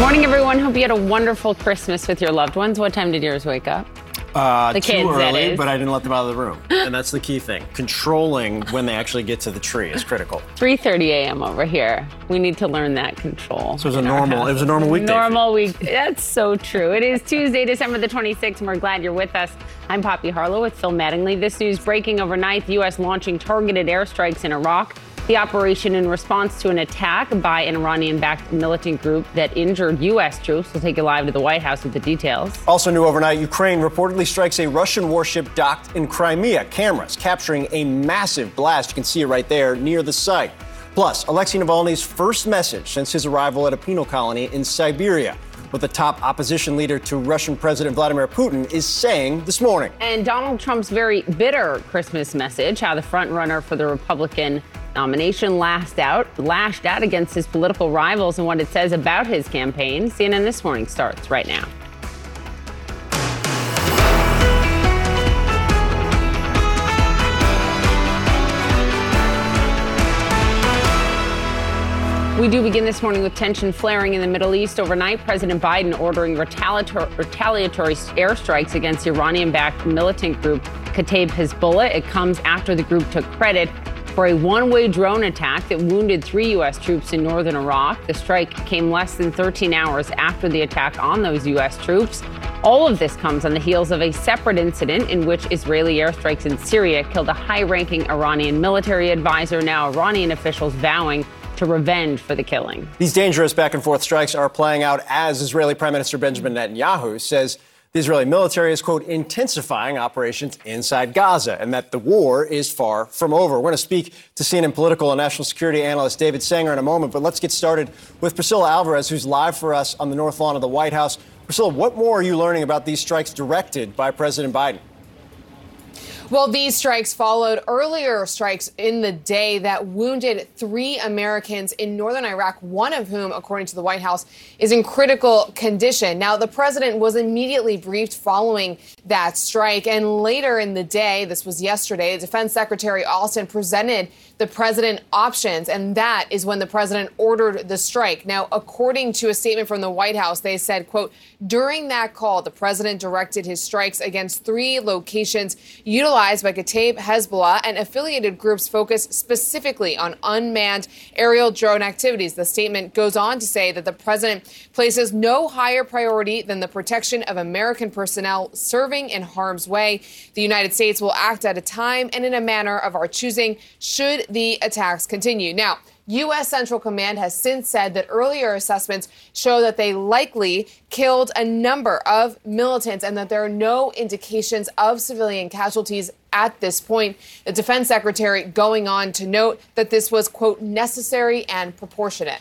Morning, everyone. Hope you had a wonderful Christmas with your loved ones. What time did yours wake up? Uh, The two kids, that early, but I didn't let them out of the room, and that's the key thing. Controlling when they actually get to the tree is critical. 3:30 a.m. over here. We need to learn that control. So it was a normal. house. It was a normal weekday. Normal week. That's so true. It is Tuesday, December the 26th, and we're glad you're with us. I'm Poppy Harlow with Phil Mattingly. This news breaking overnight: the U.S. launching targeted airstrikes in Iraq. The operation in response to an attack by an Iranian-backed militant group that injured U.S. troops. We'll take you live to the White House with the details. Also new overnight, Ukraine reportedly strikes a Russian warship docked in Crimea. Cameras capturing a massive blast. You can see it right there near the site. Plus, Alexei Navalny's first message since his arrival at a penal colony in Siberia. What the top opposition leader to Russian President Vladimir Putin is saying this morning. And Donald Trump's very bitter Christmas message, how the frontrunner for the Republican nomination lashed out, lashed out against his political rivals and what it says about his campaign. CNN This Morning starts right now. We do begin this morning with tension flaring in the Middle East. Overnight, President Biden ordering retaliatory, retaliatory airstrikes against Iranian backed militant group Kataib Hezbollah. It comes after the group took credit for a one way drone attack that wounded three U.S. troops in northern Iraq. The strike came less than 13 hours after the attack on those U.S. troops. All of this comes on the heels of a separate incident in which Israeli airstrikes in Syria killed a high ranking Iranian military advisor. Now, Iranian officials vowing to revenge for the killing. These dangerous back and forth strikes are playing out as Israeli Prime Minister Benjamin Netanyahu says the Israeli military is, quote, intensifying operations inside Gaza and that the war is far from over. We're going to speak to CNN political and national security analyst David Sanger in a moment, but let's get started with Priscilla Alvarez, who's live for us on the North Lawn of the White House. Priscilla, what more are you learning about these strikes directed by President Biden? Well, these strikes followed earlier strikes in the day that wounded three Americans in northern Iraq, one of whom, according to the White House, is in critical condition. Now, the president was immediately briefed following that strike. And later in the day, this was yesterday, Defense Secretary Austin presented the president options. And that is when the president ordered the strike. Now, according to a statement from the White House, they said, quote, during that call, the president directed his strikes against three locations utilized by Kataib Hezbollah and affiliated groups focused specifically on unmanned aerial drone activities. The statement goes on to say that the president places no higher priority than the protection of American personnel serving in harm's way. The United States will act at a time and in a manner of our choosing should the attacks continue. Now, U.S. Central Command has since said that earlier assessments show that they likely killed a number of militants and that there are no indications of civilian casualties at this point. The defense secretary going on to note that this was, quote, necessary and proportionate.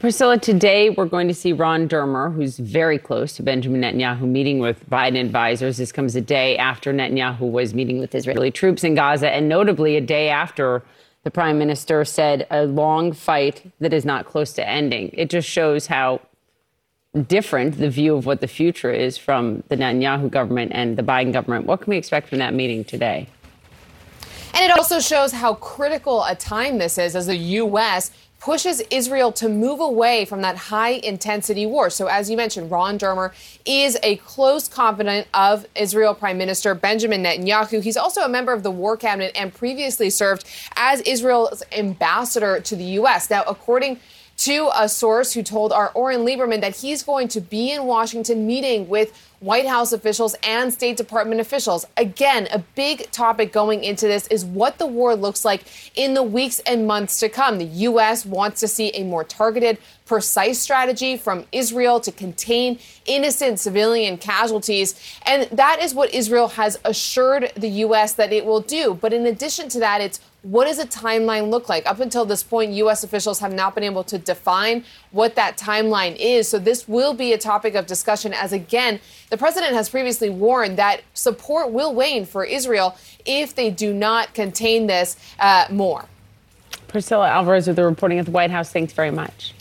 Priscilla, today we're going to see Ron Dermer, who's very close to Benjamin Netanyahu, meeting with Biden advisors. This comes a day after Netanyahu was meeting with Israeli troops in Gaza, and notably a day after the prime minister said a long fight that is not close to ending. It just shows how different the view of what the future is from the Netanyahu government and the Biden government. What can we expect from that meeting today? And it also shows how critical a time this is as the U.S. pushes Israel to move away from that high intensity war. So, as you mentioned, Ron Dermer is a close confidant of Israel Prime Minister Benjamin Netanyahu. He's also a member of the War Cabinet and previously served as Israel's ambassador to the U.S. Now, according to a source who told our Oren Liebermann that he's going to be in Washington meeting with White House officials and State Department officials. Again, a big topic going into this is what the war looks like in the weeks and months to come. The U.S. wants to see a more targeted, precise strategy from Israel to contain innocent civilian casualties. And that is what Israel has assured the U.S. that it will do. But in addition to that, it's what does a timeline look like? Up until this point, U.S. officials have not been able to define what that timeline is. So this will be a topic of discussion as, again, the president has previously warned that support will wane for Israel if they do not contain this uh, more. Priscilla Alvarez with the reporting at the White House. Thanks very much.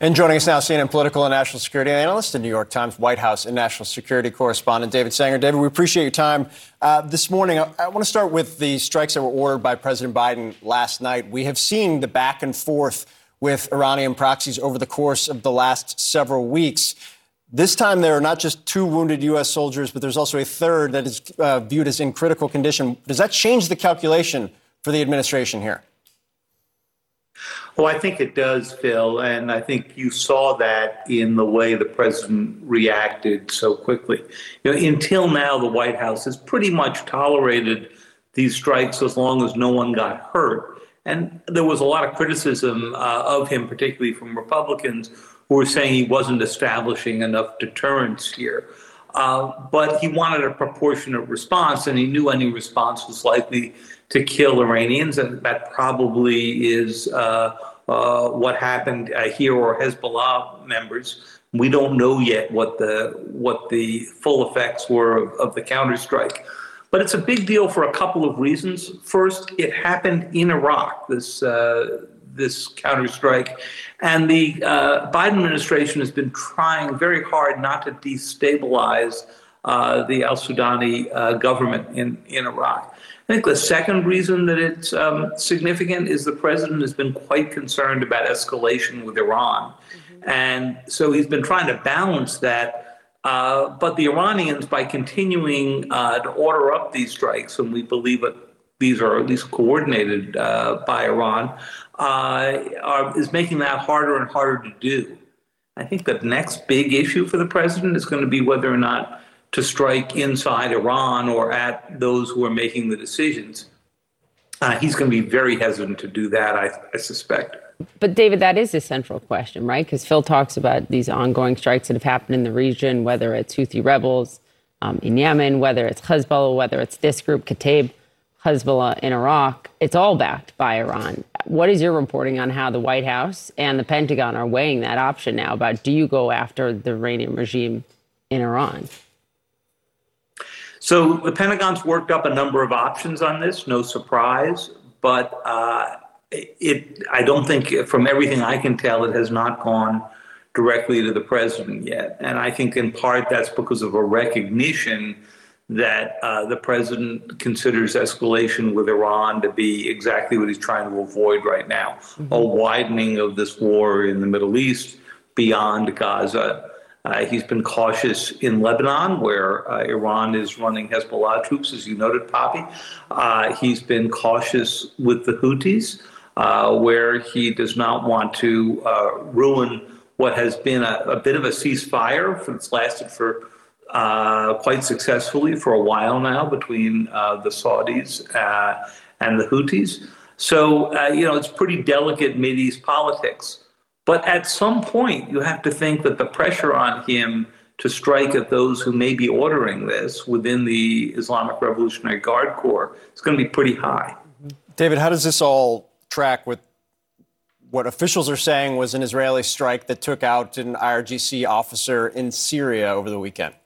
And joining us now, CNN political and national security analyst and New York Times White House and national security correspondent David Sanger. David, we appreciate your time uh, this morning. I, I want to start with the strikes that were ordered by President Biden last night. We have seen the back and forth with Iranian proxies over the course of the last several weeks. This time, there are not just two wounded U.S. soldiers, but there's also a third that is uh, viewed as in critical condition. Does that change the calculation for the administration here? Well, I think it does, Phil, and I think you saw that in the way the president reacted so quickly. You know, until now, the White House has pretty much tolerated these strikes as long as no one got hurt. And there was a lot of criticism uh, of him, particularly from Republicans, who were saying he wasn't establishing enough deterrence here. Uh, but he wanted a proportionate response, and he knew any response was likely to kill Iranians, and that probably is uh, uh, what happened uh, here or Hezbollah members. We don't know yet what the what the full effects were of, of the counterstrike, but it's a big deal for a couple of reasons. First, it happened in Iraq. This uh, this counterstrike, and the uh, Biden administration has been trying very hard not to destabilize uh, the Al Sudani government in in Iraq. I think the second reason that it's um, significant is the president has been quite concerned about escalation with Iran. Mm-hmm. And so he's been trying to balance that. Uh, but the Iranians, by continuing uh, to order up these strikes, and we believe that these are at least coordinated uh, by Iran, uh, are, is making that harder and harder to do. I think the next big issue for the president is going to be whether or not to strike inside Iran or at those who are making the decisions. Uh, he's going to be very hesitant to do that, I, I suspect. But, David, that is a central question, right? Because Phil talks about these ongoing strikes that have happened in the region, whether it's Houthi rebels um, in Yemen, whether it's Hezbollah, whether it's this group, Kataib Hezbollah in Iraq. It's all backed by Iran. What is your reporting on how the White House and the Pentagon are weighing that option now about do you go after the Iranian regime in Iran? So the Pentagon's worked up a number of options on this, no surprise, but uh, it, I don't think, from everything I can tell, it has not gone directly to the president yet. And I think in part that's because of a recognition that uh, the president considers escalation with Iran to be exactly what he's trying to avoid right now mm-hmm. a widening of this war in the Middle East beyond Gaza. Uh, he's been cautious in Lebanon, where uh, Iran is running Hezbollah troops, as you noted, Poppy. Uh, he's been cautious with the Houthis, uh, where he does not want to uh, ruin what has been a, a, bit of a ceasefire that's lasted for uh, quite successfully for a while now between the Saudis and the Houthis. So, you know, it's pretty delicate Mideast politics. But at some point, you have to think that the pressure on him to strike at those who may be ordering this within the Islamic Revolutionary Guard Corps is going to be pretty high. David, how does this all track with what officials are saying was an Israeli strike that took out an IRGC officer in Syria over the weekend?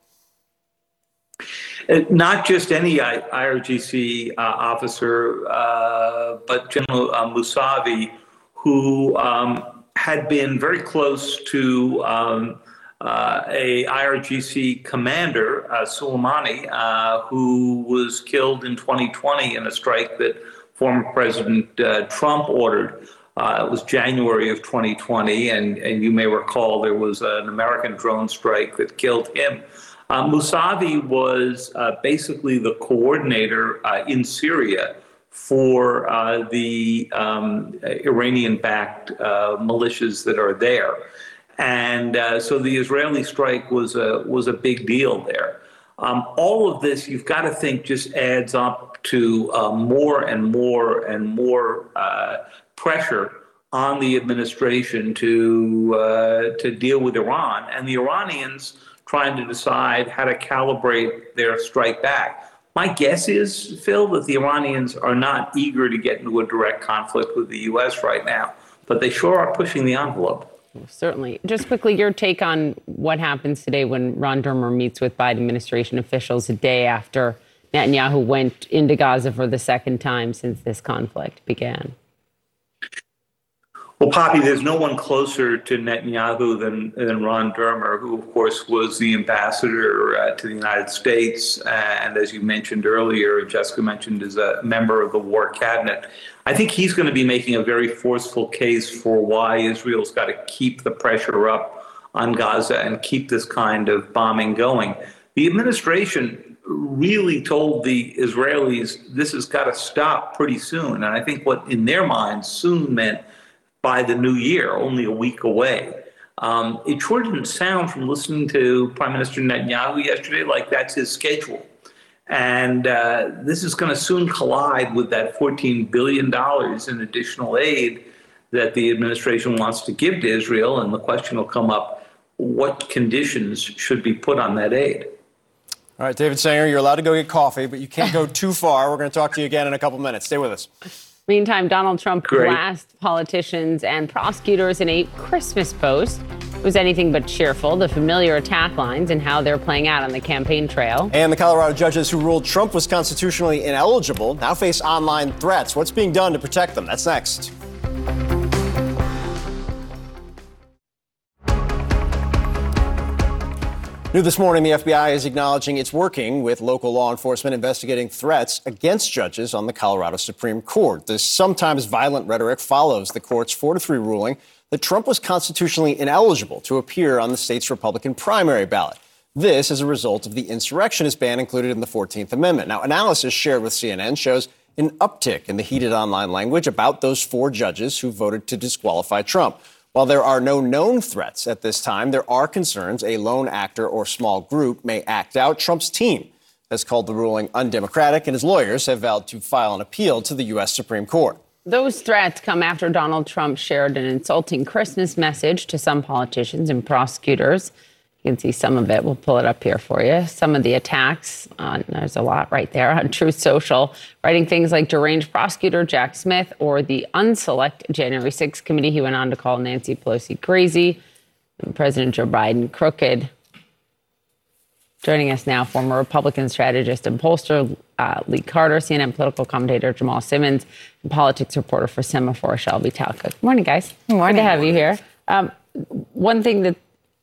Uh, not just any IRGC uh, officer, uh, but General uh, Musavi, who um, had been very close to um, uh, a IRGC commander, uh, Soleimani, uh, who was killed in 2020 in a strike that former President uh, Trump ordered. Uh, it was January of 2020, and, and you may recall there was an American drone strike that killed him. Uh, Musavi was basically the coordinator in Syria for uh, the um, Iranian backed uh, militias that are there. And uh, so the Israeli strike was a, was a big deal there. Um, all of this, you've got to think, just adds up to uh, more and more and more uh, pressure on the administration to, uh, to deal with Iran. And the Iranians trying to decide how to calibrate their strike back. My guess is, Phil, that the Iranians are not eager to get into a direct conflict with the U.S. right now, but they sure are pushing the envelope. Certainly. Just quickly, your take on what happens today when Ron Dermer meets with Biden administration officials a day after Netanyahu went into Gaza for the second time since this conflict began. Well, Poppy, there's no one closer to Netanyahu than, than Ron Dermer, who, of course, was the ambassador uh, to the United States. And as you mentioned earlier, Jessica mentioned, is a member of the war cabinet. I think he's going to be making a very forceful case for why Israel's got to keep the pressure up on Gaza and keep this kind of bombing going. The administration really told the Israelis this has got to stop pretty soon. And I think what in their minds soon meant by the new year, only a week away. Um, it sure didn't sound from listening to Prime Minister Netanyahu yesterday like that's his schedule. And uh, this is going to soon collide with that $14 billion in additional aid that the administration wants to give to Israel. And the question will come up what conditions should be put on that aid? All right, David Sanger, you're allowed to go get coffee, but you can't go too far. We're going to talk to you again in a couple minutes. Stay with us. Meantime, Donald Trump Great. blast politicians and prosecutors in a Christmas post. It was anything but cheerful, the familiar attack lines and how they're playing out on the campaign trail. And the Colorado judges who ruled Trump was constitutionally ineligible now face online threats. What's being done to protect them? That's next. New this morning, the FBI is acknowledging it's working with local law enforcement investigating threats against judges on the Colorado Supreme Court. This sometimes violent rhetoric follows the court's 4 to 3 ruling that Trump was constitutionally ineligible to appear on the state's Republican primary ballot. This as a result of the insurrectionist ban included in the 14th Amendment. Now, analysis shared with CNN shows an uptick in the heated online language about those four judges who voted to disqualify Trump. While there are no known threats at this time, there are concerns a lone actor or small group may act out. Trump's team has called the ruling undemocratic, and his lawyers have vowed to file an appeal to the U.S. Supreme Court. Those threats come after Donald Trump shared an insulting Christmas message to some politicians and prosecutors. You can see some of it. We'll pull it up here for you. Some of the attacks, on, there's a lot right there on Truth Social, writing things like deranged prosecutor Jack Smith or the unselect January 6th committee. He went on to call Nancy Pelosi crazy, President Joe Biden crooked. Joining us now, former Republican strategist and pollster uh, Lee Carter, CNN political commentator Jamal Simmons, and politics reporter for Semafor Shelby Talcott. Good morning, guys. Good morning. Good to have you here. Um, one thing that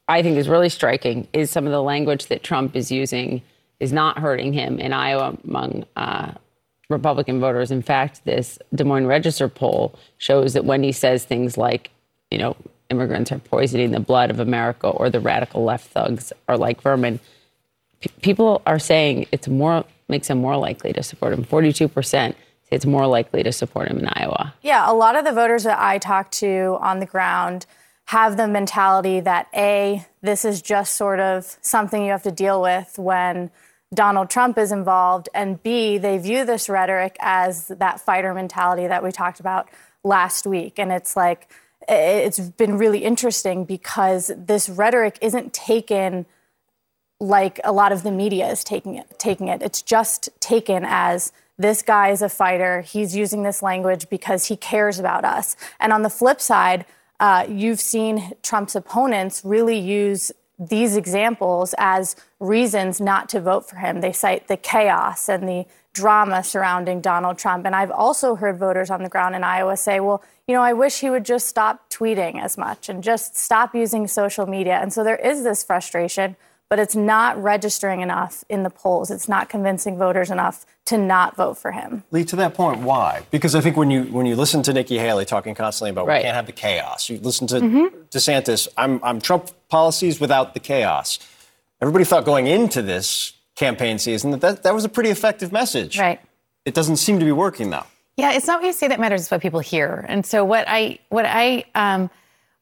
I think is really striking is some of the language that Trump is using is not hurting him in Iowa among uh, Republican voters. In fact, this Des Moines Register poll shows that when he says things like, you know, immigrants are poisoning the blood of America or the radical left thugs are like vermin, p- people are saying it's more makes them more likely to support him. Forty-two percent say it's more likely to support him in Iowa. Yeah, a lot of the voters that I talked to on the ground have the mentality that A, this is just sort of something you have to deal with when Donald Trump is involved, and B, they view this rhetoric as that fighter mentality that we talked about last week. And it's like, it's been really interesting because this rhetoric isn't taken like a lot of the media is taking it taking it. It's just taken as this guy is a fighter. He's using this language because he cares about us. And on the flip side uh, you've seen Trump's opponents really use these examples as reasons not to vote for him. They cite the chaos and the drama surrounding Donald Trump. And I've also heard voters on the ground in Iowa say, well, you know, I wish he would just stop tweeting as much and just stop using social media. And so there is this frustration but it's not registering enough in the polls. It's not convincing voters enough to not vote for him. Lee, to that point, why? Because I think when you when you listen to Nikki Haley talking constantly about right. we can't have the chaos, you listen to mm-hmm. DeSantis, I'm, I'm Trump policies without the chaos. Everybody thought going into this campaign season that, that that was a pretty effective message. Right. It doesn't seem to be working though. Yeah, it's not what you say that matters; it's what people hear. And so what I what I um,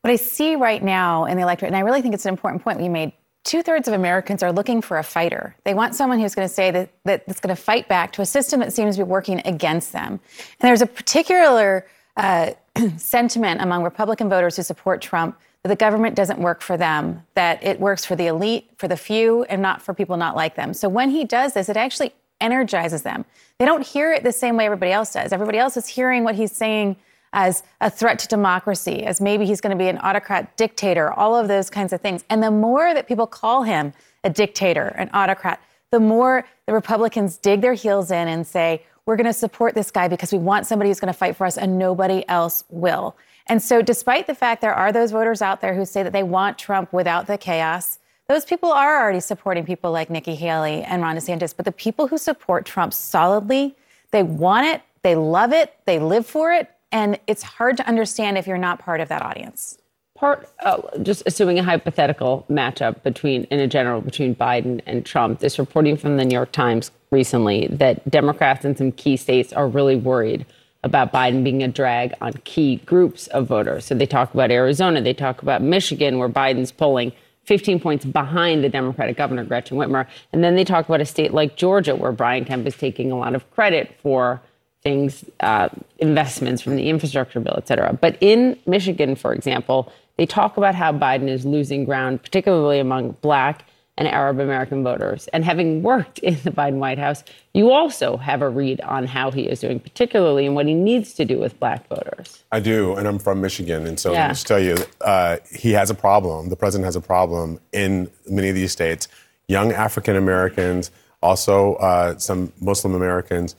what I see right now in the electorate, and I really think it's an important point you made two thirds of Americans are looking for a fighter. They want someone who's going to say that, that that's going to fight back to a system that seems to be working against them. And there's a particular uh, sentiment among Republican voters who support Trump that the government doesn't work for them, that it works for the elite, for the few, and not for people not like them. So when he does this, it actually energizes them. They don't hear it the same way everybody else does. Everybody else is hearing what he's saying as a threat to democracy, as maybe he's going to be an autocrat dictator, all of those kinds of things. And the more that people call him a dictator, an autocrat, the more the Republicans dig their heels in and say, we're going to support this guy because we want somebody who's going to fight for us and nobody else will. And so, despite the fact there are those voters out there who say that they want Trump without the chaos, those people are already supporting people like Nikki Haley and Ron DeSantis. But the people who support Trump solidly, they want it, they love it, they live for it. And it's hard to understand if you're not part of that audience. Part, uh, just assuming a hypothetical matchup between, in a general, between Biden and Trump, this reporting from the New York Times recently that Democrats in some key states are really worried about Biden being a drag on key groups of voters. So they talk about Arizona, they talk about Michigan, where Biden's polling 15 points behind the Democratic governor, Gretchen Whitmer. And then they talk about a state like Georgia, where Brian Kemp is taking a lot of credit for things, uh, investments from the infrastructure bill, et cetera. But in Michigan, for example, they talk about how Biden is losing ground, particularly among black and Arab American voters. And having worked in the Biden White House, you also have a read on how he is doing, particularly in what he needs to do with black voters. I do, and I'm from Michigan, and so yeah. let me just tell you, uh, he has a problem. The president has a problem in many of these states. Young African Americans, also uh, some Muslim Americans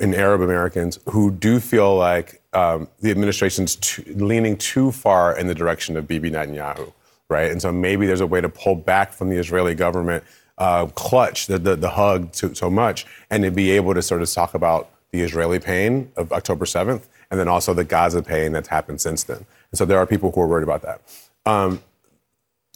and Arab Americans who do feel like um, the administration's too, leaning too far in the direction of Bibi Netanyahu right? And so maybe there's a way to pull back from the Israeli government uh, clutch, the, the, the hug to, so much, and to be able to sort of talk about the Israeli pain of October 7th and then also the Gaza pain that's happened since then. And so there are people who are worried about that. Um,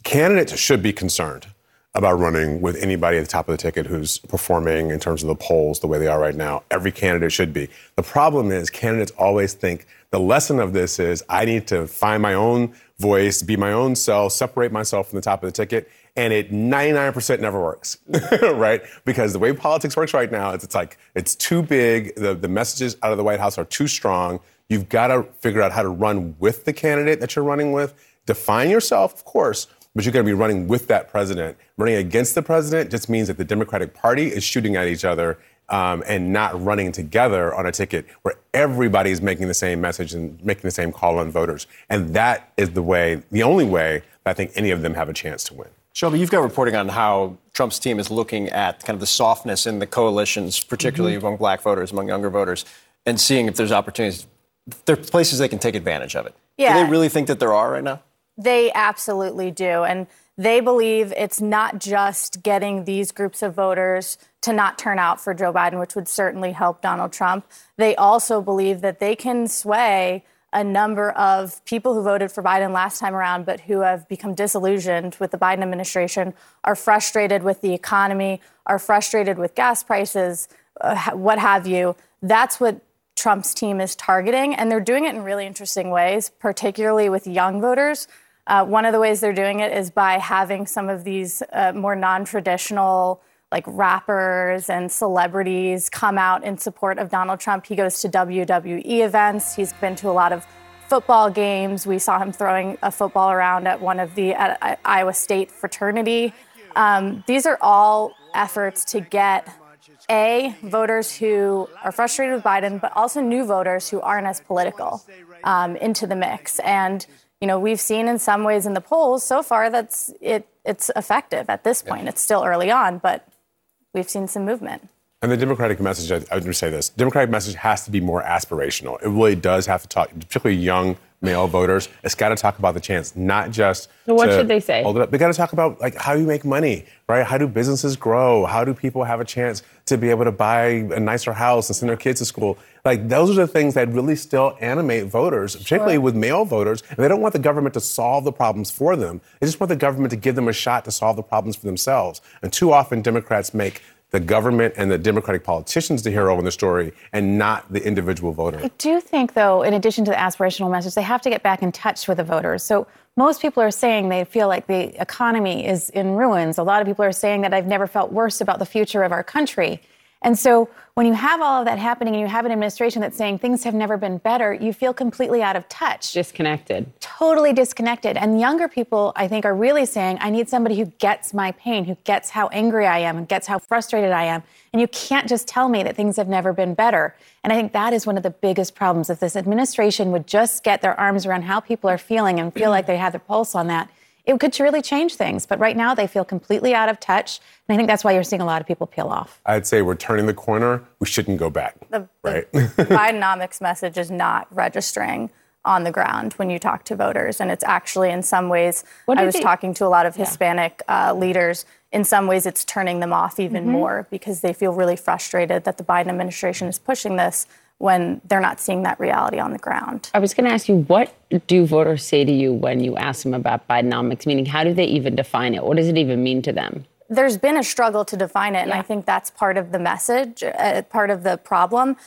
candidates should be concerned about running with anybody at the top of the ticket who's performing in terms of the polls the way they are right now. Every candidate should be. The problem is candidates always think the lesson of this is I need to find my own voice, be my own self, separate myself from the top of the ticket. And it 99% never works, right? Because the way politics works right now, it's, it's like it's too big. The, the messages out of the White House are too strong. You've got to figure out how to run with the candidate that you're running with. Define yourself, of course, but you're going to be running with that president. Running against the president just means that the Democratic Party is shooting at each other um, and not running together on a ticket where everybody is making the same message and making the same call on voters. And that is the way, the only way I think any of them have a chance to win. Shelby, you've got reporting on how Trump's team is looking at kind of the softness in the coalitions, particularly mm-hmm. among black voters, among younger voters, and seeing if there's opportunities, there are places they can take advantage of it. Yeah. Do they really think that there are right now? They absolutely do. And they believe it's not just getting these groups of voters to not turn out for Joe Biden, which would certainly help Donald Trump. They also believe that they can sway a number of people who voted for Biden last time around, but who have become disillusioned with the Biden administration, are frustrated with the economy, are frustrated with gas prices, uh, what have you. That's what Trump's team is targeting, and they're doing it in really interesting ways, particularly with young voters. Uh, one of the ways they're doing it is by having some of these uh, more non traditional, like rappers and celebrities, come out in support of Donald Trump. He goes to WWE events, he's been to a lot of football games. We saw him throwing a football around at one of the at, Iowa State fraternity. Um, these are all efforts to get a voters who are frustrated with Biden, but also new voters who aren't as political um, into the mix. And you know, we've seen in some ways in the polls so far that's it it's effective at this point. It's still early on, but we've seen some movement. And the Democratic message, I, I would say this: Democratic message has to be more aspirational. It really does have to talk, particularly young male voters. It's got to talk about the chance, not just. So what should they say? Hold it up. They got to talk about like how you make money, right? How do businesses grow? How do people have a chance to be able to buy a nicer house and send their kids to school? Like those are the things that really still animate voters, particularly sure. with male voters. And they don't want the government to solve the problems for them. They just want the government to give them a shot to solve the problems for themselves. And too often Democrats make the government and the Democratic politicians the hero in the story and not the individual voter. I do think, though, in addition to the aspirational message, they have to get back in touch with the voters. So most people are saying they feel like the economy is in ruins. A lot of people are saying that I've never felt worse about the future of our country. And so when you have all of that happening and you have an administration that's saying things have never been better, you feel completely out of touch. Disconnected. Totally disconnected. And younger people, I think, are really saying, I need somebody who gets my pain, who gets how angry I am and gets how frustrated I am. And you can't just tell me that things have never been better. And I think that is one of the biggest problems. If this administration would just get their arms around how people are feeling and feel like they have their pulse on that, it could really change things. But right now, they feel completely out of touch. And I think that's why you're seeing a lot of people peel off. I'd say we're turning the corner. We shouldn't go back. The, right? the Bidenomics message is not registering on the ground when you talk to voters. And it's actually, in some ways, I was they, talking to a lot of Hispanic yeah. uh, leaders. In some ways, it's turning them off even mm-hmm. more because they feel really frustrated that the Biden administration is pushing this when they're not seeing that reality on the ground. I was going to ask you, what do voters say to you when you ask them about Bidenomics? Meaning, how do they even define it? What does it even mean to them? There's been a struggle to define it, yeah. and I think that's part of the message, uh, part of the problem.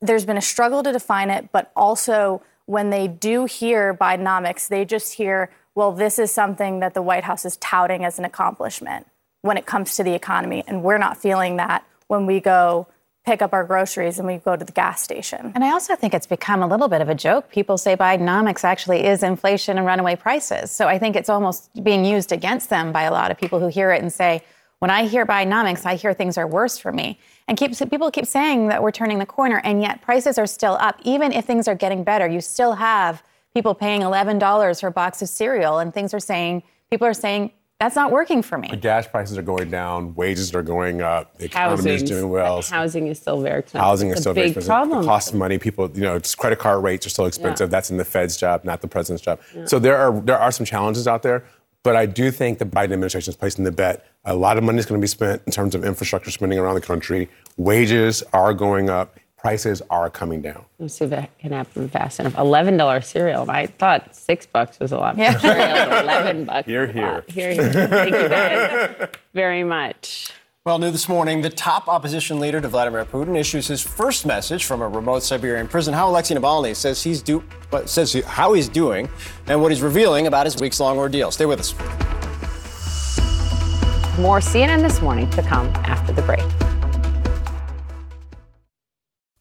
There's been a struggle to define it, but also when they do hear Bidenomics, they just hear, well, this is something that the White House is touting as an accomplishment when it comes to the economy. And we're not feeling that when we go pick up our groceries and we go to the gas station. And I also think it's become a little bit of a joke. People say Bidenomics actually is inflation and runaway prices. So I think it's almost being used against them by a lot of people who hear it and say, when I hear Bidenomics, I hear things are worse for me. And keep, people keep saying that we're turning the corner, and yet prices are still up. Even if things are getting better, you still have people paying $11 for a box of cereal, and things are saying, people are saying, that's not working for me. The gas prices are going down, wages are going up, the economy is doing well. Housing is still very expensive. Housing is still very expensive. Problem. The cost of money, people, you know, credit card rates are still expensive. Yeah. That's in the Fed's job, not the president's job. Yeah. So there are there are some challenges out there. But I do think the Biden administration is placing the bet. A lot of money is going to be spent in terms of infrastructure spending around the country. Wages are going up. Prices are coming down. Let's see if that can happen fast enough. Eleven dollar cereal. I thought six bucks was a lot. Yeah. Cereal, Eleven bucks. Here, here. Here, here. Thank you guys very much. Well, new this morning, the top opposition leader to Vladimir Putin issues his first message from a remote Siberian prison. How Alexei Navalny says he's do, but says how he's doing, and what he's revealing about his weeks-long ordeal. Stay with us. More CNN this morning to come after the break.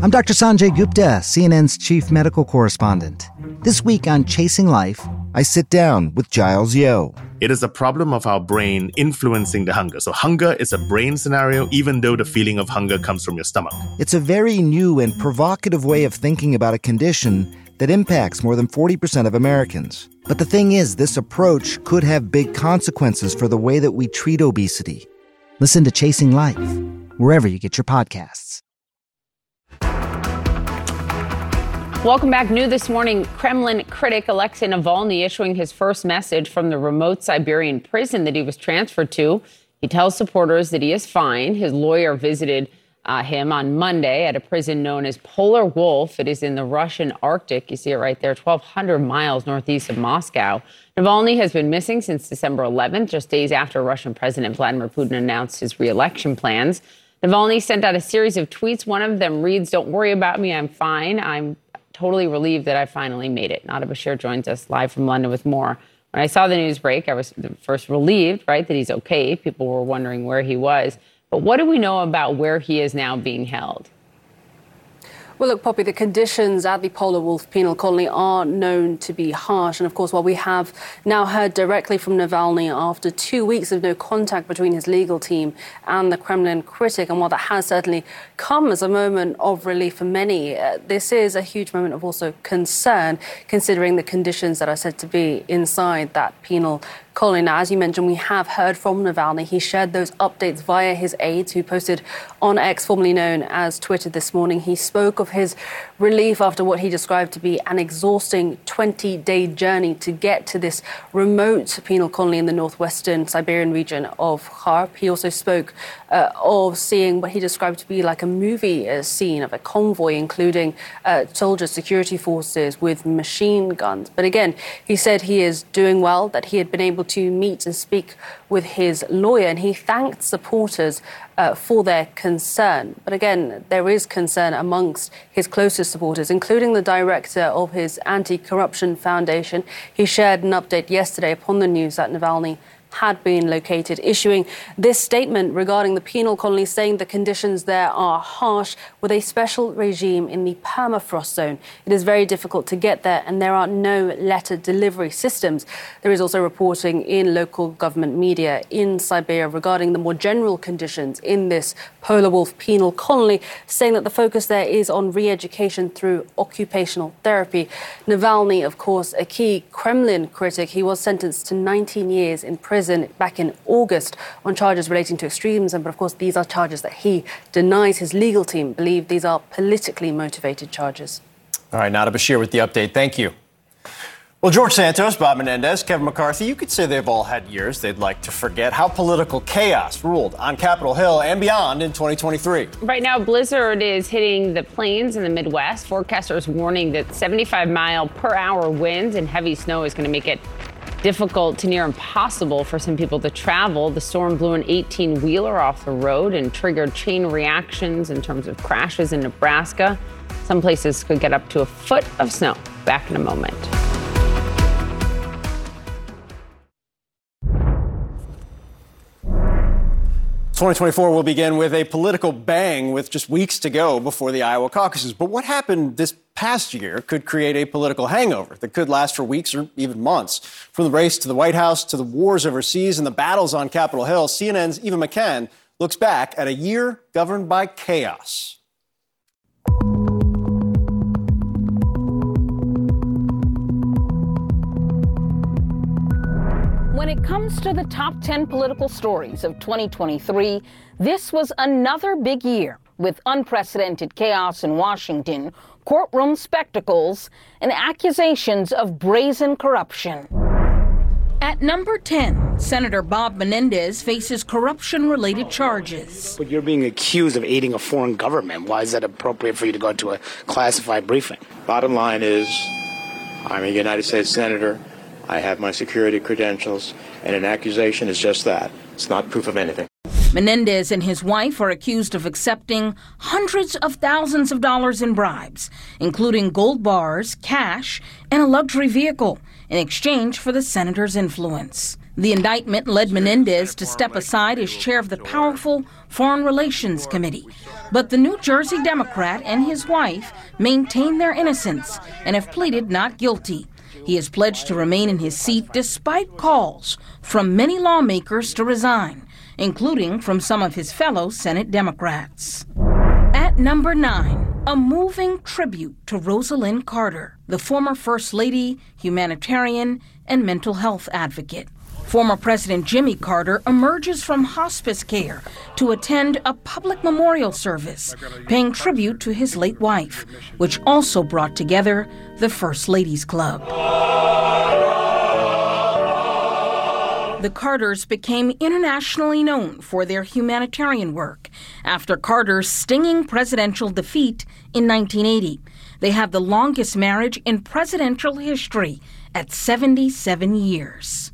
I'm Dr. Sanjay Gupta, CNN's chief medical correspondent. This week on Chasing Life, I sit down with Giles Yeo. It is a problem of our brain influencing the hunger. So, hunger is a brain scenario, even though the feeling of hunger comes from your stomach. It's a very new and provocative way of thinking about a condition that impacts more than 40% of Americans. But the thing is, this approach could have big consequences for the way that we treat obesity. Listen to Chasing Life, wherever you get your podcasts. Welcome back. New this morning, Kremlin critic Alexei Navalny issuing his first message from the remote Siberian prison that he was transferred to. He tells supporters that he is fine. His lawyer visited uh, him on Monday at a prison known as Polar Wolf. It is in the Russian Arctic. You see it right there, 1,200 miles northeast of Moscow. Navalny has been missing since December 11th, just days after Russian President Vladimir Putin announced his reelection plans. Navalny sent out a series of tweets. One of them reads, Don't worry about me, I'm fine. I'm totally relieved that I finally made it. Nada Bashir joins us live from London with more. When I saw the news break, I was first relieved, right, that he's okay. People were wondering where he was. But what do we know about where he is now being held? Well, look, Poppy, the conditions at the Polar Wolf Penal Colony are known to be harsh. And of course, while we have now heard directly from Navalny after two weeks of no contact between his legal team and the Kremlin critic, and while that has certainly come as a moment of relief for many, uh, this is a huge moment of also concern, considering the conditions that are said to be inside that penal Colin, as you mentioned, we have heard from Navalny. He shared those updates via his aides, who posted on X, formerly known as Twitter, this morning. He spoke of his relief after what he described to be an exhausting 20 day journey to get to this remote penal colony in the northwestern Siberian region of Kharp. He also spoke uh, of seeing what he described to be like a movie uh, scene of a convoy, including uh, soldiers, security forces with machine guns. But again, he said he is doing well, that he had been able to meet and speak with his lawyer, and he thanked supporters uh, for their concern. But again, there is concern amongst his closest supporters, including the director of his anti corruption foundation. He shared an update yesterday upon the news that Navalny had been located, issuing this statement regarding the penal colony, saying the conditions there are harsh with a special regime in the permafrost zone. It is very difficult to get there, and there are no letter delivery systems. There is also reporting in local government media in Siberia regarding the more general conditions in this polar wolf penal colony, saying that the focus there is on re education through occupational therapy. Navalny, of course, a key Kremlin critic, he was sentenced to 19 years in prison back in August on charges relating to extremism. But of course, these are charges that he denies. His legal team believe these are politically motivated charges. All right, Nada Bashir with the update. Thank you. Well, George Santos, Bob Menendez, Kevin McCarthy, you could say they've all had years they'd like to forget how political chaos ruled on Capitol Hill and beyond in 2023. Right now, blizzard is hitting the plains in the Midwest. Forecasters warning that 75 mile per hour winds and heavy snow is going to make it difficult to near impossible for some people to travel. The storm blew an 18 wheeler off the road and triggered chain reactions in terms of crashes in Nebraska. Some places could get up to a foot of snow. Back in a moment. 2024 will begin with a political bang with just weeks to go before the Iowa caucuses. But what happened this past year could create a political hangover that could last for weeks or even months. From the race to the White House to the wars overseas and the battles on Capitol Hill, CNN's Eva McKend looks back at a year governed by chaos. When it comes to the top 10 political stories of 2023, this was another big year with unprecedented chaos in Washington, courtroom spectacles, and accusations of brazen corruption. At number 10, Senator Bob Menendez faces corruption related charges. But you're being accused of aiding a foreign government. Why is that appropriate for you to go to a classified briefing? Bottom line is, I'm a United States Senator. I have my security credentials, and an accusation is just that. It's not proof of anything. Menendez and his wife are accused of accepting hundreds of thousands of dollars in bribes, including gold bars, cash, and a luxury vehicle, in exchange for the senator's influence. The indictment led Menendez to step aside as chair of the powerful Foreign Relations Committee. But the New Jersey Democrat and his wife maintain their innocence and have pleaded not guilty. He has pledged to remain in his seat despite calls from many lawmakers to resign, including from some of his fellow Senate Democrats. At number nine, a moving tribute to Rosalynn Carter, the former First Lady, humanitarian, and mental health advocate. Former President Jimmy Carter emerges from hospice care to attend a public memorial service, paying tribute to his late wife, which also brought together the First Ladies Club. The Carters became internationally known for their humanitarian work after Carter's stinging presidential defeat in 1980. They have the longest marriage in presidential history at 77 years.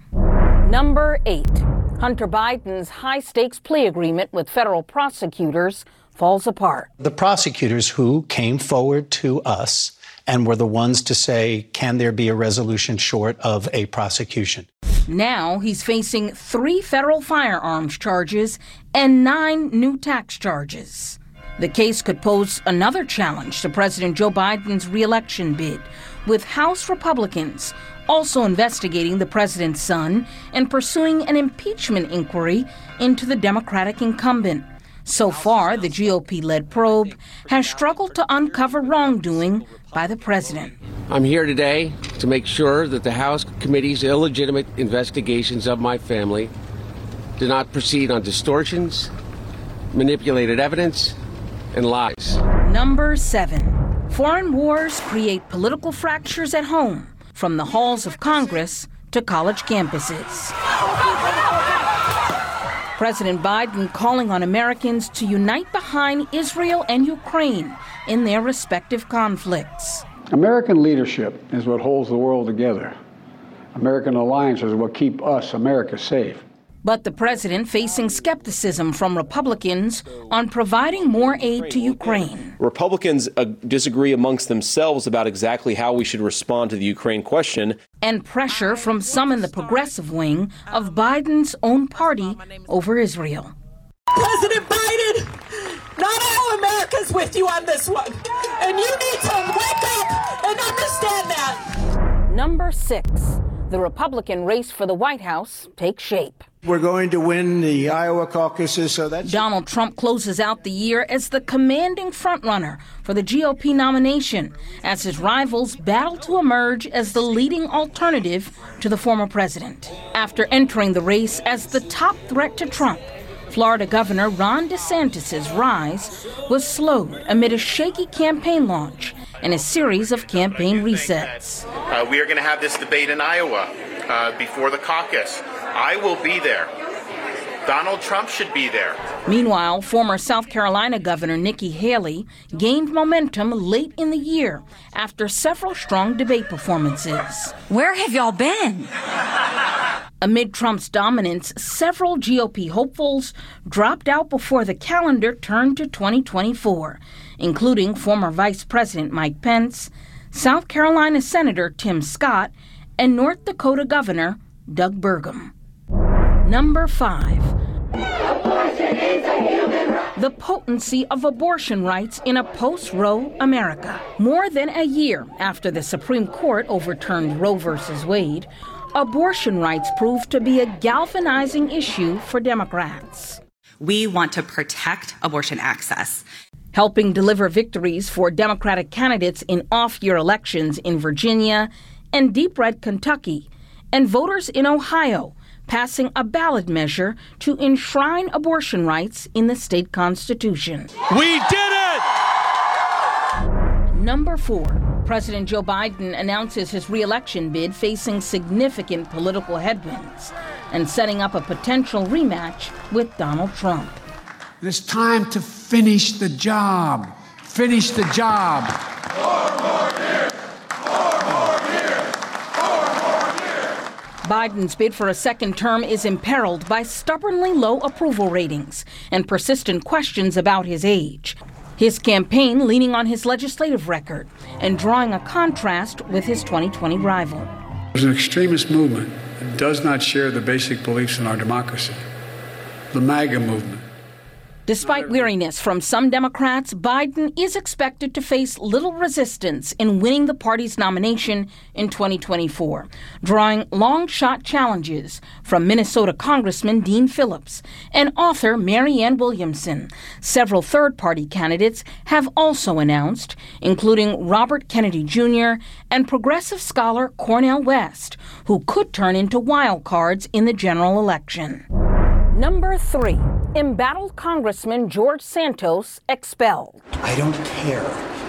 Number eight Hunter Biden's high stakes plea agreement with federal prosecutors falls apart. The prosecutors who came forward to us and were the ones to say, can there be a resolution short of a prosecution? Now he's facing three federal firearms charges and nine new tax charges. The case could pose another challenge to President Joe Biden's reelection bid, with House Republicans also investigating the president's son and pursuing an impeachment inquiry into the Democratic incumbent. So far, the GOP led probe has struggled to uncover wrongdoing by the president. I'm here today to make sure that the House committee's illegitimate investigations of my family do not proceed on distortions, manipulated evidence, and lies. Number seven foreign wars create political fractures at home from the halls of Congress to college campuses. President Biden calling on Americans to unite behind Israel and Ukraine in their respective conflicts. American leadership is what holds the world together. American alliances will keep us, America, safe. But the president facing skepticism from Republicans on providing more aid to Ukraine. Republicans uh, disagree amongst themselves about exactly how we should respond to the Ukraine question. And pressure from some in the progressive wing of Biden's own party over Israel. President Biden, not all America's with you on this one. And you need to wake up and understand that. Number six, the Republican race for the White House takes shape. We're going to win the Iowa caucuses, so that's. Donald Trump closes out the year as the commanding frontrunner for the GOP nomination, as his rivals battle to emerge as the leading alternative to the former president. After entering the race as the top threat to Trump, Florida Governor Ron DeSantis' rise was slowed amid a shaky campaign launch and a series of campaign resets. Uh, we are going to have this debate in Iowa uh, before the caucus. I will be there. Donald Trump should be there. Meanwhile, former South Carolina Governor Nikki Haley gained momentum late in the year after several strong debate performances. Where have y'all been? Amid Trump's dominance, several GOP hopefuls dropped out before the calendar turned to 2024, including former Vice President Mike Pence, South Carolina Senator Tim Scott, and North Dakota Governor Doug Burgum. Number five. The potency of abortion rights in a post Roe America. More than a year after the Supreme Court overturned Roe v. Wade, abortion rights proved to be a galvanizing issue for Democrats. We want to protect abortion access. Helping deliver victories for Democratic candidates in off year elections in Virginia and deep red Kentucky, and voters in Ohio passing a ballot measure to enshrine abortion rights in the state constitution. We did it! Number four. President Joe Biden announces his reelection bid facing significant political headwinds and setting up a potential rematch with Donald Trump. It's time to finish the job. Finish the job. Biden's bid for a second term is imperiled by stubbornly low approval ratings and persistent questions about his age. His campaign leaning on his legislative record and drawing a contrast with his 2020 rival. There's an extremist movement that does not share the basic beliefs in our democracy the MAGA movement. Despite weariness from some Democrats, Biden is expected to face little resistance in winning the party's nomination in 2024, drawing long shot challenges from Minnesota Congressman Dean Phillips and author Marianne Williamson. Several third party candidates have also announced, including Robert Kennedy Jr. and progressive scholar Cornel West, who could turn into wild cards in the general election. Number three, embattled Congressman George Santos expelled. I don't care.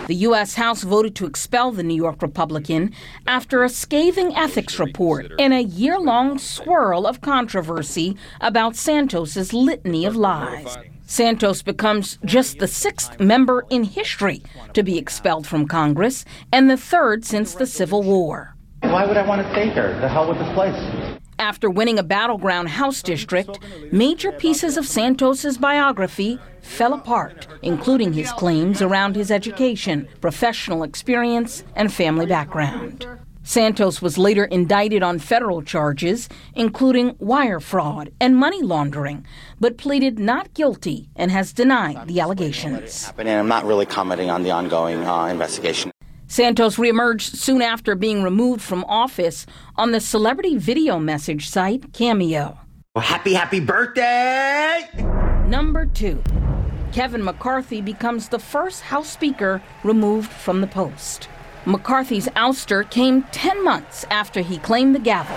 The U.S. House voted to expel the New York Republican after a scathing ethics report and a year long swirl of controversy about Santos's litany of lies. Santos becomes just the sixth member in history to be expelled from Congress and the third since the Civil War. Why would I want to stay here? The hell with this place. After winning a battleground House district, major pieces of Santos's biography fell apart, including his claims around his education, professional experience, and family background. Santos was later indicted on federal charges, including wire fraud and money laundering, but pleaded not guilty and has denied the allegations. And I'm not really commenting on the ongoing uh, investigation. Santos reemerged soon after being removed from office on the celebrity video message site Cameo. Well, happy, happy birthday! Number two, Kevin McCarthy becomes the first House Speaker removed from the post. McCarthy's ouster came 10 months after he claimed the gavel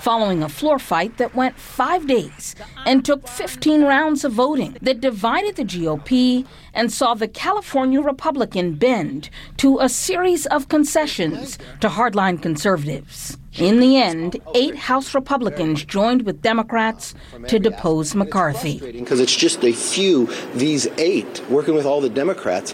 following a floor fight that went five days and took 15 rounds of voting that divided the GOP and saw the California Republican bend to a series of concessions to hardline conservatives. In the end, eight House Republicans joined with Democrats to depose McCarthy. Because it's just a few, these eight, working with all the Democrats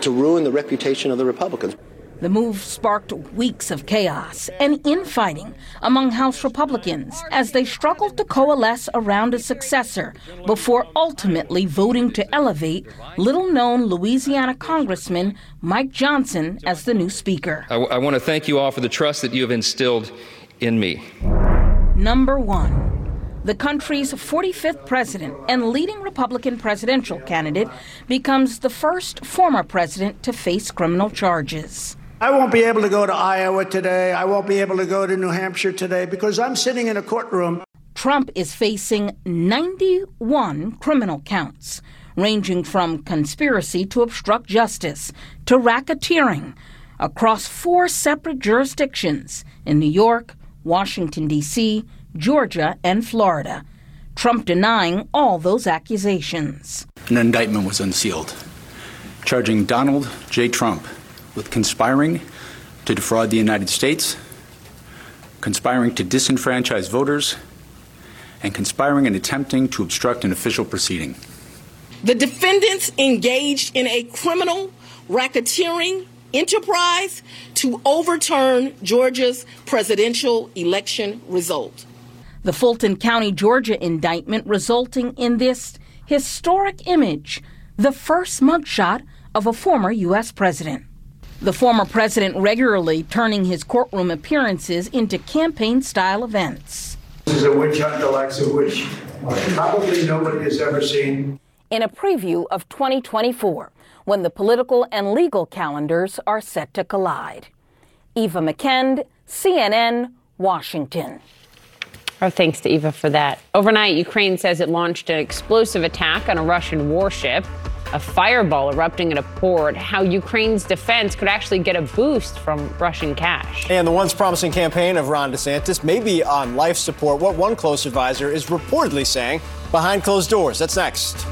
to ruin the reputation of the Republicans. The move sparked weeks of chaos and infighting among House Republicans as they struggled to coalesce around a successor before ultimately voting to elevate little known Louisiana Congressman Mike Johnson as the new Speaker. I, w- I want to thank you all for the trust that you have instilled in me. Number one. The country's 45th president and leading Republican presidential candidate becomes the first former president to face criminal charges. I won't be able to go to Iowa today. I won't be able to go to New Hampshire today because I'm sitting in a courtroom. Trump is facing 91 criminal counts, ranging from conspiracy to obstruct justice to racketeering across four separate jurisdictions in New York, Washington, D.C., Georgia, and Florida. Trump denying all those accusations. An indictment was unsealed, charging Donald J. Trump with conspiring to defraud the United States, conspiring to disenfranchise voters, and conspiring and attempting to obstruct an official proceeding. The defendants engaged in a criminal racketeering enterprise to overturn Georgia's presidential election result. The Fulton County, Georgia indictment resulting in this historic image, the first mugshot of a former U.S. president. The former president regularly turning his courtroom appearances into campaign style events. This is a witch hunt the likes of which probably nobody has ever seen. In a preview of 2024, when the political and legal calendars are set to collide. Eva McKend, CNN, Washington. Our thanks to Eva for that. Overnight, Ukraine says it launched an explosive attack on a Russian warship a fireball erupting at a port, how Ukraine's defense could actually get a boost from Russian cash. And the once promising campaign of Ron DeSantis may be on life support, what one close advisor is reportedly saying behind closed doors. That's next.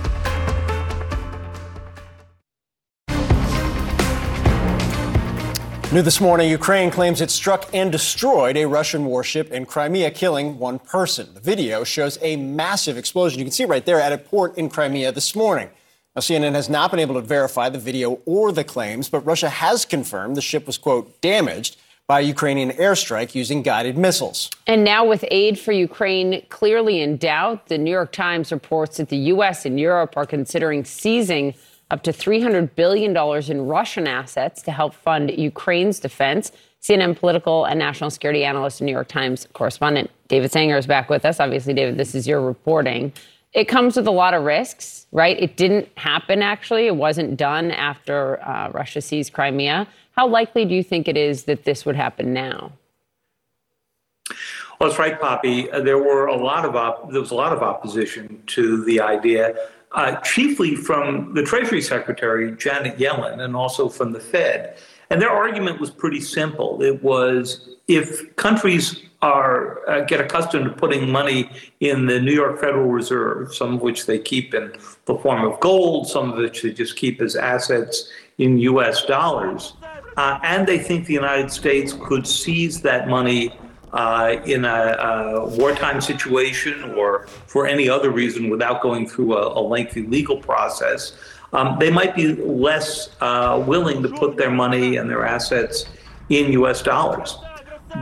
New this morning, Ukraine claims it struck and destroyed a Russian warship in Crimea, killing one person. The video shows a massive explosion. You can see right there at a port in Crimea this morning. Now, CNN has not been able to verify the video or the claims, but Russia has confirmed the ship was, quote, damaged by a Ukrainian airstrike using guided missiles. And now, with aid for Ukraine clearly in doubt, the New York Times reports that the U.S. and Europe are considering seizing up to $300 billion in Russian assets to help fund Ukraine's defense. CNN political and national security analyst and New York Times correspondent David Sanger is back with us. Obviously, David, this is your reporting it comes with a lot of risks, right? It didn't happen actually. It wasn't done after uh, Russia seized Crimea. How likely do you think it is that this would happen now? Well, that's right, Poppy. Uh, there were a lot of op- there was a lot of opposition to the idea, uh, chiefly from the Treasury Secretary Janet Yellen, and also from the Fed. And their argument was pretty simple. It was if countries are uh, get accustomed to putting money in the New York Federal Reserve, some of which they keep in the form of gold, some of which they just keep as assets in U.S. dollars, uh, and they think the United States could seize that money uh, in a, a, wartime situation or for any other reason without going through a, a lengthy legal process. Um, they might be less uh, willing to put their money and their assets in U.S. dollars.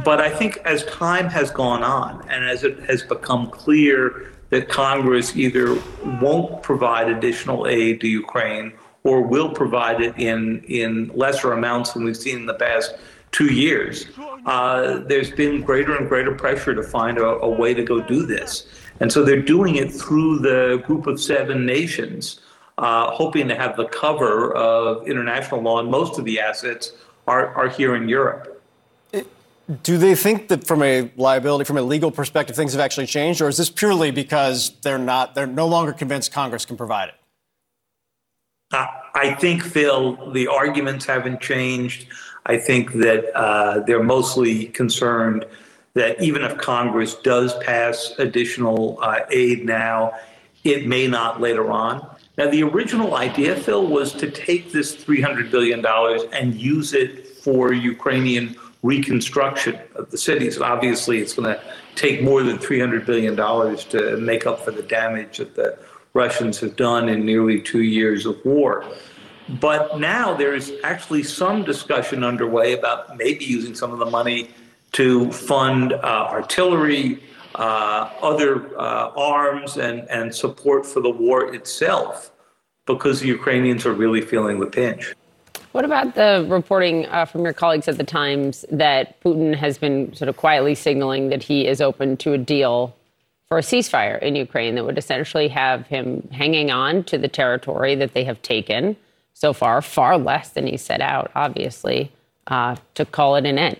But I think as time has gone on and as it has become clear that Congress either won't provide additional aid to Ukraine or will provide it in, in lesser amounts than we've seen in the past two years, uh, there's been greater and greater pressure to find a, a, way to go do this. And so they're doing it through the group of seven nations, uh, hoping to have the cover of international law, and most of the assets are, are here in Europe. Do they think that from a liability, from a legal perspective, things have actually changed, or is this purely because they're not, they're no longer convinced Congress can provide it? Uh, I think, Phil, the arguments haven't changed. I think that uh, they're mostly concerned that even if Congress does pass additional uh, aid now, it may not later on. Now, the original idea, Phil, was to take this $300 billion and use it for Ukrainian reconstruction of the cities. And obviously, it's going to take more than $300 billion to make up for the damage that the Russians have done in nearly two years of war. But now there's actually some discussion underway about maybe using some of the money to fund uh, artillery, uh, other uh, arms, and, and support for the war itself because the Ukrainians are really feeling the pinch. What about the reporting uh, from your colleagues at the Times that Putin has been sort of quietly signaling that he is open to a deal for a ceasefire in Ukraine that would essentially have him hanging on to the territory that they have taken so far, far less than he set out, obviously, uh, to call it an end?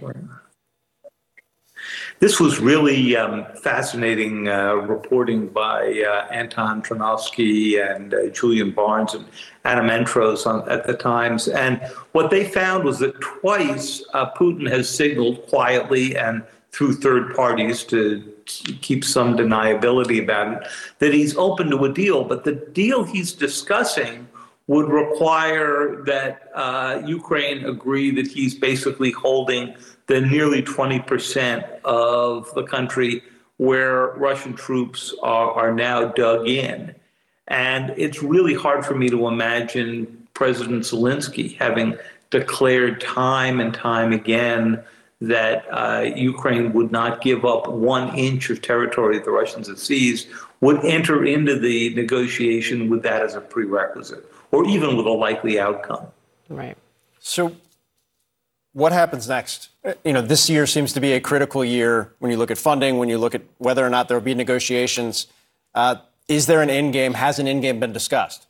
This was really um, fascinating uh, reporting by uh, Anton Troianovski and uh, Julian Barnes and Adam Entous on, at the Times. And what they found was that twice uh, Putin has signaled quietly and through third parties to keep some deniability about it that he's open to a deal. But the deal he's discussing would require that uh, Ukraine agree that he's basically holding the nearly 20% of the country where Russian troops are, are now dug in. And it's really hard for me to imagine President Zelensky having declared time and time again that uh, Ukraine would not give up one inch of territory that the Russians have seized, would enter into the negotiation with that as a prerequisite, or even with a likely outcome. Right. So what happens next? You know, this year seems to be a critical year when you look at funding, when you look at whether or not there will be negotiations. Uh, is there an end game? Has an end game been discussed?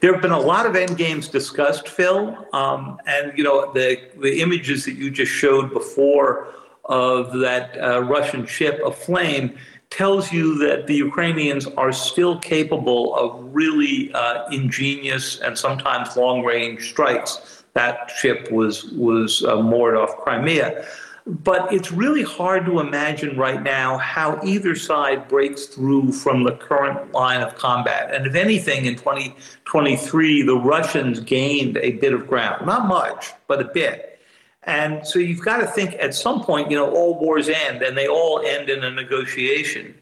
There have been a lot of end games discussed, Phil, um, and you know the the images that you just showed before of that uh, Russian ship aflame tells you that the Ukrainians are still capable of really uh, ingenious and sometimes long range strikes that ship was was uh, moored off Crimea. But it's really hard to imagine right now how either side breaks through from the current line of combat. And if anything, in 2023, the Russians gained a bit of ground. Not much, but a bit. And so you've got to think at some point, you know, all wars end and they all end in a negotiation.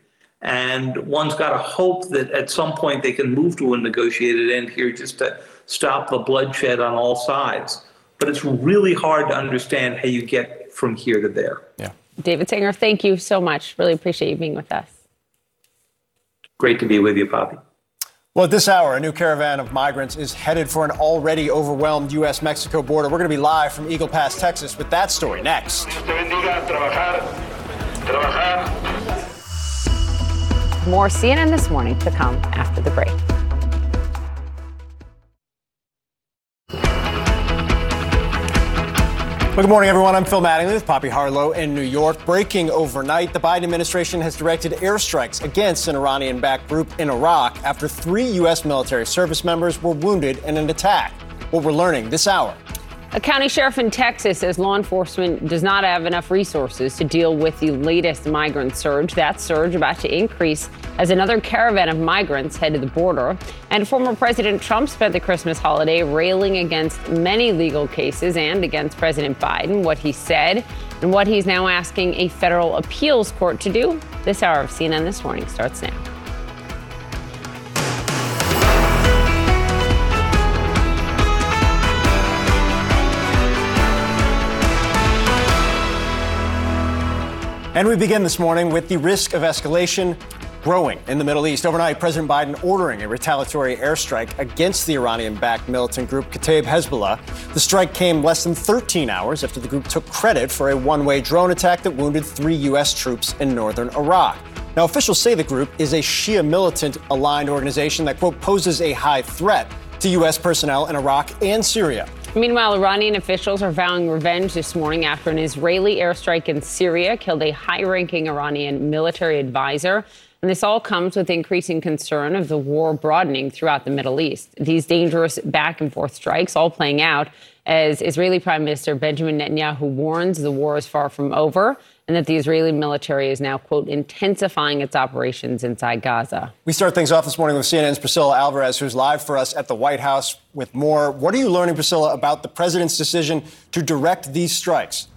And one's got to hope that at some point they can move to a negotiated end here just to stop the bloodshed on all sides. But it's really hard to understand how you get from here to there. Yeah. David Sanger, thank you so much. Really appreciate you being with us. Great to be with you, Poppy. Well, at this hour, a new caravan of migrants is headed for an already overwhelmed U.S. Mexico border. We're going to be live from Eagle Pass, Texas, with that story next. More CNN this morning to come after the break. Well, good morning, everyone. I'm Phil Mattingly with Poppy Harlow in New York. Breaking overnight, the Biden administration has directed airstrikes against an Iranian backed group in Iraq after three U.S. military service members were wounded in an attack. What we're learning this hour. A county sheriff in Texas says law enforcement does not have enough resources to deal with the latest migrant surge. That surge about to increase as another caravan of migrants head to the border. And former President Trump spent the Christmas holiday railing against many legal cases and against President Biden, what he said, and what he's now asking a federal appeals court to do. This hour of CNN This Morning starts now. And we begin this morning with the risk of escalation growing in the Middle East. Overnight, President Biden ordering a retaliatory airstrike against the Iranian backed militant group Kataib Hezbollah. The strike came less than 13 hours after the group took credit for a one way drone attack that wounded three U.S. troops in northern Iraq. Now, officials say the group is a Shia militant aligned organization that, quote, poses a high threat to U.S. personnel in Iraq and Syria. Meanwhile, Iranian officials are vowing revenge this morning after an Israeli airstrike in Syria killed a high ranking Iranian military advisor. And this all comes with increasing concern of the war broadening throughout the Middle East. These dangerous back and forth strikes all playing out as Israeli Prime Minister Benjamin Netanyahu warns the war is far from over and that the Israeli military is now, quote, intensifying its operations inside Gaza. We start things off this morning with CNN's Priscilla Alvarez, who's live for us at the White House with more. What are you learning, Priscilla, about the president's decision to direct these strikes?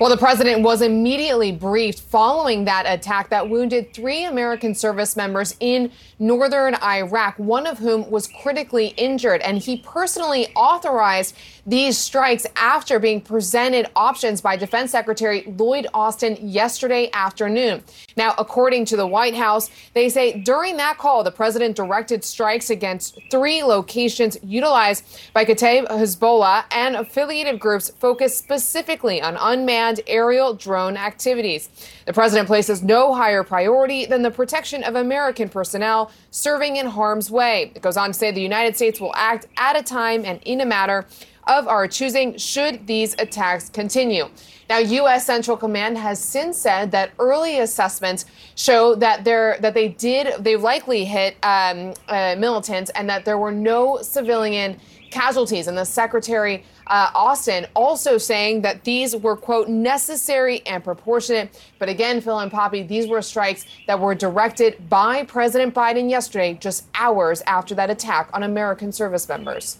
Well, the president was immediately briefed following that attack that wounded three American service members in northern Iraq, one of whom was critically injured. And he personally authorized these strikes after being presented options by Defense Secretary Lloyd Austin yesterday afternoon. Now, according to the White House, they say during that call, the president directed strikes against three locations utilized by Kataib Hezbollah and affiliated groups focused specifically on unmanned aerial drone activities. The president places no higher priority than the protection of American personnel serving in harm's way. It goes on to say the United States will act at a time and in a matter of our choosing should these attacks continue. Now, U.S. Central Command has since said that early assessments show that they that they did they likely hit um, uh, militants and that there were no civilian casualties. And the Secretary uh, Austin also saying that these were quote necessary and proportionate. But again, Phil and Poppy, these were strikes that were directed by President Biden yesterday, just hours after that attack on American service members.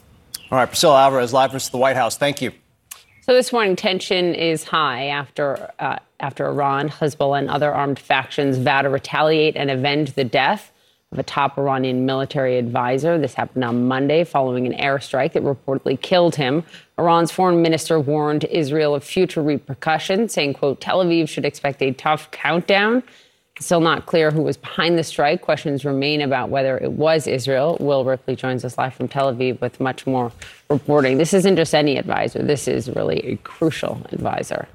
All right, Priscilla Alvarez, live from the White House. Thank you. So this morning, tension is high after uh, after Iran, Hezbollah, and other armed factions vow to retaliate and avenge the death of a top Iranian military advisor. This happened on Monday following an airstrike that reportedly killed him. Iran's foreign minister warned Israel of future repercussions, saying, "quote Tel Aviv should expect a tough countdown." Still not clear who was behind the strike. Questions remain about whether it was Israel. Will Ripley joins us live from Tel Aviv with much more reporting. This isn't just any advisor, this is really a crucial advisor.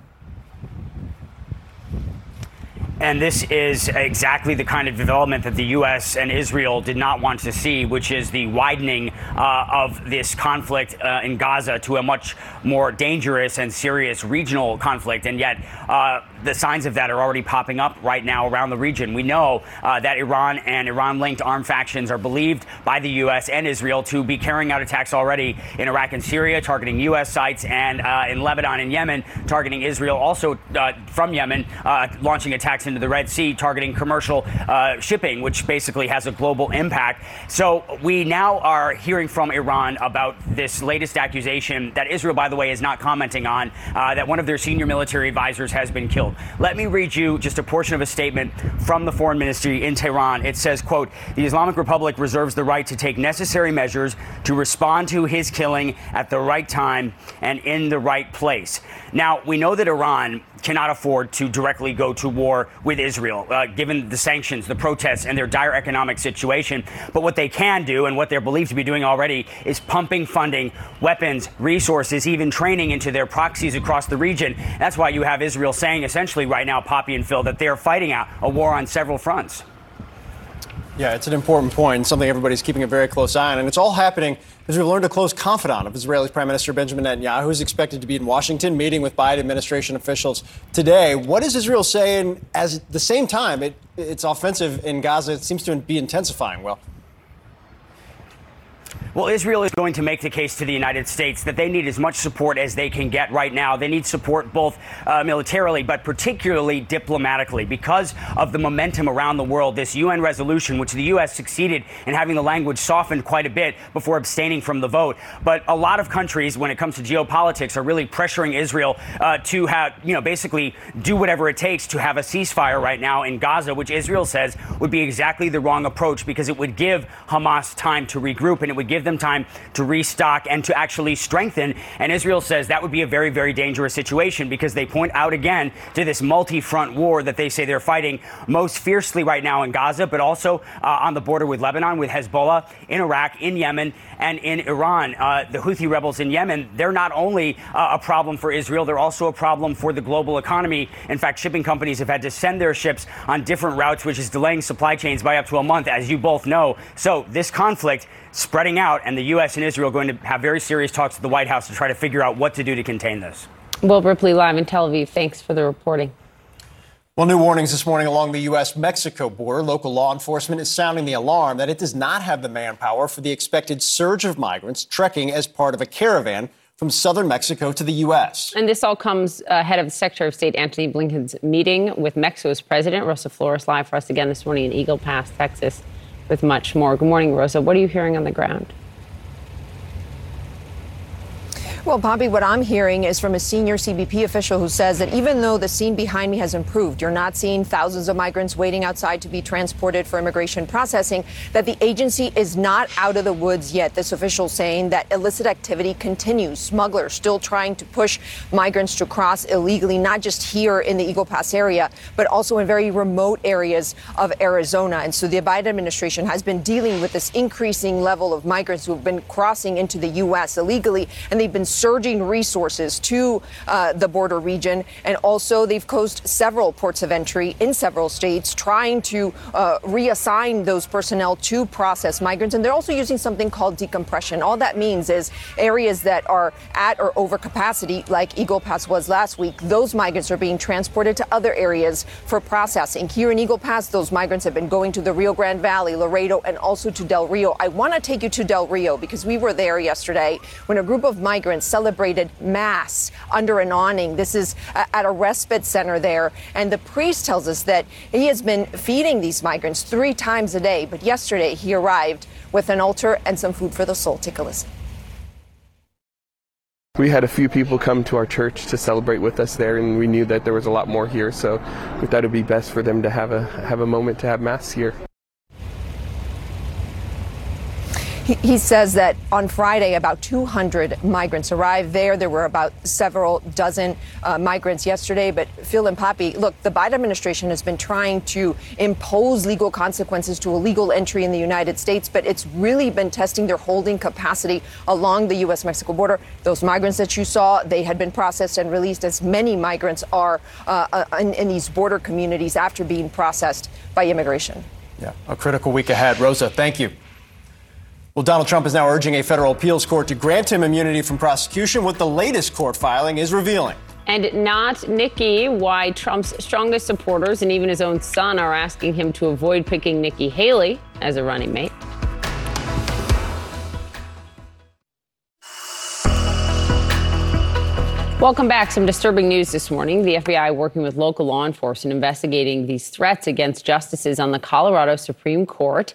And this is exactly the kind of development that the U.S. and Israel did not want to see, which is the widening uh, of this conflict uh, in Gaza to a much more dangerous and serious regional conflict. And yet, uh, the signs of that are already popping up right now around the region. We know uh, that Iran and Iran linked armed factions are believed by the U.S. and Israel to be carrying out attacks already in Iraq and Syria, targeting U.S. sites, and uh, in Lebanon and Yemen, targeting Israel, also uh, from Yemen, uh, launching attacks into the Red Sea, targeting commercial uh, shipping, which basically has a global impact. So we now are hearing from Iran about this latest accusation that Israel, by the way, is not commenting on, uh, that one of their senior military advisors has been killed. Let me read you just a portion of a statement from the foreign ministry in Tehran. It says, quote, the Islamic Republic reserves the right to take necessary measures to respond to his killing at the right time and in the right place. Now, we know that Iran cannot afford to directly go to war with Israel, uh, given the sanctions, the protests, and their dire economic situation. But what they can do, and what they're believed to be doing already, is pumping funding, weapons, resources, even training into their proxies across the region. That's why you have Israel saying essentially right now, Poppy and Phil, that they are fighting out a war on several fronts. Yeah, it's an important point, something everybody's keeping a very close eye on. And it's all happening as we've learned a close confidant of Israeli Prime Minister Benjamin Netanyahu, who's expected to be in Washington meeting with Biden administration officials today. What is Israel saying? As at the same time, it, its offensive in Gaza seems to be intensifying. Well, well, Israel is going to make the case to the United States that they need as much support as they can get right now. They need support both uh, militarily, but particularly diplomatically because of the momentum around the world. This UN resolution, which the U.S. succeeded in having the language softened quite a bit before abstaining from the vote. But a lot of countries, when it comes to geopolitics, are really pressuring Israel uh, to have, you know, basically do whatever it takes to have a ceasefire right now in Gaza, which Israel says would be exactly the wrong approach because it would give Hamas time to regroup and it would give them time to restock and to actually strengthen. And Israel says that would be a very, very dangerous situation because they point out again to this multi front war that they say they're fighting most fiercely right now in Gaza, but also uh, on the border with Lebanon, with Hezbollah, in Iraq, in Yemen, and in Iran. Uh, the Houthi rebels in Yemen, they're not only uh, a problem for Israel, they're also a problem for the global economy. In fact, shipping companies have had to send their ships on different routes, which is delaying supply chains by up to a month, as you both know. So this conflict spreading out, and the U.S. and Israel are going to have very serious talks at the White House to try to figure out what to do to contain this. Will Ripley live in Tel Aviv. Thanks for the reporting. Well, new warnings this morning along the U.S. Mexico border. Local law enforcement is sounding the alarm that it does not have the manpower for the expected surge of migrants trekking as part of a caravan from southern Mexico to the U.S. And this all comes uh, ahead of Secretary of State Antony Blinken's meeting with Mexico's president. Rosa Flores live for us again this morning in Eagle Pass, Texas with much more. Good morning, Rosa. What are you hearing on the ground? Well, Poppy, what I'm hearing is from a senior CBP official who says that even though the scene behind me has improved, you're not seeing thousands of migrants waiting outside to be transported for immigration processing, that the agency is not out of the woods yet. This official saying that illicit activity continues. Smugglers still trying to push migrants to cross illegally, not just here in the Eagle Pass area, but also in very remote areas of Arizona. And so the Biden administration has been dealing with this increasing level of migrants who have been crossing into the U.S. illegally, and they've been surging resources to uh, the border region. And also, they've closed several ports of entry in several states, trying to uh, reassign those personnel to process migrants. And they're also using something called decompression. All that means is areas that are at or over capacity, like Eagle Pass was last week, those migrants are being transported to other areas for processing. Here in Eagle Pass, those migrants have been going to the Rio Grande Valley, Laredo, and also to Del Rio. I want to take you to Del Rio because we were there yesterday when a group of migrants celebrated Mass under an awning. This is uh, at a respite center there. And the priest tells us that he has been feeding these migrants three times a day. But yesterday he arrived with an altar and some food for the soul. Take a listen. We had a few people come to our church to celebrate with us there, and we knew that there was a lot more here, so we thought it'd be best for them to have a have a moment to have mass here. He, he, says that on Friday, about 200 migrants arrived there. There were about several dozen uh, migrants yesterday. But Phil and Poppy, look, the Biden administration has been trying to impose legal consequences to illegal entry in the United States, but it's really been testing their holding capacity along the U.S. Mexico border. Those migrants that you saw, they had been processed and released, as many migrants are uh, uh in, in these border communities after being processed by immigration. Yeah, a critical week ahead. Rosa, thank you. Well, Donald Trump is now urging a federal appeals court to grant him immunity from prosecution. What the latest court filing is revealing. And not Nikki, why Trump's strongest supporters and even his own son are asking him to avoid picking Nikki Haley as a running mate. Welcome back. Some disturbing news this morning. The FBI working with local law enforcement investigating these threats against justices on the Colorado Supreme Court.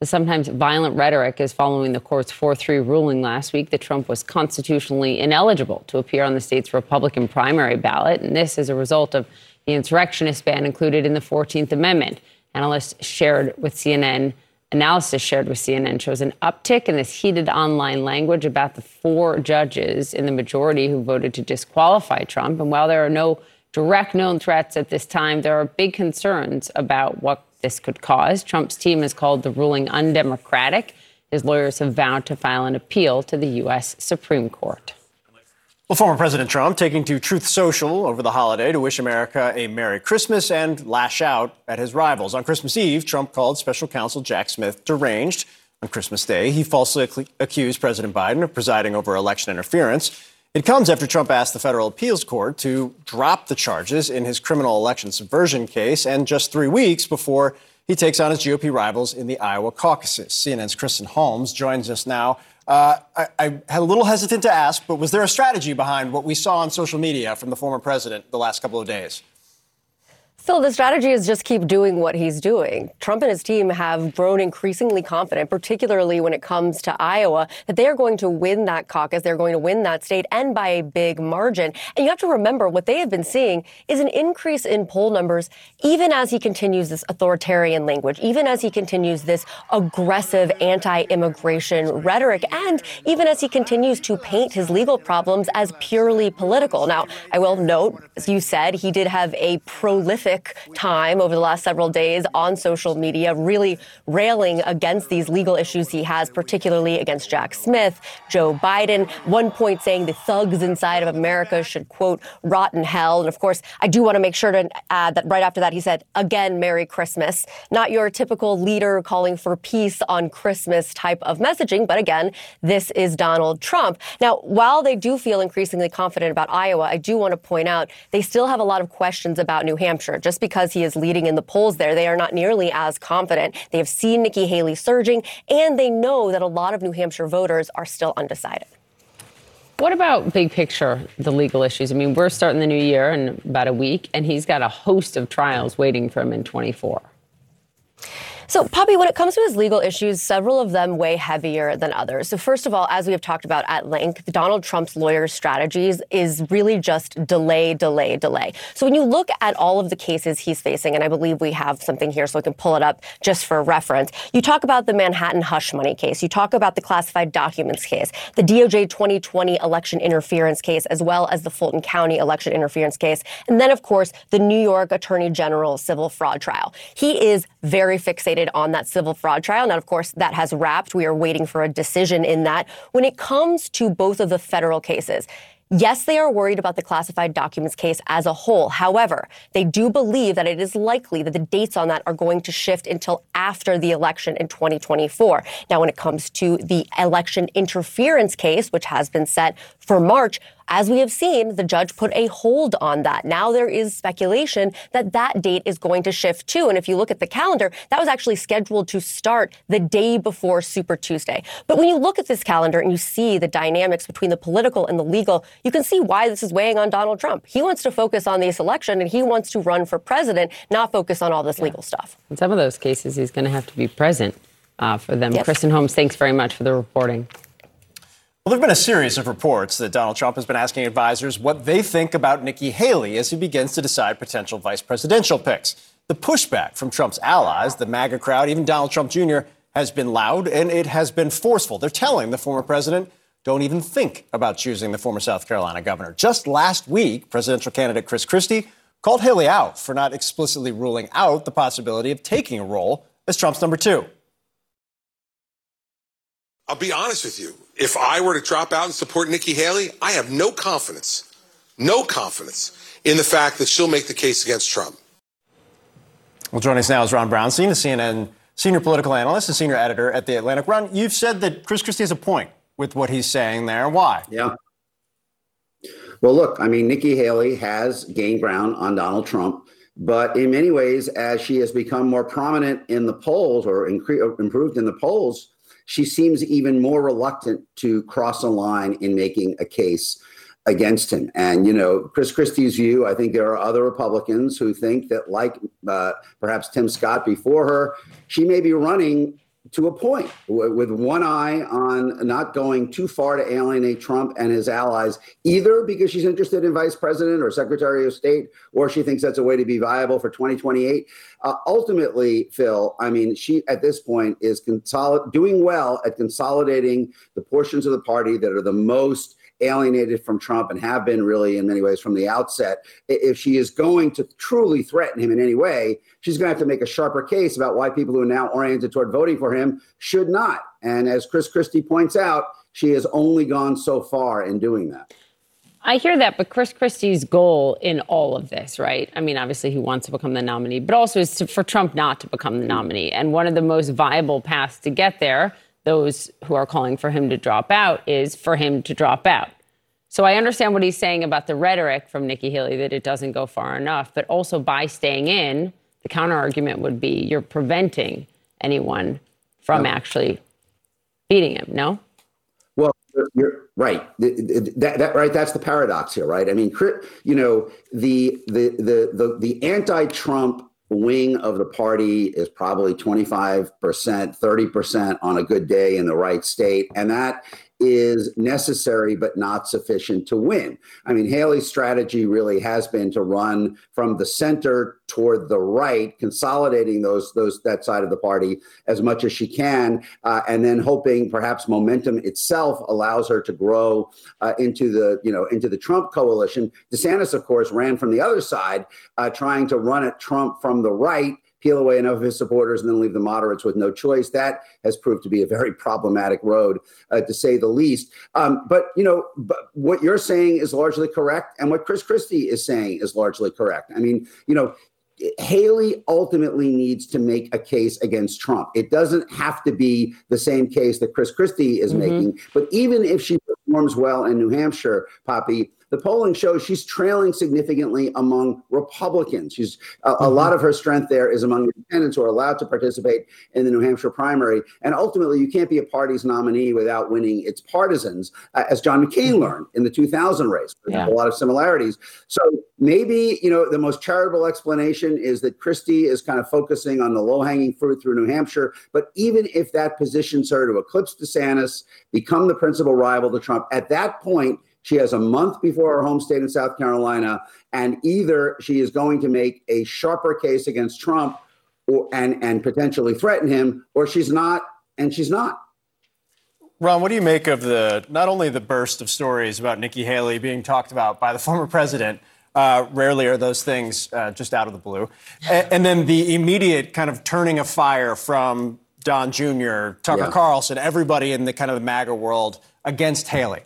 The sometimes violent rhetoric is following the court's 4 3 ruling last week that Trump was constitutionally ineligible to appear on the state's Republican primary ballot. And this is a result of the insurrectionist ban included in the 14th Amendment. Analysts shared with CNN. Analysis shared with CNN shows an uptick in this heated online language about the four judges in the majority who voted to disqualify Trump. And while there are no direct known threats at this time, there are big concerns about what this could cause. Trump's team has called the ruling undemocratic. His lawyers have vowed to file an appeal to the U.S. Supreme Court. Well, former President Trump taking to Truth Social over the holiday to wish America a Merry Christmas and lash out at his rivals. On Christmas Eve, Trump called special counsel Jack Smith deranged. On Christmas Day, he falsely accused President Biden of presiding over election interference. It comes after Trump asked the federal appeals court to drop the charges in his criminal election subversion case, and just three weeks before he takes on his GOP rivals in the Iowa caucuses. CNN's Kristen Holmes joins us now. Uh, I, I had a little hesitant to ask, but was there a strategy behind what we saw on social media from the former president the last couple of days? So the strategy is just keep doing what he's doing. Trump and his team have grown increasingly confident, particularly when it comes to Iowa, that they are going to win that caucus. They're going to win that state and by a big margin. And you have to remember what they have been seeing is an increase in poll numbers, even as he continues this authoritarian language, even as he continues this aggressive anti-immigration rhetoric, and even as he continues to paint his legal problems as purely political. Now, I will note, as you said, he did have a prolific time over the last several days on social media, really railing against these legal issues he has, particularly against Jack Smith, Joe Biden. One point saying the thugs inside of America should, quote, rot in hell. And of course, I do want to make sure to add that right after that, he said, again, Merry Christmas. Not your typical leader calling for peace on Christmas type of messaging, but again, this is Donald Trump. Now, while they do feel increasingly confident about Iowa, I do want to point out they still have a lot of questions about New Hampshire just because he is leading in the polls there, they are not nearly as confident. They have seen Nikki Haley surging, and they know that a lot of New Hampshire voters are still undecided. What about big picture, the legal issues? I mean, we're starting the new year in about a week, and he's got a host of trials waiting for him in 24. So, Poppy, when it comes to his legal issues, several of them weigh heavier than others. So, first of all, as we have talked about at length, Donald Trump's lawyers' strategies is really just delay, delay, delay. So, when you look at all of the cases he's facing, and I believe we have something here so we can pull it up just for reference, you talk about the Manhattan hush money case, you talk about the classified documents case, the DOJ 2020 election interference case, as well as the Fulton County election interference case, and then, of course, the New York Attorney General civil fraud trial. He is very fixated on that civil fraud trial. Now, of course, that has wrapped. We are waiting for a decision in that. When it comes to both of the federal cases, Yes, they are worried about the classified documents case as a whole. However, they do believe that it is likely that the dates on that are going to shift until after the election in 2024. Now, when it comes to the election interference case, which has been set for March, as we have seen, the judge put a hold on that. Now there is speculation that that date is going to shift too. And if you look at the calendar, that was actually scheduled to start the day before Super Tuesday. But when you look at this calendar and you see the dynamics between the political and the legal, you can see why this is weighing on Donald Trump. He wants to focus on this election and he wants to run for president, not focus on all this yeah. legal stuff. In some of those cases, he's going to have to be present uh, for them. Yes. Kristen Holmes, thanks very much for the reporting. Well, there have been a series of reports that Donald Trump has been asking advisors what they think about Nikki Haley as he begins to decide potential vice presidential picks. The pushback from Trump's allies, the MAGA crowd, even Donald Trump Jr., has been loud and it has been forceful. They're telling the former president, don't even think about choosing the former South Carolina governor. Just last week, presidential candidate Chris Christie called Haley out for not explicitly ruling out the possibility of taking a role as Trump's number two. I'll be honest with you. If I were to drop out and support Nikki Haley, I have no confidence, no confidence in the fact that she'll make the case against Trump. Well, joining us now is Ron Brownstein, the CNN senior political analyst and senior editor at The Atlantic. Ron, you've said that Chris Christie has a point with what he's saying there. Why? Yeah. Well, look, I mean, Nikki Haley has gained ground on Donald Trump. But in many ways, as she has become more prominent in the polls or incre- improved in the polls, she seems even more reluctant to cross a line in making a case against him. And, you know, Chris Christie's view, I think there are other Republicans who think that, like uh, perhaps Tim Scott before her, she may be running to a point with one eye on not going too far to alienate Trump and his allies, either because she's interested in vice president or secretary of state, or she thinks that's a way to be viable for 2028. Uh, ultimately, Phil, I mean, she at this point is consolid- doing well at consolidating the portions of the party that are the most alienated from Trump and have been really in many ways from the outset. If she is going to truly threaten him in any way, she's going to have to make a sharper case about why people who are now oriented toward voting for him should not. And as Chris Christie points out, she has only gone so far in doing that. I hear that, but Chris Christie's goal in all of this, right? I mean, obviously he wants to become the nominee, but also is to, for Trump not to become the nominee. And one of the most viable paths to get there those who are calling for him to drop out is for him to drop out. So I understand what he's saying about the rhetoric from Nikki Haley that it doesn't go far enough, but also by staying in, the counter argument would be you're preventing anyone from no. actually beating him. No. Well, you're right. That, that, right. That's the paradox here, right? I mean, you know, the the the the, the anti-Trump wing of the party is probably 25%, 30% on a good day in the right state. And that is necessary but not sufficient to win. I mean, Haley's strategy really has been to run from the center toward the right, consolidating those those that side of the party as much as she can, uh, and then hoping perhaps momentum itself allows her to grow uh, into the you know into the Trump coalition. DeSantis, of course, ran from the other side, uh, trying to run at Trump from the right peel away enough of his supporters and then leave the moderates with no choice. That has proved to be a very problematic road, uh, to say the least. Um, but you know, but what you're saying is largely correct, and what Chris Christie is saying is largely correct. I mean, you know. Haley ultimately needs to make a case against Trump. It doesn't have to be the same case that Chris Christie is mm-hmm. making, but even if she performs well in New Hampshire, Poppy, the polling shows she's trailing significantly among Republicans. She's a, a Mm-hmm. lot of her strength there is among independents who are allowed to participate in the New Hampshire primary. And ultimately, you can't be a party's nominee without winning its partisans, uh, as John McCain learned in the 2000 race. There's Yeah. a lot of similarities. So maybe, you know, the most charitable explanation is that Christie is kind of focusing on the low hanging fruit through New Hampshire. But even if that positions her to eclipse DeSantis, become the principal rival to Trump, at that point, she has a month before her home state in South Carolina, and either she is going to make a sharper case against Trump or and and potentially threaten him, or she's not, and she's not. Ron, what do you make of the not only the burst of stories about Nikki Haley being talked about by the former president? Uh, rarely are those things uh, just out of the blue, and, and then the immediate kind of turning of fire from Don Jr., Tucker Yeah. Carlson, everybody in the kind of the MAGA world against Haley.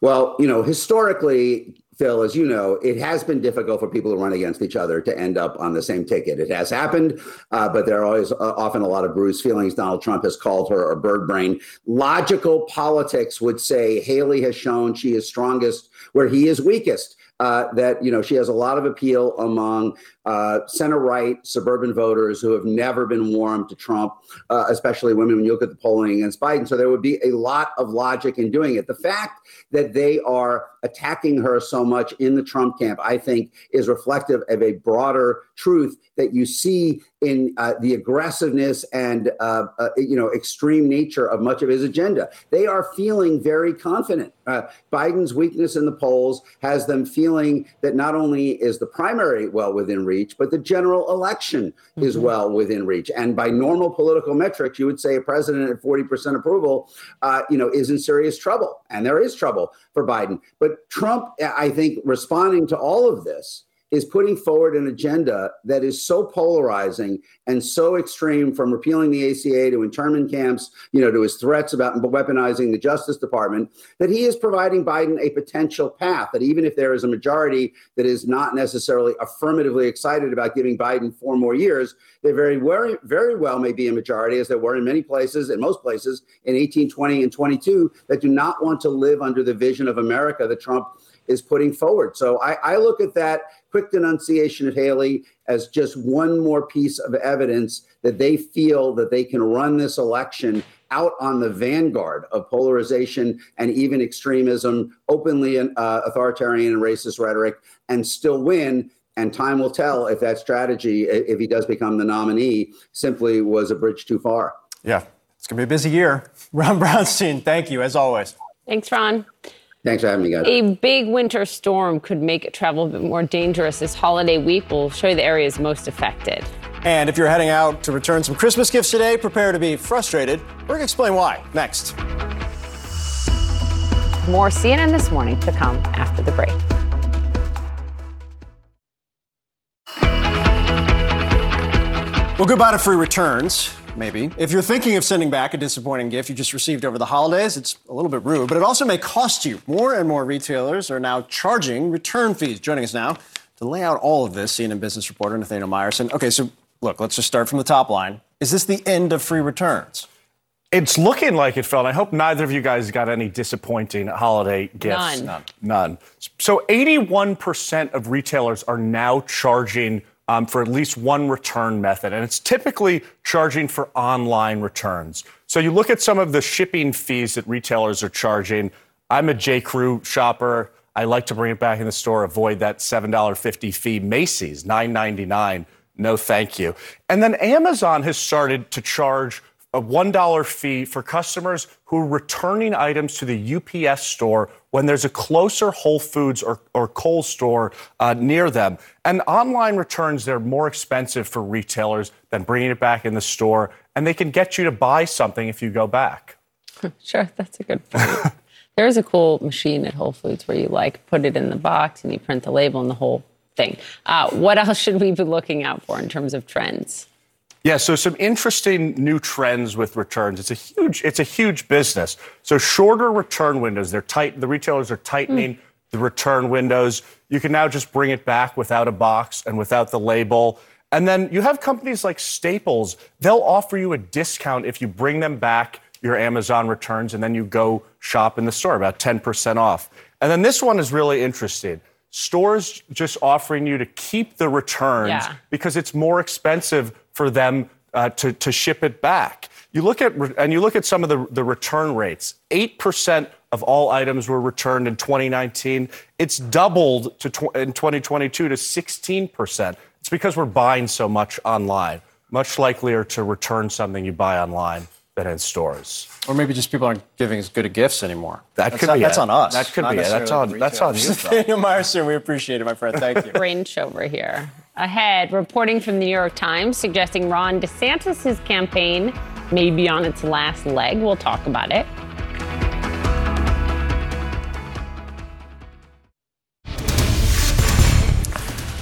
Well, you know, historically, Phil, as you know, it has been difficult for people to run against each other to end up on the same ticket. It has happened, uh, but there are always uh, often a lot of bruised feelings. Donald Trump has called her a bird brain. Logical politics would say Haley has shown she is strongest where he is weakest. Uh, that you know she has a lot of appeal among uh, center right suburban voters who have never been warm to Trump, uh, especially women. When you look at the polling against Biden, so there would be a lot of logic in doing it. The fact that they are attacking her so much in the Trump camp, I think, is reflective of a broader truth that you see in uh, the aggressiveness and uh, uh, you know extreme nature of much of his agenda. They are feeling very confident. Uh, Biden's weakness in the polls has them feeling that not only is the primary well within reach, but the general election is well within reach. And by normal political metrics, you would say a president at 40% approval, uh, you know, is in serious trouble. And there is trouble for Biden. But Trump, I think, responding to all of this, is putting forward an agenda that is so polarizing and so extreme from repealing the ACA to internment camps, you know, to his threats about weaponizing the Justice Department, that he is providing Biden a potential path that even if there is a majority that is not necessarily affirmatively excited about giving Biden four more years, there very, very, very well may be a majority, as there were in many places, in most places, in 18, 20, and 22, that do not want to live under the vision of America that Trump is putting forward. So I, I look at that quick denunciation of Haley as just one more piece of evidence that they feel that they can run this election out on the vanguard of polarization and even extremism, openly uh, authoritarian and racist rhetoric, and still win. And time will tell if that strategy, if he does become the nominee, simply was a bridge too far. Yeah, it's going to be a busy year. Ron Brownstein, thank you as always. Thanks, Ron. Thanks for having me, guys. A big winter storm could make travel a bit more dangerous this holiday week. We'll show you the areas most affected. And if you're heading out to return some Christmas gifts today, prepare to be frustrated. We're going to explain why next. More CNN this morning to come after the break. Well, goodbye to free returns, maybe. If you're thinking of sending back a disappointing gift you just received over the holidays, it's a little bit rude, but it also may cost you. More and more retailers are now charging return fees. Joining us now to lay out all of this, CNN business reporter Nathaniel Meyersohn. Okay, so look, let's just start from the top line. Is this the end of free returns? It's looking like it, Phil. And I hope neither of you guys got any disappointing holiday gifts. None. None. None. So 81% of retailers are now charging um, for at least one return method, and it's typically charging for online returns. So you look at some of the shipping fees that retailers are charging. I'm a J. Crew shopper. I like to bring it back in the store. Avoid that $7.50 fee. Macy's $9.99. No, thank you. And then Amazon has started to charge a $1 fee for customers who are returning items to the UPS store when there's a closer Whole Foods or, or Kohl's store uh, near them. And online returns, they're more expensive for retailers than bringing it back in the store, and they can get you to buy something if you go back. Sure, that's a good point. there is a cool machine at Whole Foods where you like put it in the box and you print the label and the whole thing. Uh, what else should we be looking out for in terms of trends? Yeah, so some interesting new trends with returns. It's a huge, it's a huge business. So shorter return windows. They're tight. The retailers are tightening the return windows. You can now just bring it back without a box and without the label. And then you have companies like Staples. They'll offer you a discount if you bring them back your Amazon returns and then you go shop in the store, about 10% off. And then this one is really interesting. Stores just offering you to keep the returns Yeah. because it's more expensive for them uh, to, to ship it back. You look at and you look at some of the, the return rates. Eight percent of all items were returned in 2019. It's doubled to tw- in 2022 to 16 percent. It's because we're buying so much online. Much likelier to return something you buy online than in stores. Or maybe just people aren't giving as good of gifts anymore. That That's could not- be That's it. on us. That could not be it. That's on- that's on you, Daniel Meyersohn, we appreciate it, my friend. Thank you. Range over here. Ahead, reporting from the New York Times suggesting Ron DeSantis' campaign may be on its last leg. We'll talk about it.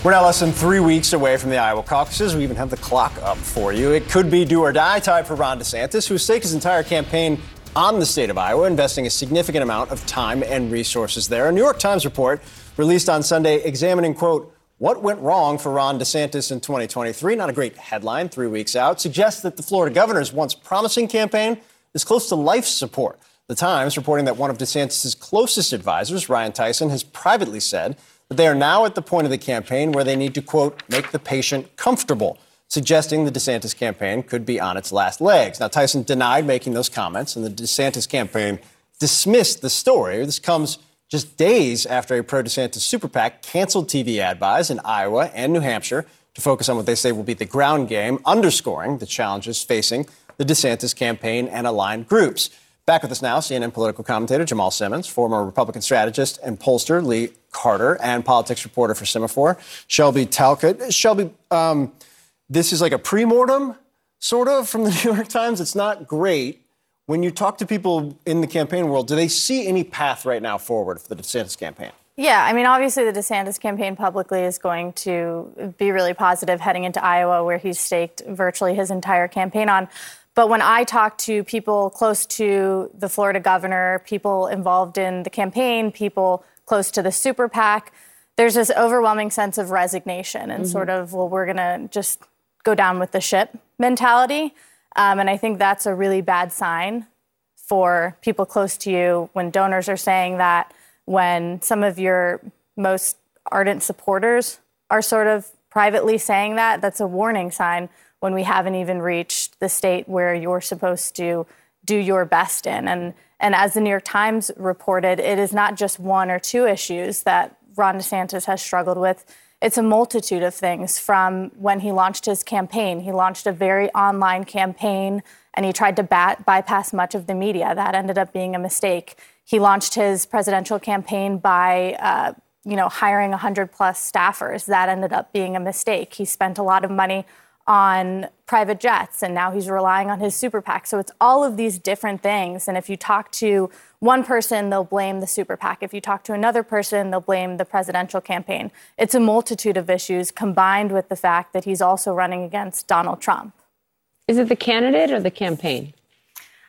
We're now less than three weeks away from the Iowa caucuses. We even have the clock up for you. It could be do or die time for Ron DeSantis, who staked his entire campaign on the state of Iowa, investing a significant amount of time and resources there. A New York Times report released on Sunday examining, quote, what went wrong for Ron DeSantis in 2023? Not a great headline three weeks out. Suggests that the Florida governor's once promising campaign is close to life support. The Times reporting that one of DeSantis' closest advisors, Ryan Tyson, has privately said that they are now at the point of the campaign where they need to, quote, make the patient comfortable, suggesting the DeSantis campaign could be on its last legs. Now, Tyson denied making those comments, and the DeSantis campaign dismissed the story. This comes just days after a pro DeSantis super PAC canceled TV ad buys in Iowa and New Hampshire to focus on what they say will be the ground game, underscoring the challenges facing the DeSantis campaign and aligned groups. Back with us now, CNN political commentator Jamal Simmons, former Republican strategist and pollster Lee Carter, and politics reporter for Semafor, Shelby Talcott. Shelby, um, this is like a pre-mortem, sort of, from the New York Times. It's not great. When you talk to people in the campaign world, do they see any path right now forward for the DeSantis campaign? Yeah, I mean, obviously, the DeSantis campaign publicly is going to be really positive heading into Iowa, where he's staked virtually his entire campaign on. But when I talk to people close to the Florida governor, people involved in the campaign, people close to the super PAC, there's this overwhelming sense of resignation and Mhm. sort of, well, we're going to just go down with the ship mentality. Um, and I think that's a really bad sign for people close to you when donors are saying that, when some of your most ardent supporters are sort of privately saying that, that's a warning sign when we haven't even reached the state where you're supposed to do your best in. And, and as the New York Times reported, it is not just one or two issues that Ron DeSantis has struggled with. It's a multitude of things from when he launched his campaign. He launched a very online campaign and he tried to bat, bypass much of the media. That ended up being a mistake. He launched his presidential campaign by, uh, you know, hiring 100 plus staffers. That ended up being a mistake. He spent a lot of money on private jets and now he's relying on his super PAC. So it's all of these different things. And if you talk to one person, they'll blame the super PAC. If you talk to another person, they'll blame the presidential campaign. It's a multitude of issues combined with the fact that he's also running against Donald Trump. Is it the candidate or the campaign?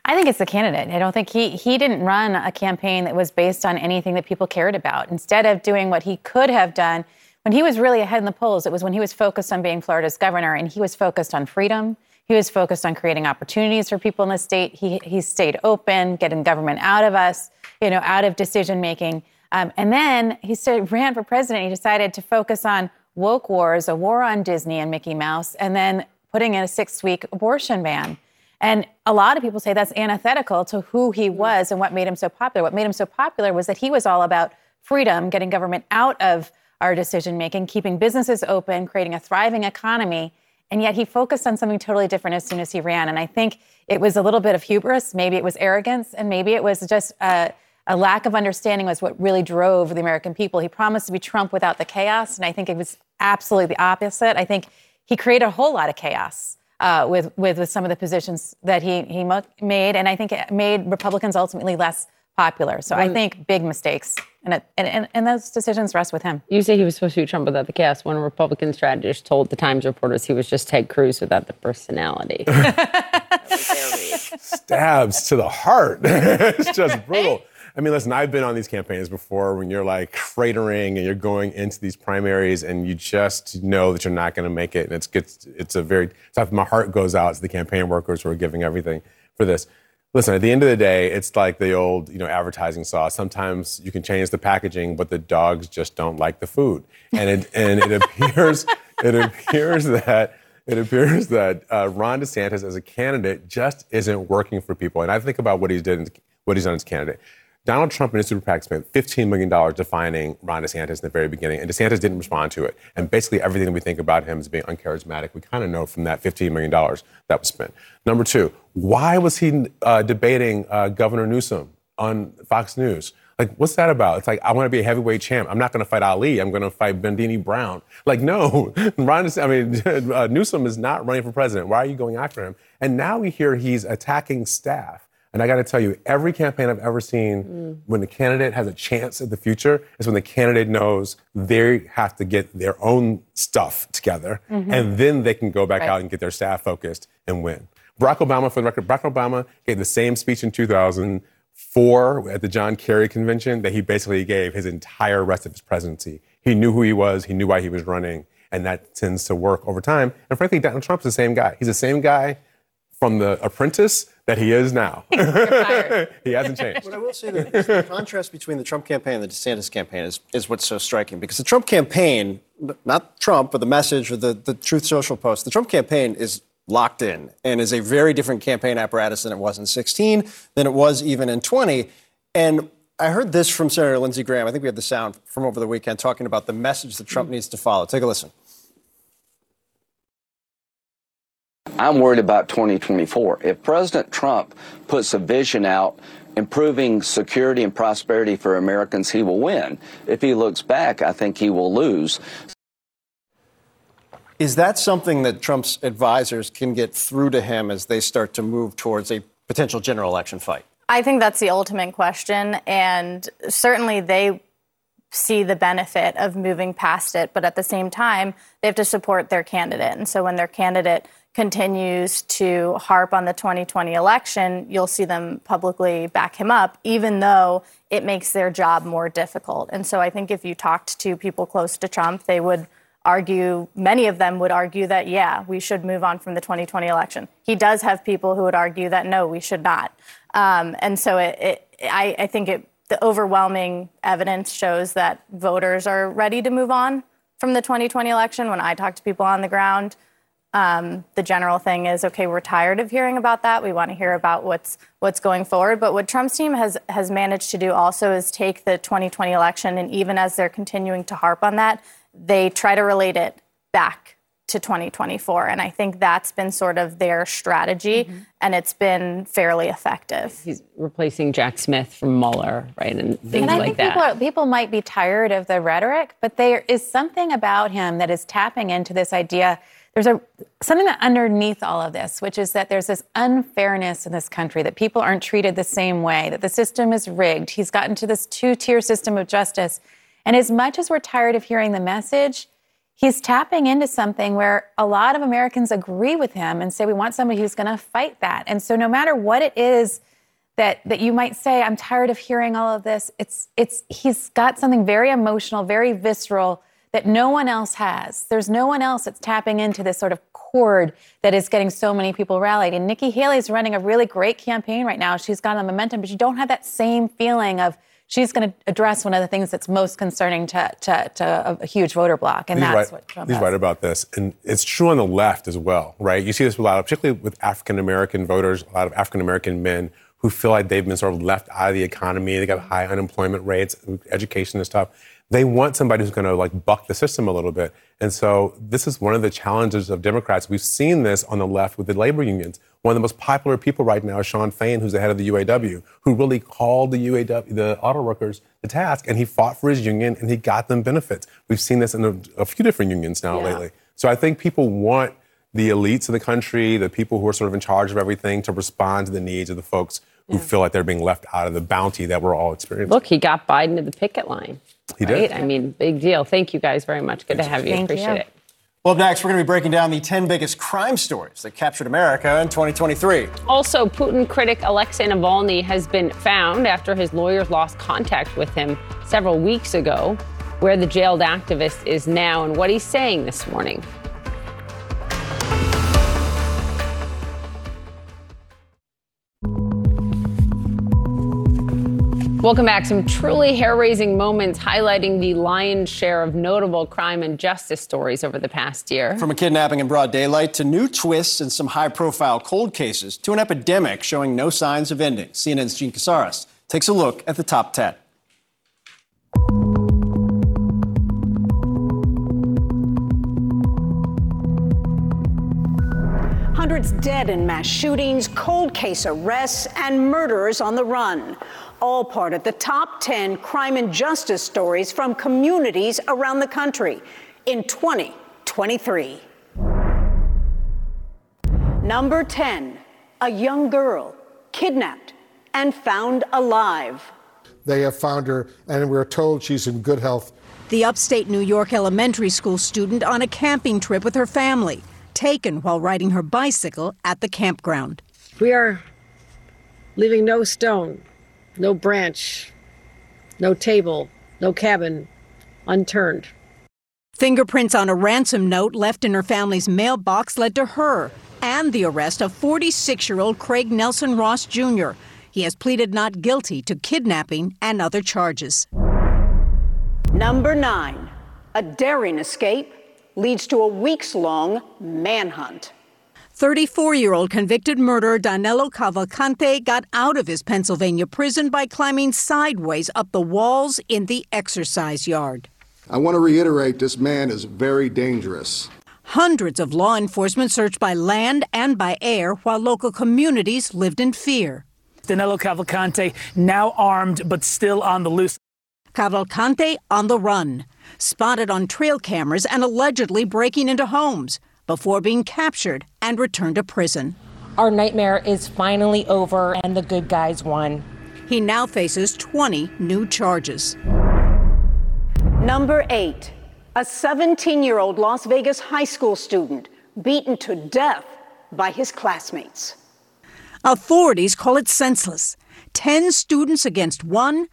I think it's the candidate. I don't think he he didn't run a campaign that was based on anything that people cared about. Instead of doing what he could have done when he was really ahead in the polls, it was when he was focused on being Florida's governor and he was focused on freedom. He was focused on creating opportunities for people in the state. He he stayed open, getting government out of us, you know, out of decision making. Um, and then he started, ran for president. He decided to focus on woke wars, a war on Disney and Mickey Mouse, and then putting in a six-week abortion ban. And a lot of people say that's antithetical to who he was and what made him so popular. What made him so popular was that he was all about freedom, getting government out of our decision making, keeping businesses open, creating a thriving economy. And yet he focused on something totally different as soon as he ran. And I think it was a little bit of hubris, maybe it was arrogance, and maybe it was just a, a lack of understanding was what really drove the American people. He promised to be Trump without the chaos, and I think it was absolutely the opposite. I think he created a whole lot of chaos uh, with, with with some of the positions that he he made, and I think it made Republicans ultimately less popular. So I think big mistakes, and, it, and and and those decisions rest with him. You say he was supposed to be Trump without the chaos. One Republican strategist told the Times reporters he was just Ted Cruz without the personality. stabs to the heart. it's just brutal. I mean, listen, I've been on these campaigns before when you're like cratering and you're going into these primaries and you just know that you're not going to make it. And it's, it's, it's a very, it's like my heart goes out to the campaign workers who are giving everything for this. Listen, at the end of the day, it's like the old, you know, advertising saw. Sometimes you can change the packaging, but the dogs just don't like the food. And it and it appears it appears that it appears that uh, Ron DeSantis as a candidate just isn't working for people. And I think about what he's did, what he's done as candidate. Donald Trump and his super PAC spent $15 million defining Ron DeSantis in the very beginning, and DeSantis didn't respond to it. And basically, everything we think about him as being uncharismatic, we kind of know from that $15 million that was spent. Number two, why was he uh, debating uh, Governor Newsom on Fox News? Like, what's that about? It's like, I want to be a heavyweight champ. I'm not going to fight Ali. I'm going to fight Bundini Brown. Like, no, Ron, I mean, uh, Newsom is not running for president. Why are you going after him? And now we hear he's attacking staff. And I got to tell you, every campaign I've ever seen, mm. when the candidate has a chance at the future, is when the candidate knows they have to get their own stuff together, mm-hmm. and then they can go back right. out and get their staff focused and win. Barack Obama, for the record, Barack Obama gave the same speech in 2004 at the John Kerry convention that he basically gave his entire rest of his presidency. He knew who he was, he knew why he was running, and that tends to work over time. And frankly, Donald Trump's the same guy. He's the same guy from The Apprentice that he is now. he hasn't changed. What I will say that the contrast between the Trump campaign and the DeSantis campaign is, is what's so striking because the Trump campaign, not Trump, but the message or the, the Truth Social post, the Trump campaign is locked in and is a very different campaign apparatus than it was in 16, than it was even in 20. And I heard this from Senator Lindsey Graham. I think we had the sound from over the weekend talking about the message that Trump needs to follow. Take a listen. I'm worried about 2024. If President Trump puts a vision out improving security and prosperity for Americans, he will win. If he looks back, I think he will lose. Is that something that Trump's advisors can get through to him as they start to move towards a potential general election fight? I think that's the ultimate question. And certainly they see the benefit of moving past it. But at the same time, they have to support their candidate. And so when their candidate continues to harp on the 2020 election, you'll see them publicly back him up, even though it makes their job more difficult. And so I think if you talked to people close to Trump, they would argue, many of them would argue that, yeah, we should move on from the 2020 election. He does have people who would argue that, no, we should not. Um, and so it, it, I, I think it, the overwhelming evidence shows that voters are ready to move on from the 2020 election. When I talk to people on the ground, um, the general thing is, okay, we're tired of hearing about that. We want to hear about what's what's going forward. But what Trump's team has has managed to do also is take the 2020 election, and even as they're continuing to harp on that, they try to relate it back to 2024. And I think that's been sort of their strategy, mm-hmm. and it's been fairly effective. He's replacing Jack Smith from Mueller, right, and things and I like think that. People, are, people might be tired of the rhetoric, but there is something about him that is tapping into this idea there's a something that underneath all of this, which is that there's this unfairness in this country, that people aren't treated the same way, that the system is rigged. He's gotten to this two-tier system of justice. And as much as we're tired of hearing the message, he's tapping into something where a lot of Americans agree with him and say we want somebody who's going to fight that. And so no matter what it is that that you might say I'm tired of hearing all of this, it's it's he's got something very emotional, very visceral that no one else has. There's no one else that's tapping into this sort of chord that is getting so many people rallied. And Nikki Haley is running a really great campaign right now. She's got a momentum, but you don't have that same feeling of she's going to address one of the things that's most concerning to, to, to a huge voter bloc, and he's that's right, what Trump He's has. right about this, and it's true on the left as well, right? You see this a lot, particularly with African American voters, a lot of African American men who feel like they've been sort of left out of the economy. They got high unemployment rates, education and stuff they want somebody who's going to like buck the system a little bit. And so this is one of the challenges of Democrats. We've seen this on the left with the labor unions. One of the most popular people right now is Shawn Fain, who's the head of the UAW, who really called the UAW, the auto workers, the task, and he fought for his union and he got them benefits. We've seen this in a, a few different unions now yeah. lately. So I think people want the elites of the country, the people who are sort of in charge of everything, to respond to the needs of the folks who yeah. feel like they're being left out of the bounty that we're all experiencing. Look, he got Biden to the picket line. He right? did. I mean, big deal. Thank you guys very much. Good Thanks. to have you. Thank Appreciate you. it. Well, next, we're going to be breaking down the 10 biggest crime stories that captured America in 2023. Also, Putin critic Alexei Navalny has been found after his lawyers lost contact with him several weeks ago. Where the jailed activist is now and what he's saying this morning. Welcome back. Some truly hair raising moments highlighting the lion's share of notable crime and justice stories over the past year. From a kidnapping in broad daylight to new twists and some high profile cold cases to an epidemic showing no signs of ending. CNN's Jean Casarez takes a look at the top 10. Hundreds dead in mass shootings, cold case arrests, and murderers on the run. All part of the top 10 crime and justice stories from communities around the country in 2023. Number 10, a young girl kidnapped and found alive. They have found her, and we're told she's in good health. The upstate New York elementary school student on a camping trip with her family, taken while riding her bicycle at the campground. We are leaving no stone, no branch, no table, no cabin unturned. Fingerprints on a ransom note left in her family's mailbox led to her and the arrest of 46 year old Craig Nelson Ross Jr. He has pleaded not guilty to kidnapping and other charges. Number nine, a daring escape leads to a weeks long manhunt. 34 year old convicted murderer Danilo Cavalcante got out of his Pennsylvania prison by climbing sideways up the walls in the exercise yard. I want to reiterate this man is very dangerous. Hundreds of law enforcement searched by land and by air while local communities lived in fear. Danilo Cavalcante now armed but still on the loose. Cavalcante on the run, spotted on trail cameras and allegedly breaking into homes before being captured and returned to prison. Our nightmare is finally over and the good guys won. He now faces 20 new charges. Number eight, a 17 year old Las Vegas high school student beaten to death by his classmates. Authorities call it senseless. 10 students against one.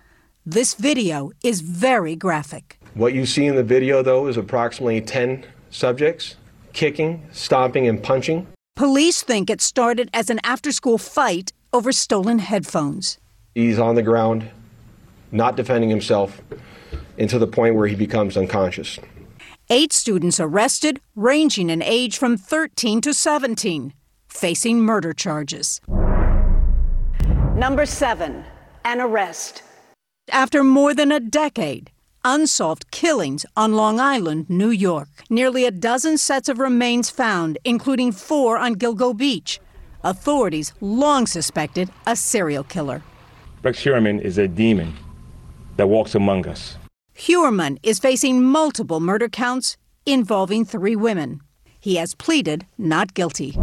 This video is very graphic. What you see in the video, though, is approximately 10 subjects kicking, stomping, and punching. Police think it started as an after school fight over stolen headphones. He's on the ground, not defending himself, until the point where he becomes unconscious. Eight students arrested, ranging in age from 13 to 17, facing murder charges. Number seven, an arrest. After more than a decade, unsolved killings on Long Island, New York. Nearly a dozen sets of remains found, including four on Gilgo Beach. Authorities long suspected a serial killer. Rex Heuermann is a demon that walks among us. Heuermann is facing multiple murder counts involving three women. He has pleaded not guilty.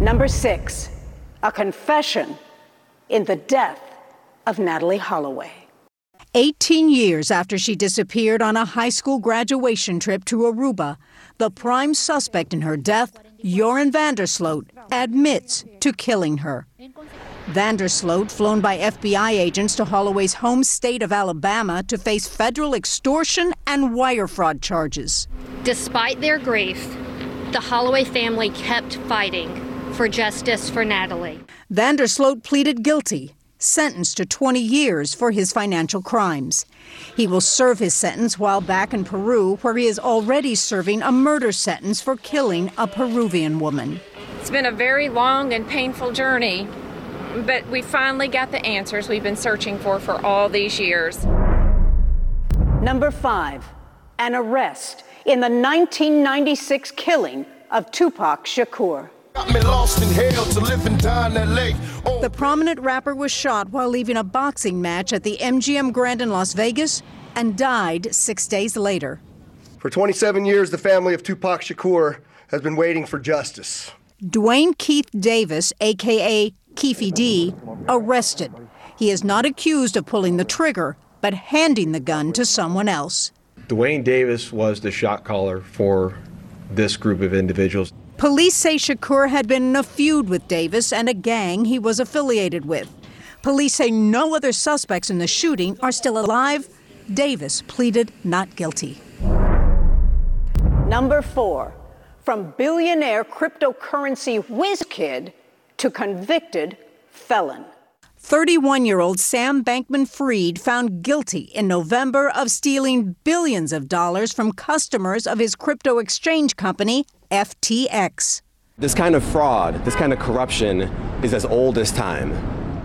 Number six, a confession in the death of Natalee Holloway. 18 years after she disappeared on a high school graduation trip to Aruba, the prime suspect in her death, Joran van der Sloot, admits to killing her. Van der Sloot, flown by FBI agents to Holloway's home state of Alabama to face federal extortion and wire fraud charges. Despite their grief, the Holloway family kept fighting for justice for Natalee. Van der Sloot pleaded guilty sentenced to 20 years for his financial crimes. He will serve his sentence while back in Peru, where he is already serving a murder sentence for killing a Peruvian woman. It's been a very long and painful journey, but we finally got the answers we've been searching for for all these years. Number five, an arrest in the 1996 killing of Tupac Shakur. The prominent rapper was shot while leaving a boxing match at the MGM Grand in Las Vegas and died six days later. For 27 years, the family of Tupac Shakur has been waiting for justice. Dwayne Keith Davis, aka Keefe D, arrested. He is not accused of pulling the trigger, but handing the gun to someone else. Dwayne Davis was the shot caller for this group of individuals. Police say Shakur had been in a feud with Davis and a gang he was affiliated with. Police say no other suspects in the shooting are still alive. Davis pleaded not guilty. Number four, from billionaire cryptocurrency whiz kid to convicted felon. 31 year old Sam Bankman Fried found guilty in November of stealing billions of dollars from customers of his crypto exchange company, FTX. This kind of fraud, this kind of corruption is as old as time.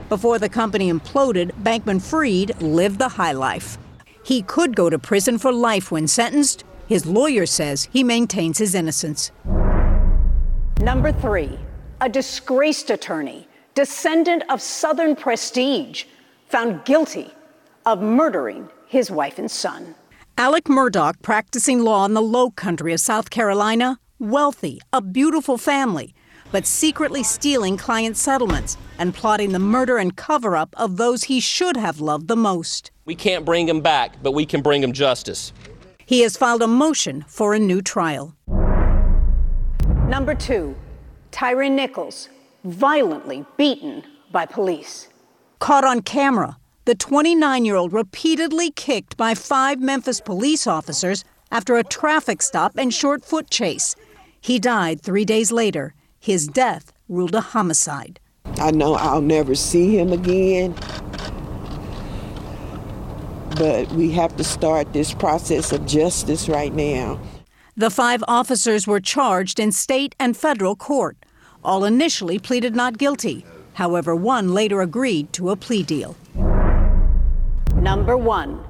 Before the company imploded, Bankman Fried lived the high life. He could go to prison for life when sentenced. His lawyer says he maintains his innocence. Number three, a disgraced attorney, descendant of Southern prestige, found guilty of murdering his wife and son. Alex Murdaugh, practicing law in the low country of South Carolina, wealthy, a beautiful family, but secretly stealing client settlements and plotting the murder and cover up of those he should have loved the most. We can't bring him back, but we can bring him justice. He has filed a motion for a new trial. Number two, Tyre Nichols, violently beaten by police. Caught on camera, the 29 year old repeatedly kicked by five Memphis police officers after a traffic stop and short foot chase. He died three days later. His death ruled a homicide. I know I'll never see him again, but we have to start this process of justice right now. The five officers were charged in state and federal court. All initially pleaded not guilty. However, one later agreed to a plea deal. Number one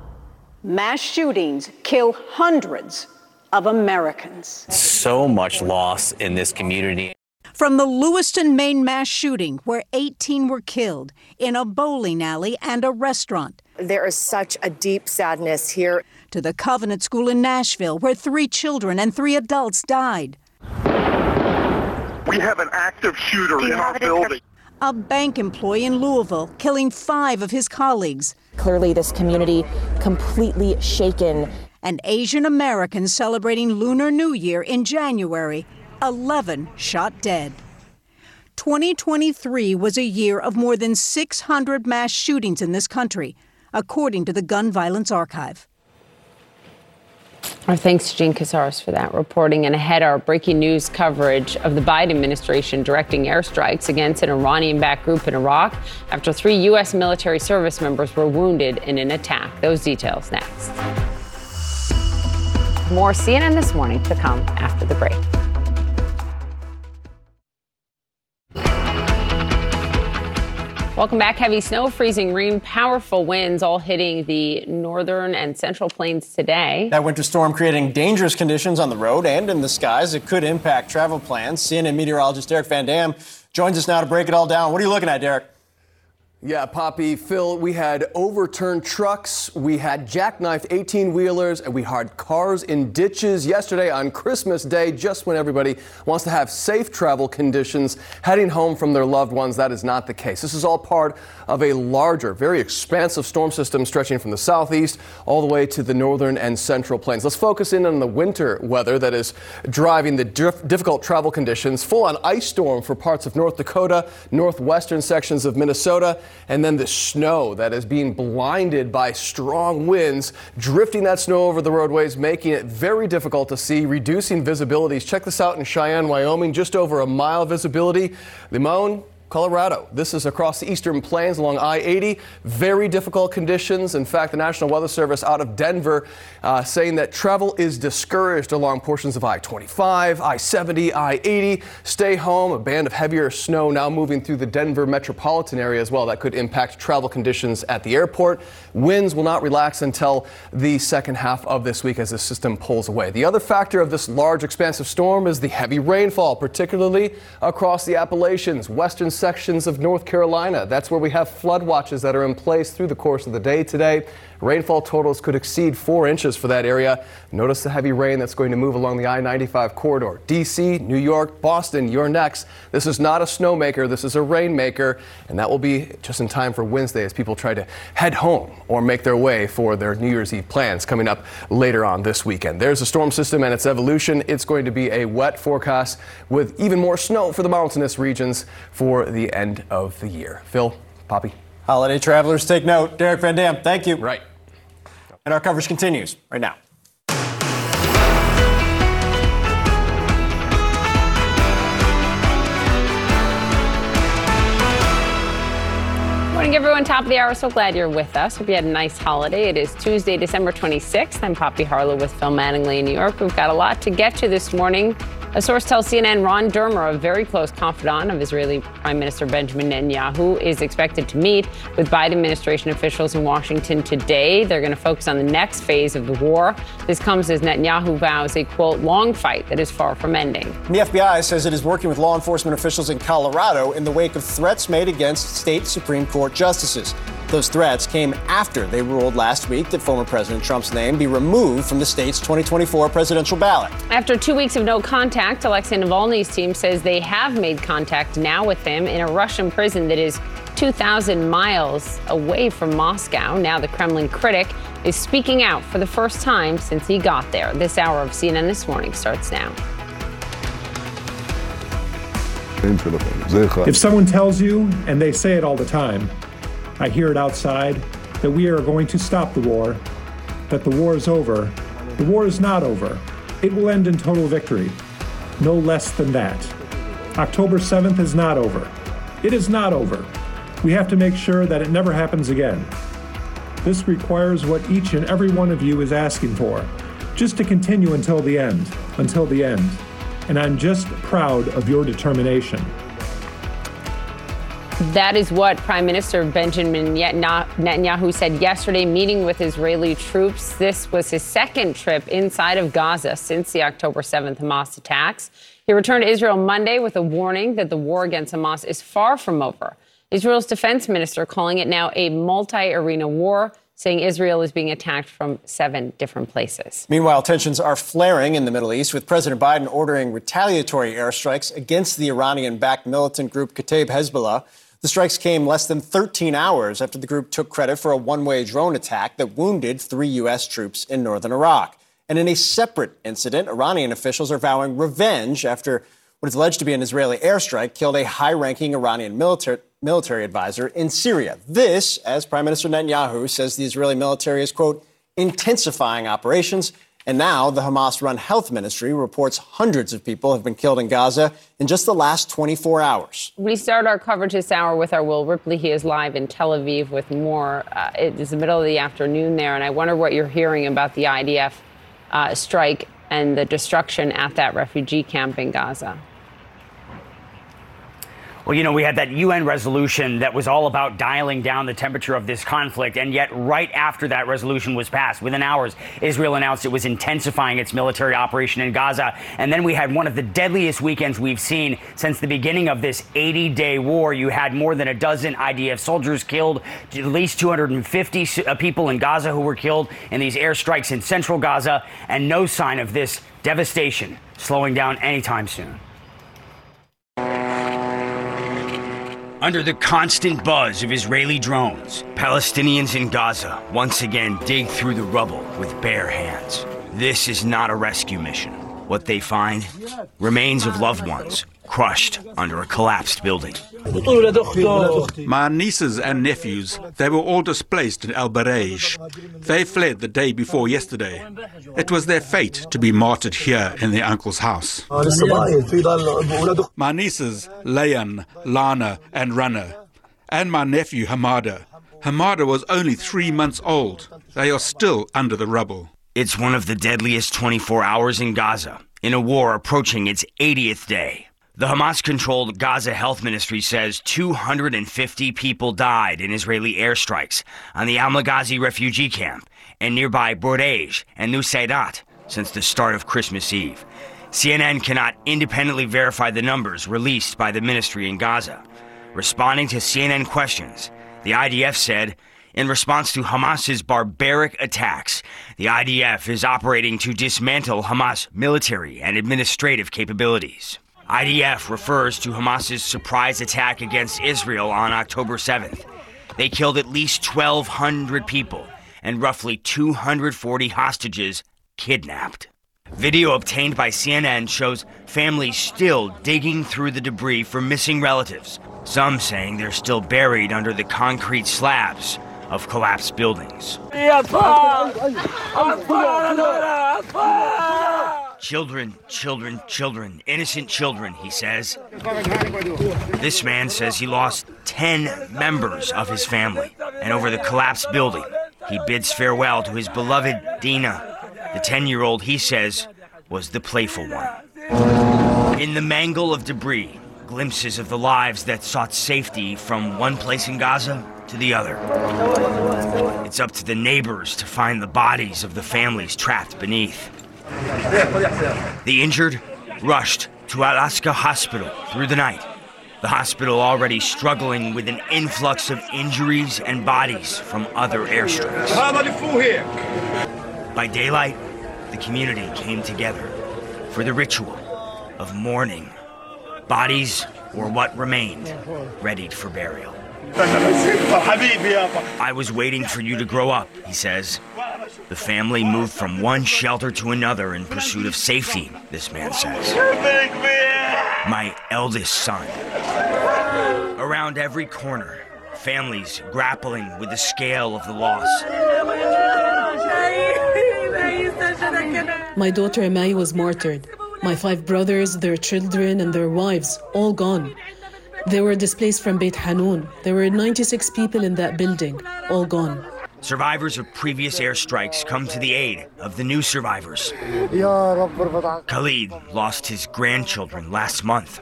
mass shootings kill hundreds of Americans. So much loss in this community. From the Lewiston, Maine mass shooting, where 18 were killed in a bowling alley and a restaurant. There is such a deep sadness here. To the Covenant School in Nashville, where three children and three adults died. We have an active shooter in our building. A bank employee in Louisville killing five of his colleagues. Clearly, this community completely shaken. And Asian Americans celebrating Lunar New Year in January 11 shot dead. 2023 was a year of more than 600 mass shootings in this country, according to the Gun Violence Archive. Our thanks to Jean Casarez for that reporting. And ahead, our breaking news coverage of the Biden administration directing airstrikes against an Iranian backed group in Iraq after three U.S. military service members were wounded in an attack. Those details next. More CNN this morning to come after the break. Welcome back. Heavy snow, freezing rain, powerful winds all hitting the northern and central plains today. That winter storm creating dangerous conditions on the road and in the skies. It could impact travel plans. CNN meteorologist Derek Van Dam joins us now to break it all down. What are you looking at, Derek? Yeah, Poppy, Phil, we had overturned trucks, we had jackknifed 18 wheelers, and we had cars in ditches yesterday on Christmas Day, just when everybody wants to have safe travel conditions heading home from their loved ones. That is not the case. This is all part of a larger, very expansive storm system stretching from the southeast all the way to the northern and central plains. Let's focus in on the winter weather that is driving the dif- difficult travel conditions. Full on ice storm for parts of North Dakota, northwestern sections of Minnesota and then the snow that is being blinded by strong winds, drifting that snow over the roadways, making it very difficult to see, reducing visibilities. Check this out in Cheyenne, Wyoming, just over a mile visibility. Limon, Colorado. This is across the eastern plains along I 80. Very difficult conditions. In fact, the National Weather Service out of Denver uh, saying that travel is discouraged along portions of I 25, I 70, I 80. Stay home. A band of heavier snow now moving through the Denver metropolitan area as well. That could impact travel conditions at the airport. Winds will not relax until the second half of this week as the system pulls away. The other factor of this large, expansive storm is the heavy rainfall, particularly across the Appalachians, western sections of North Carolina. That's where we have flood watches that are in place through the course of the day today. Rainfall totals could exceed four inches for that area. Notice the heavy rain that's going to move along the I 95 corridor. DC, New York, Boston, you're next. This is not a snowmaker, this is a rainmaker, and that will be just in time for Wednesday as people try to head home or make their way for their New Year's Eve plans coming up later on this weekend. There's a storm system and its evolution. It's going to be a wet forecast with even more snow for the mountainous regions for the end of the year. Phil, Poppy. Holiday travelers take note. Derek Van Dam, thank you. Right. And our coverage continues right now. Morning, everyone, top of the hour. So glad you're with us. Hope you had a nice holiday. It is Tuesday, December 26th. I'm Poppy Harlow with Phil Mattingly in New York. We've got a lot to get to this morning. A source tells CNN Ron Dermer, a very close confidant of Israeli Prime Minister Benjamin Netanyahu, is expected to meet with Biden administration officials in Washington today. They're going to focus on the next phase of the war. This comes as Netanyahu vows a quote long fight that is far from ending. The FBI says it is working with law enforcement officials in Colorado in the wake of threats made against state Supreme Court justices. Those threats came after they ruled last week that former President Trump's name be removed from the state's 2024 presidential ballot. After two weeks of no contact, Alexei Navalny's team says they have made contact now with him in a Russian prison that is 2,000 miles away from Moscow. Now, the Kremlin critic is speaking out for the first time since he got there. This hour of CNN This Morning starts now. If someone tells you, and they say it all the time, I hear it outside that we are going to stop the war, that the war is over. The war is not over. It will end in total victory. No less than that. October 7th is not over. It is not over. We have to make sure that it never happens again. This requires what each and every one of you is asking for, just to continue until the end, until the end. And I'm just proud of your determination. That is what Prime Minister Benjamin Netanyahu said yesterday, meeting with Israeli troops. This was his second trip inside of Gaza since the October 7th Hamas attacks. He returned to Israel Monday with a warning that the war against Hamas is far from over. Israel's defense minister calling it now a multi arena war saying Israel is being attacked from seven different places. Meanwhile, tensions are flaring in the Middle East, with President Biden ordering retaliatory airstrikes against the Iranian backed militant group Kataib Hezbollah. The strikes came less than 13 hours after the group took credit for a one way drone attack that wounded three U.S. troops in northern Iraq. And in a separate incident, Iranian officials are vowing revenge after what is alleged to be an Israeli airstrike killed a high ranking Iranian military, military advisor in Syria. This, as Prime Minister Netanyahu says the Israeli military is, quote, intensifying operations. And now the Hamas run health ministry reports hundreds of people have been killed in Gaza in just the last 24 hours. We start our coverage this hour with our Will Ripley. He is live in Tel Aviv with more. Uh, it is the middle of the afternoon there, and I wonder what you're hearing about the IDF uh, strike and the destruction at that refugee camp in Gaza. Well, you know, we had that UN resolution that was all about dialing down the temperature of this conflict. And yet, right after that resolution was passed, within hours, Israel announced it was intensifying its military operation in Gaza. And then we had one of the deadliest weekends we've seen since the beginning of this 80 day war. You had more than a dozen IDF soldiers killed, at least 250 uh, people in Gaza who were killed in these airstrikes in central Gaza, and no sign of this devastation slowing down anytime soon. Under the constant buzz of Israeli drones, Palestinians in Gaza once again dig through the rubble with bare hands. This is not a rescue mission. What they find? Remains of loved ones crushed under a collapsed building. My nieces and nephews, they were all displaced in Al Bureij. They fled the day before yesterday. It was their fate to be martyred here in their uncle's house. My nieces, Layan, Lana, and Rana, and my nephew, Hamada. Hamada was only three months old. They are still under the rubble. It's one of the deadliest 24 hours in Gaza, in a war approaching its 80th day. The Hamas controlled Gaza Health Ministry says 250 people died in Israeli airstrikes on the Al Maghazi refugee camp and nearby Bureij and Nusayrat since the start of Christmas Eve. CNN cannot independently verify the numbers released by the ministry in Gaza. Responding to CNN questions, the IDF said in response to Hamas's barbaric attacks, the IDF is operating to dismantle Hamas military and administrative capabilities. IDF refers to Hamas's surprise attack against Israel on October 7th. They killed at least 1,200 people and roughly 240 hostages kidnapped. Video obtained by CNN shows families still digging through the debris for missing relatives, some saying they're still buried under the concrete slabs of collapsed buildings. Children, children, children, innocent children, he says. This man says he lost 10 members of his family, and over the collapsed building, he bids farewell to his beloved Dina, the 10 year old he says was the playful one. In the mangle of debris, glimpses of the lives that sought safety from one place in Gaza to the other. It's up to the neighbors to find the bodies of the families trapped beneath. The injured rushed to Al-Aqsa Hospital through the night. The hospital already struggling with an influx of injuries and bodies from other airstrikes. By daylight, the community came together for the ritual of mourning. Bodies, or what remained, readied for burial. I was waiting for you to grow up, he says. The family moved from one shelter to another in pursuit of safety, this man says. My eldest son. Around every corner, families grappling with the scale of the loss. My daughter Amai was martyred. My five brothers, their children, and their wives, all gone. They were displaced from Beit Hanun. There were 96 people in that building, all gone. Survivors of previous airstrikes come to the aid of the new survivors. Khalid lost his grandchildren last month.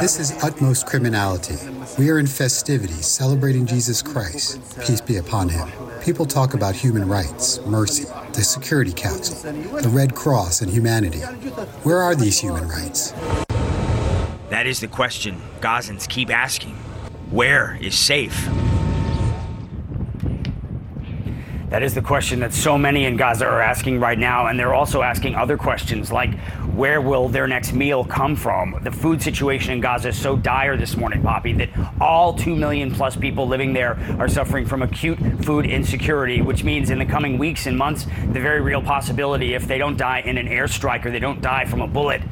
This is utmost criminality. We are in festivities celebrating Jesus Christ. Peace be upon him. People talk about human rights, mercy, the Security Council, the Red Cross, and humanity. Where are these human rights? That is the question Gazans keep asking. Where is safe? That is the question that so many in Gaza are asking right now, and they're also asking other questions like where will their next meal come from? The food situation in Gaza is so dire this morning, Poppy, that all 2 million plus people living there are suffering from acute food insecurity, which means in the coming weeks and months, the very real possibility if they don't die in an airstrike or they don't die from a bullet,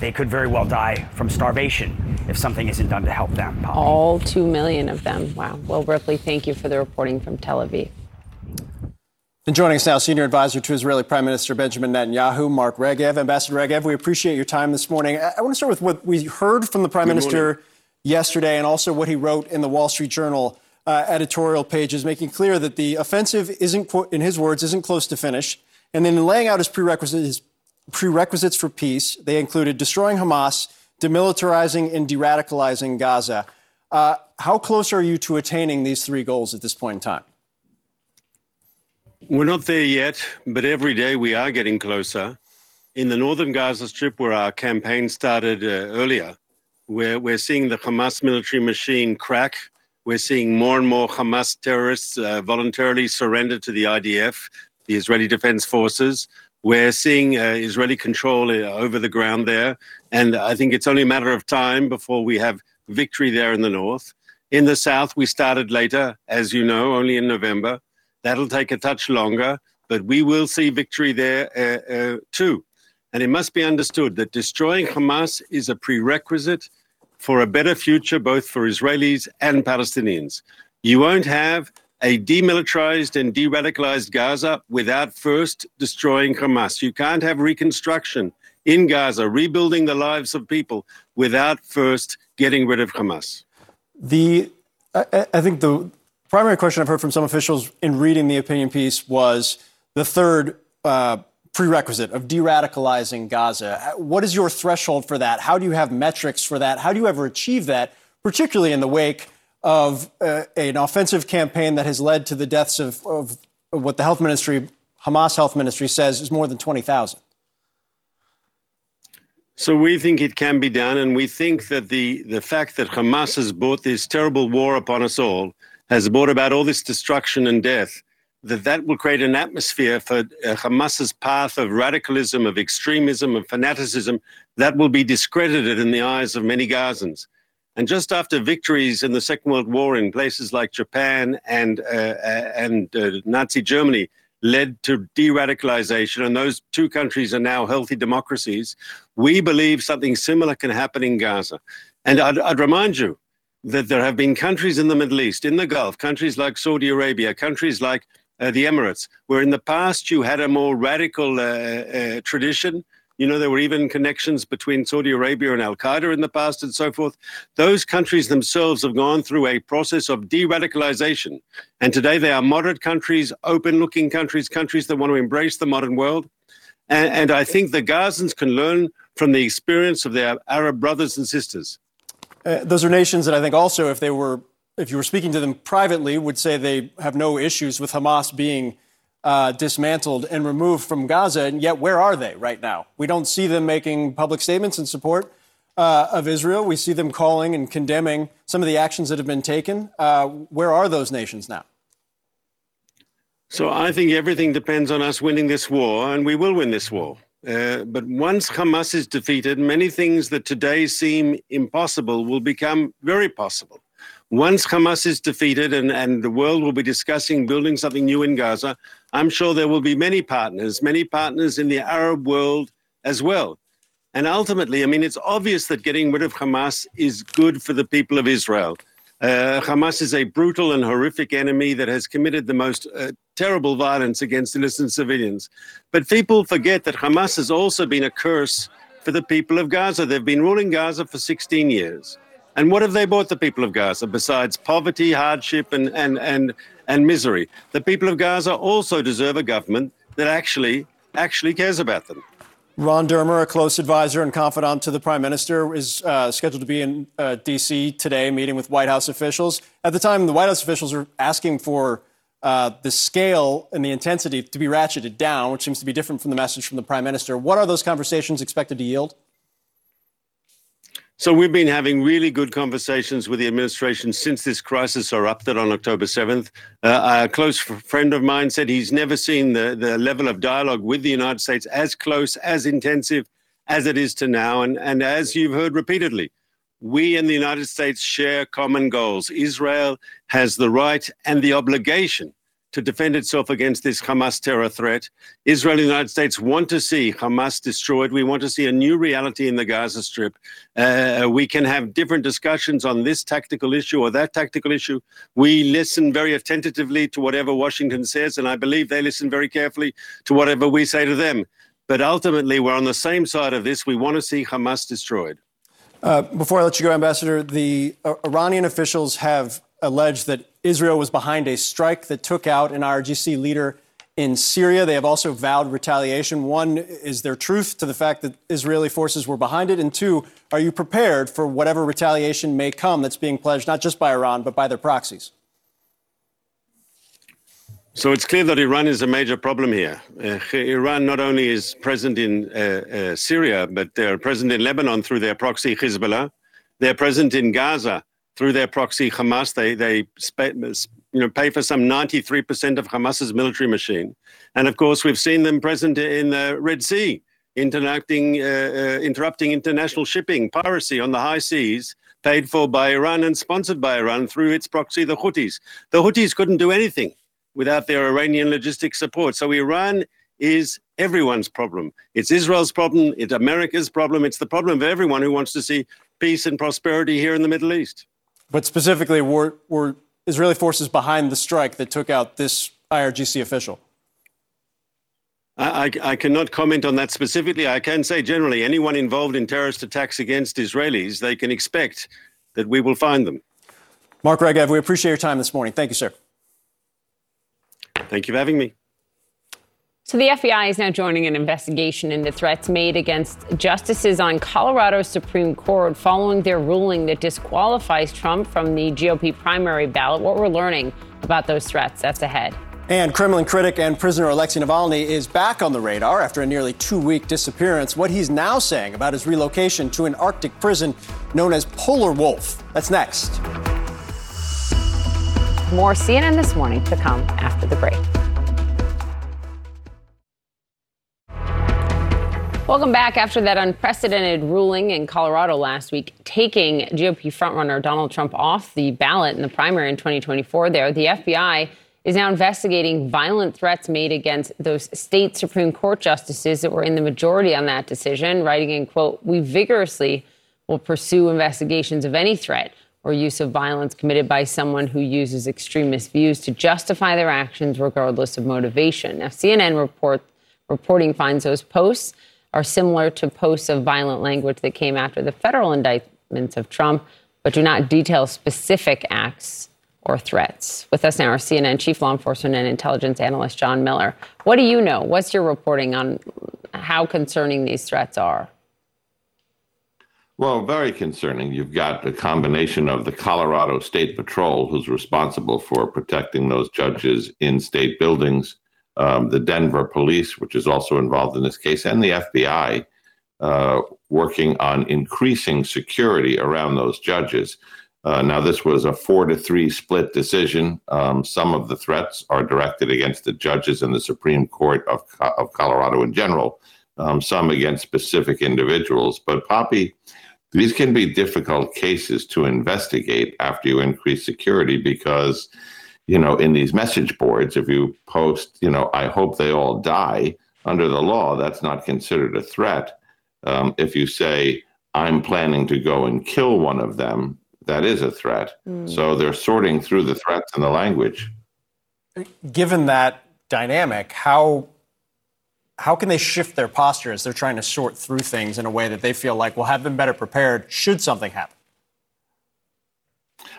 they could very well die from starvation if something isn't done to help them. Poppy. All 2 million of them. Wow. Will Ripley, thank you for the reporting from Tel Aviv. And joining us now, senior advisor to Israeli Prime Minister Benjamin Netanyahu, Mark Regev. Ambassador Regev, we appreciate your time this morning. I want to start with what we heard from the Prime Good Minister morning. yesterday and also what he wrote in the Wall Street Journal uh, editorial pages, making clear that the offensive isn't, quote, in his words, isn't close to finish. And then in laying out his prerequisites, his prerequisites for peace, they included destroying Hamas, demilitarizing and de radicalizing Gaza. Uh, how close are you to attaining these three goals at this point in time? We're not there yet, but every day we are getting closer. In the northern Gaza Strip, where our campaign started uh, earlier, we're seeing the Hamas military machine crack. We're seeing more and more Hamas terrorists uh, voluntarily surrender to the IDF, the Israeli Defense Forces. We're seeing uh, Israeli control uh, over the ground there. And I think it's only a matter of time before we have victory there in the north. In the south, we started later, as you know, only in November. That'll take a touch longer, but we will see victory there uh, uh, too. And it must be understood that destroying Hamas is a prerequisite for a better future, both for Israelis and Palestinians. You won't have a demilitarized and de radicalized Gaza without first destroying Hamas. You can't have reconstruction in Gaza, rebuilding the lives of people, without first getting rid of Hamas. The, I, I think the primary question I've heard from some officials in reading the opinion piece was the third uh, prerequisite of de radicalizing Gaza. What is your threshold for that? How do you have metrics for that? How do you ever achieve that, particularly in the wake of uh, an offensive campaign that has led to the deaths of, of what the health ministry, Hamas health ministry, says is more than 20,000? So we think it can be done, and we think that the, the fact that Hamas has brought this terrible war upon us all, has brought about all this destruction and death, that that will create an atmosphere for uh, Hamas's path of radicalism, of extremism, of fanaticism that will be discredited in the eyes of many Gazans. And just after victories in the Second World War in places like Japan and uh, and uh, Nazi Germany led to de-radicalization, and those two countries are now healthy democracies. We believe something similar can happen in Gaza. And I'd, I'd remind you that there have been countries in the Middle East, in the Gulf, countries like Saudi Arabia, countries like uh, the Emirates, where in the past you had a more radical uh, uh, tradition. You know, there were even connections between Saudi Arabia and Al Qaeda in the past and so forth. Those countries themselves have gone through a process of de radicalization. And today they are moderate countries, open looking countries, countries that want to embrace the modern world. And, and I think the Gazans can learn from the experience of their Arab brothers and sisters. Uh, those are nations that I think also, if they were, if you were speaking to them privately, would say they have no issues with Hamas being uh, dismantled and removed from Gaza. And yet, where are they right now? We don't see them making public statements in support uh, of Israel. We see them calling and condemning some of the actions that have been taken. Uh, where are those nations now? So I think everything depends on us winning this war, and we will win this war. Uh, but once Hamas is defeated, many things that today seem impossible will become very possible. Once Hamas is defeated and, and the world will be discussing building something new in Gaza, I'm sure there will be many partners, many partners in the Arab world as well. And ultimately, I mean, it's obvious that getting rid of Hamas is good for the people of Israel. Uh, Hamas is a brutal and horrific enemy that has committed the most uh, terrible violence against innocent civilians. But people forget that Hamas has also been a curse for the people of Gaza. They've been ruling Gaza for 16 years. And what have they brought the people of Gaza besides poverty, hardship, and, and, and, and misery? The people of Gaza also deserve a government that actually, actually cares about them. Ron Dermer, a close advisor and confidant to the prime minister, is uh, scheduled to be in uh, D.C. today, meeting with White House officials. At the time, the White House officials are asking for uh, the scale and the intensity to be ratcheted down, which seems to be different from the message from the prime minister. What are those conversations expected to yield? So we've been having really good conversations with the administration since this crisis erupted on October 7th. Uh, a close friend of mine said he's never seen the, the level of dialogue with the United States as close, as intensive as it is to now. And, and as you've heard repeatedly, we in the United States share common goals. Israel has the right and the obligation to defend itself against this Hamas terror threat. Israel and the United States want to see Hamas destroyed. We want to see a new reality in the Gaza Strip. Uh, we can have different discussions on this tactical issue or that tactical issue. We listen very attentively to whatever Washington says, and I believe they listen very carefully to whatever we say to them. But ultimately, we're on the same side of this. We want to see Hamas destroyed. Uh, before I let you go, Ambassador, the uh, Iranian officials have alleged that Israel was behind a strike that took out an IRGC leader in Syria. They have also vowed retaliation. One, is there truth to the fact that Israeli forces were behind it? And two, are you prepared for whatever retaliation may come that's being pledged not just by Iran, but by their proxies? So it's clear that Iran is a major problem here. Uh, Iran not only is present in uh, uh, Syria, but they're present in Lebanon through their proxy Hezbollah. They're present in Gaza through their proxy Hamas. They they you know pay for some 93% of Hamas's military machine, and of course we've seen them present in the Red Sea, interacting, uh, uh, interrupting international shipping, piracy on the high seas, paid for by Iran and sponsored by Iran through its proxy, the Houthis. The Houthis couldn't do anything without their Iranian logistics support. So Iran is everyone's problem. It's Israel's problem. It's America's problem. It's the problem of everyone who wants to see peace and prosperity here in the Middle East. But specifically, were, were Israeli forces behind the strike that took out this IRGC official? I, I, I, cannot comment on that specifically. I can say generally, anyone involved in terrorist attacks against Israelis, they can expect that we will find them. Mark Regev, we appreciate your time this morning. Thank you, sir. Thank you for having me. So, the FBI is now joining an investigation into threats made against justices on Colorado's Supreme Court following their ruling that disqualifies Trump from the GOP primary ballot. What we're learning about those threats, that's ahead. And Kremlin critic and prisoner Alexei Navalny is back on the radar after a nearly two week disappearance. What he's now saying about his relocation to an Arctic prison known as Polar Wolf. That's next. More CNN this morning to come after the break. Welcome back after that unprecedented ruling in Colorado last week, taking GOP frontrunner Donald Trump off the ballot in the primary in 2024. There, the FBI is now investigating violent threats made against those state Supreme Court justices that were in the majority on that decision, writing in quote, "We vigorously will pursue investigations of any threat or use of violence committed by someone who uses extremist views to justify their actions regardless of motivation. Now, CNN report, reporting finds those posts are similar to posts of violent language that came after the federal indictments of Trump, but do not detail specific acts or threats. With us now, our CNN chief law enforcement and intelligence analyst, John Miller. What do you know? What's your reporting on how concerning these threats are? Well, very concerning. You've got a combination of the Colorado State Patrol, who's responsible for protecting those judges in state buildings, um, the Denver police, which is also involved in this case, and the FBI uh, working on increasing security around those judges. Uh, now, this was a four to three split decision. Um, some of the threats are directed against the judges in the Supreme Court of, of Colorado in general, um, some against specific individuals. But, Poppy, these can be difficult cases to investigate after you increase security because you know, in these message boards, if you post, you know, I hope they all die, under the law, that's not considered a threat. Um, if you say, I'm planning to go and kill one of them, that is a threat. Mm. So they're sorting through the threats and the language. Given that dynamic, how how can they shift their posture as they're trying to sort through things in a way that they feel like will have them better prepared should something happen?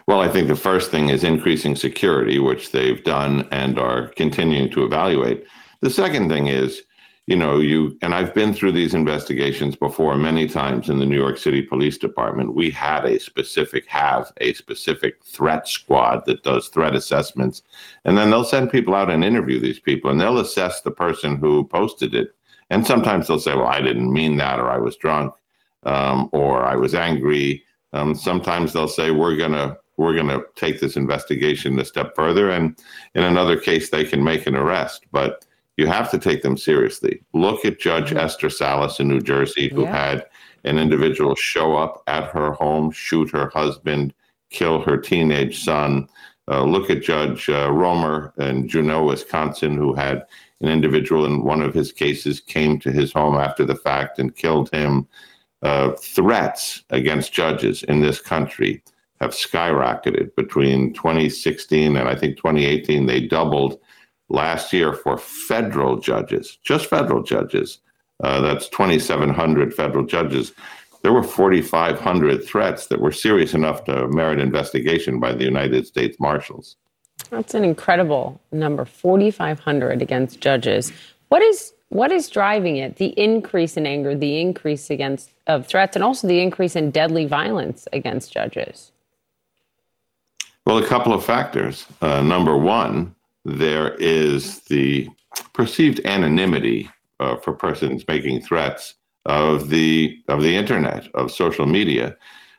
Well, I think the first thing is increasing security, which they've done and are continuing to evaluate. The second thing is, you know, you and I've been through these investigations before many times in the New York City Police Department. We had a specific have a specific threat squad that does threat assessments, and then they'll send people out and interview these people, and they'll assess the person who posted it. And sometimes they'll say, "Well, I didn't mean that," or "I was drunk," um, or "I was angry." Um, sometimes they'll say, "We're gonna we're going to take this investigation a step further. And in another case, they can make an arrest. But you have to take them seriously. Look at Judge mm-hmm. Esther Salas in New Jersey, who yeah. had an individual show up at her home, shoot her husband, kill her teenage son. Uh, look at Judge uh, Roemer in Juneau, Wisconsin, who had an individual in one of his cases came to his home after the fact and killed him. Uh, threats against judges in this country have skyrocketed between 2016 and I think 2018. They doubled last year for federal judges, just federal judges. Uh, that's 2,700 federal judges. There were 4,500 threats that were serious enough to merit investigation by the United States Marshals. That's an incredible number 4,500 against judges. What is what is driving it? The increase in anger, the increase against of threats, and also the increase in deadly violence against judges. Well, a couple of factors. Uh, number one, there is the perceived anonymity uh, for persons making threats of the of the internet of social media.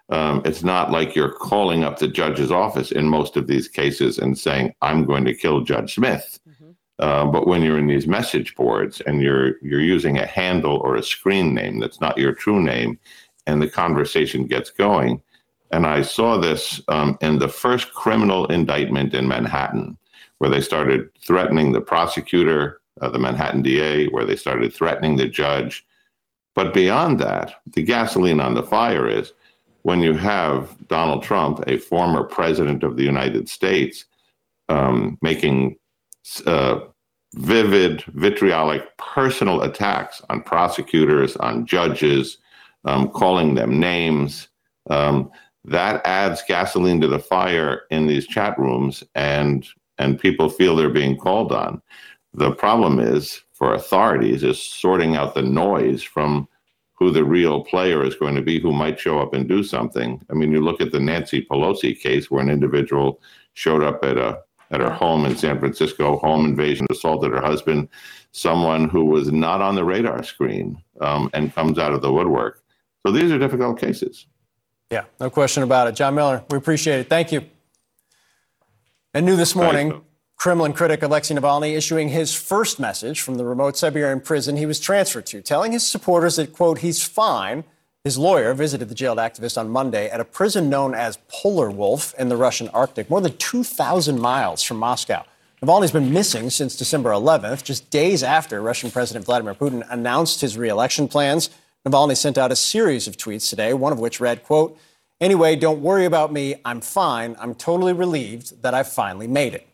Um, it's not like you're calling up the judge's office in most of these cases and saying, "I'm going to kill Judge Smith." Mm-hmm. Uh, but when you're in these message boards and you're you're using a handle or a screen name that's not your true name, and the conversation gets going, and I saw this um, in the first criminal indictment in Manhattan, where they started threatening the prosecutor, uh, the Manhattan DA, where they started threatening the judge. But beyond that, the gasoline on the fire is when you have Donald Trump, a former president of the United States, um, making uh, vivid, vitriolic, personal attacks on prosecutors, on judges, um, calling them names. Um, that adds gasoline to the fire in these chat rooms and and people feel they're being called on. The problem is for authorities is sorting out the noise from who the real player is going to be who might show up and do something. I mean you look at the nancy pelosi case where an individual showed up at a at her home in san francisco home invasion assaulted her husband someone who was not on the radar screen um, and comes out of the woodwork. So these are difficult cases yeah, no question about it. John Miller, we appreciate it. Thank you. And new this morning, Kremlin critic Alexei Navalny issuing his first message from the remote Siberian prison he was transferred to, telling his supporters that, quote, he's fine. His lawyer visited the jailed activist on Monday at a prison known as Polar Wolf in the Russian Arctic, more than 2,000 miles from Moscow. Navalny's been missing since December 11th, just days after Russian President Vladimir Putin announced his reelection plans. Navalny sent out a series of tweets today, one of which read, quote, Anyway, don't worry about me. I'm fine. I'm totally relieved that I finally made it.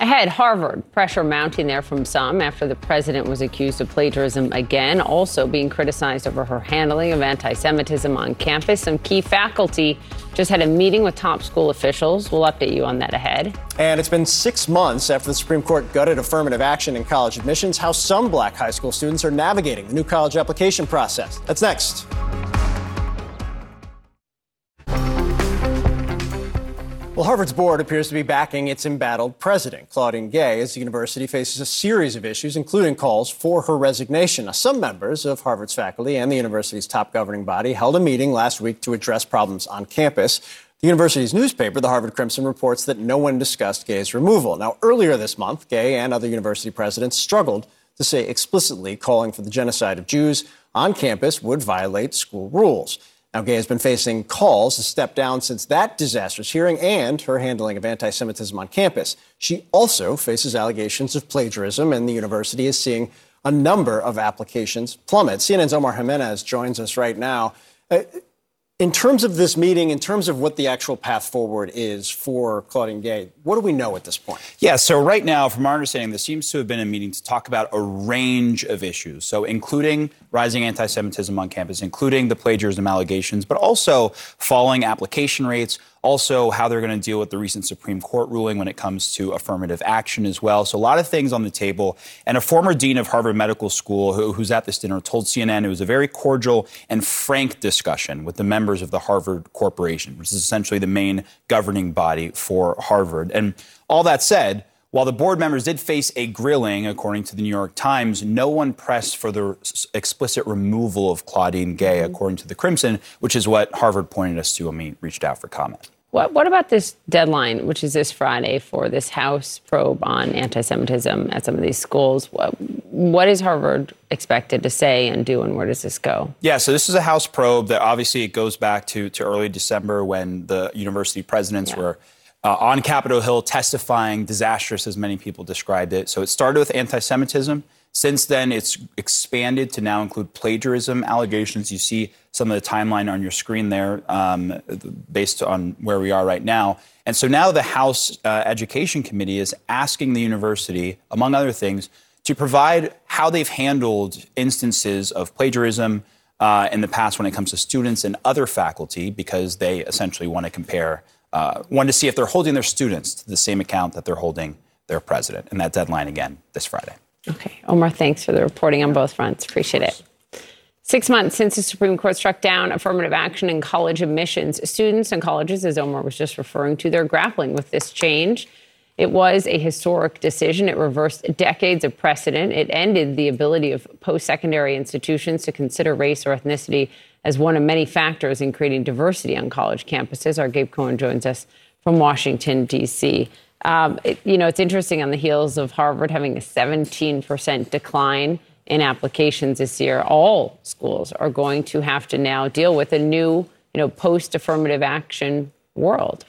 Ahead, Harvard. Pressure mounting there from some after the president was accused of plagiarism again, also being criticized over her handling of anti Semitism on campus. Some key faculty just had a meeting with top school officials. We'll update you on that ahead. And it's been six months after the Supreme Court gutted affirmative action in college admissions, how some black high school students are navigating the new college application process. That's next. Well, Harvard's board appears to be backing its embattled president, Claudine Gay, as the university faces a series of issues, including calls for her resignation. Now, some members of Harvard's faculty and the university's top governing body held a meeting last week to address problems on campus. The university's newspaper, the Harvard Crimson, reports that no one discussed Gay's removal. Now, earlier this month, Gay and other university presidents struggled to say explicitly calling for the genocide of Jews on campus would violate school rules. Now, Gay has been facing calls to step down since that disastrous hearing and her handling of anti Semitism on campus. She also faces allegations of plagiarism, and the university is seeing a number of applications plummet. CNN's Omar Jimenez joins us right now. Uh, in terms of this meeting, in terms of what the actual path forward is for Claudine Gay, what do we know at this point? Yeah, so right now, from our understanding, there seems to have been a meeting to talk about a range of issues. So, including rising anti Semitism on campus, including the plagiarism allegations, but also falling application rates, also how they're going to deal with the recent Supreme Court ruling when it comes to affirmative action as well. So, a lot of things on the table. And a former dean of Harvard Medical School who, who's at this dinner told CNN it was a very cordial and frank discussion with the members of the Harvard Corporation, which is essentially the main governing body for Harvard. And all that said, while the board members did face a grilling, according to the New York Times, no one pressed for the explicit removal of Claudine Gay, mm-hmm. according to the Crimson, which is what Harvard pointed us to when we reached out for comment. What, what about this deadline, which is this Friday, for this House probe on anti Semitism at some of these schools? What, what is Harvard expected to say and do, and where does this go? Yeah, so this is a House probe that obviously it goes back to, to early December when the university presidents yeah. were uh, on Capitol Hill testifying, disastrous as many people described it. So it started with anti Semitism. Since then, it's expanded to now include plagiarism allegations. You see some of the timeline on your screen there um, based on where we are right now. And so now the House uh, Education Committee is asking the university, among other things, to provide how they've handled instances of plagiarism uh, in the past when it comes to students and other faculty, because they essentially want to compare uh, wanted to see if they're holding their students to the same account that they're holding their president. And that deadline again this Friday. Okay. Omar, thanks for the reporting on both fronts. Appreciate it. Six months since the Supreme Court struck down affirmative action in college admissions, students and colleges, as Omar was just referring to, they're grappling with this change. It was a historic decision. It reversed decades of precedent. It ended the ability of post secondary institutions to consider race or ethnicity as one of many factors in creating diversity on college campuses. Our Gabe Cohen joins us from Washington, D.C. Um, it, you know, it's interesting on the heels of Harvard having a 17% decline in applications this year. All schools are going to have to now deal with a new, you know, post affirmative action world.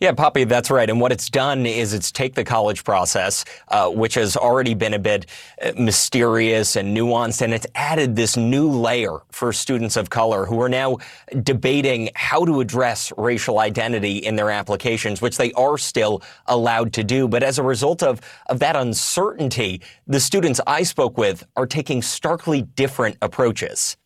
Yeah, Poppy, that's right. And what it's done is it's take the college process, uh, which has already been a bit uh, mysterious and nuanced, and it's added this new layer for students of color who are now debating how to address racial identity in their applications, which they are still allowed to do. But as a result of, of that uncertainty, the students I spoke with are taking starkly different approaches.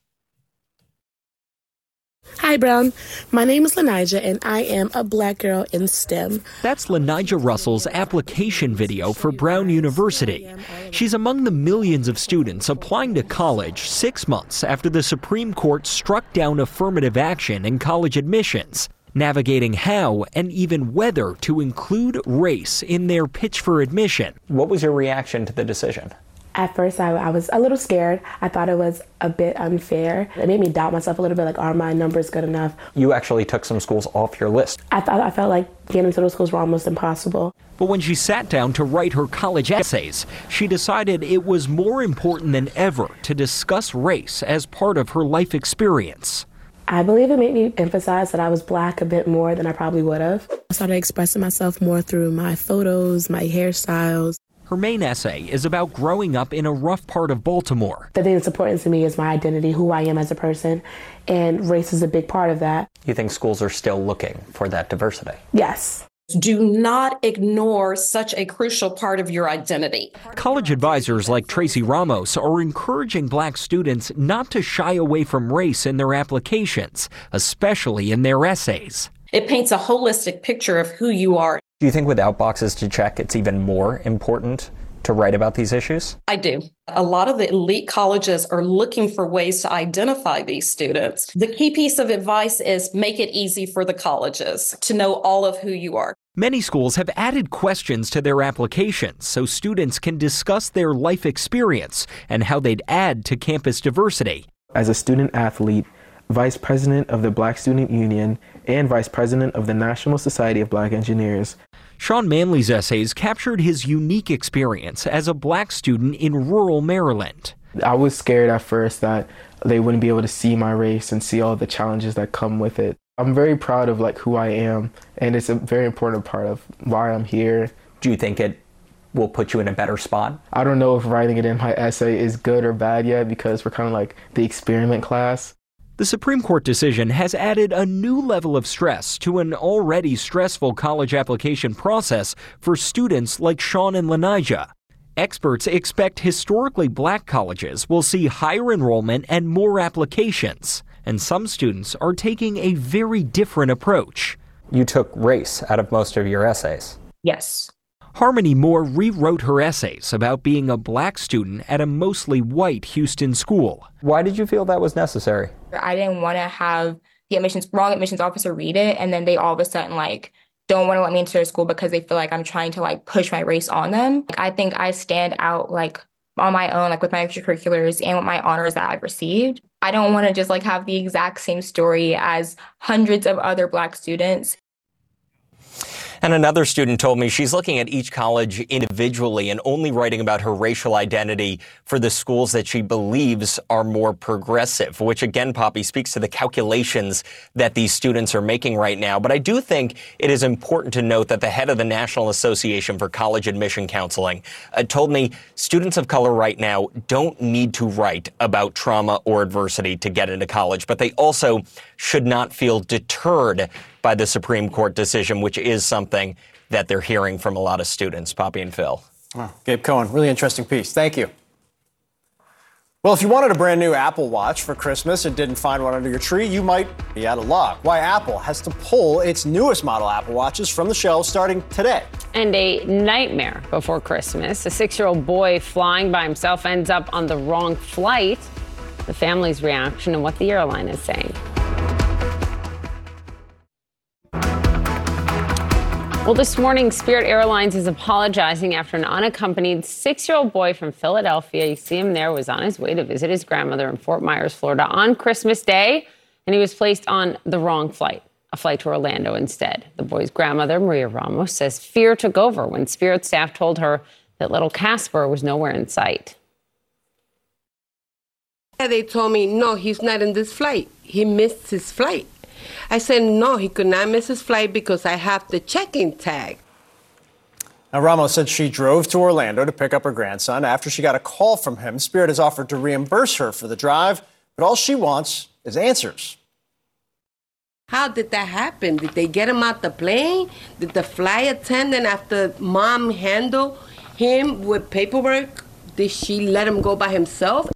Hi, Brown. My name is Lanija, and I am a black girl in STEM. That's Lanija Russell's application video for Brown University. She's among the millions of students applying to college six months after the Supreme Court struck down affirmative action in college admissions, navigating how and even whether to include race in their pitch for admission. What was your reaction to the decision? At first I, I, was a little scared. I thought it was a bit unfair. It made me doubt myself a little bit, like, are my numbers good enough? You actually took some schools off your list. I thought I felt like getting into those schools were almost impossible. But when she sat down to write her college essays, she decided it was more important than ever to discuss race as part of her life experience. I believe it made me emphasize that I was black a bit more than I probably would have. I started expressing myself more through my photos, my hairstyles, Her main essay is about growing up in a rough part of Baltimore. The thing that's important to me is my identity, who I am as a person, and race is a big part of that. You think schools are still looking for that diversity? Yes. Do not ignore such a crucial part of your identity. College advisors like Tracy Ramos are encouraging black students not to shy away from race in their applications, especially in their essays. It paints a holistic picture of who you are. Do you think without boxes to check, it's even more important to write about these issues? I do. A lot of the elite colleges are looking for ways to identify these students. The key piece of advice is make it easy for the colleges to know all of who you are. Many schools have added questions to their applications so students can discuss their life experience and how they'd add to campus diversity. As a student athlete, vice president of the Black Student Union, and vice president of the National Society of Black Engineers, Sean Manley's essays captured his unique experience as a black student in rural Maryland. I was scared at first that they wouldn't be able to see my race and see all the challenges that come with it. I'm very proud of like who I am and it's a very important part of why I'm here. Do you think it will put you in a better spot? I don't know if writing it in my essay is good or bad yet because we're kind of like the experiment class. The Supreme Court decision has added a new level of stress to an already stressful college application process for students like Sean and Lanija. Experts expect historically black colleges will see higher enrollment and more applications, and some students are taking a very different approach. You took race out of most of your essays. Yes. Harmony Moore rewrote her essays about being a black student at a mostly white Houston school. Why did you feel that was necessary? I didn't want to have the admissions wrong admissions officer read it and then they all of a sudden like don't want to let me into their school because they feel like I'm trying to like push my race on them. Like, I think I stand out like on my own, like with my extracurriculars and with my honors that I've received. I don't want to just like have the exact same story as hundreds of other black students. And another student told me she's looking at each college individually and only writing about her racial identity for the schools that she believes are more progressive, which again, Poppy, speaks to the calculations that these students are making right now. But I do think it is important to note that the head of the National Association for College Admission Counseling uh, told me students of color right now don't need to write about trauma or adversity to get into college, but they also should not feel deterred by the Supreme Court decision, which is something that they're hearing from a lot of students. Poppy and Phil. Wow. Gabe Cohen, really interesting piece. Thank you. Well, if you wanted a brand new Apple Watch for Christmas and didn't find one under your tree, you might be out of luck. Why Apple has to pull its newest model Apple Watches from the shelves starting today. And a nightmare before Christmas. A six year old boy flying by himself ends up on the wrong flight. The family's reaction and what the airline is saying. Well, this morning, Spirit Airlines is apologizing after an unaccompanied six year old boy from Philadelphia, you see him there, was on his way to visit his grandmother in Fort Myers, Florida on Christmas Day, and he was placed on the wrong flight, a flight to Orlando instead. The boy's grandmother, Maria Ramos, says fear took over when Spirit staff told her that little Casper was nowhere in sight. They told me, no, he's not in this flight. He missed his flight. I said, no, he could not miss his flight because I have the check-in tag. Now, Ramos said she drove to Orlando to pick up her grandson. After she got a call from him, Spirit has offered to reimburse her for the drive, but all she wants is answers. How did that happen? Did they get him out the plane? Did the flight attendant, after mom handle him with paperwork, did she let him go by himself?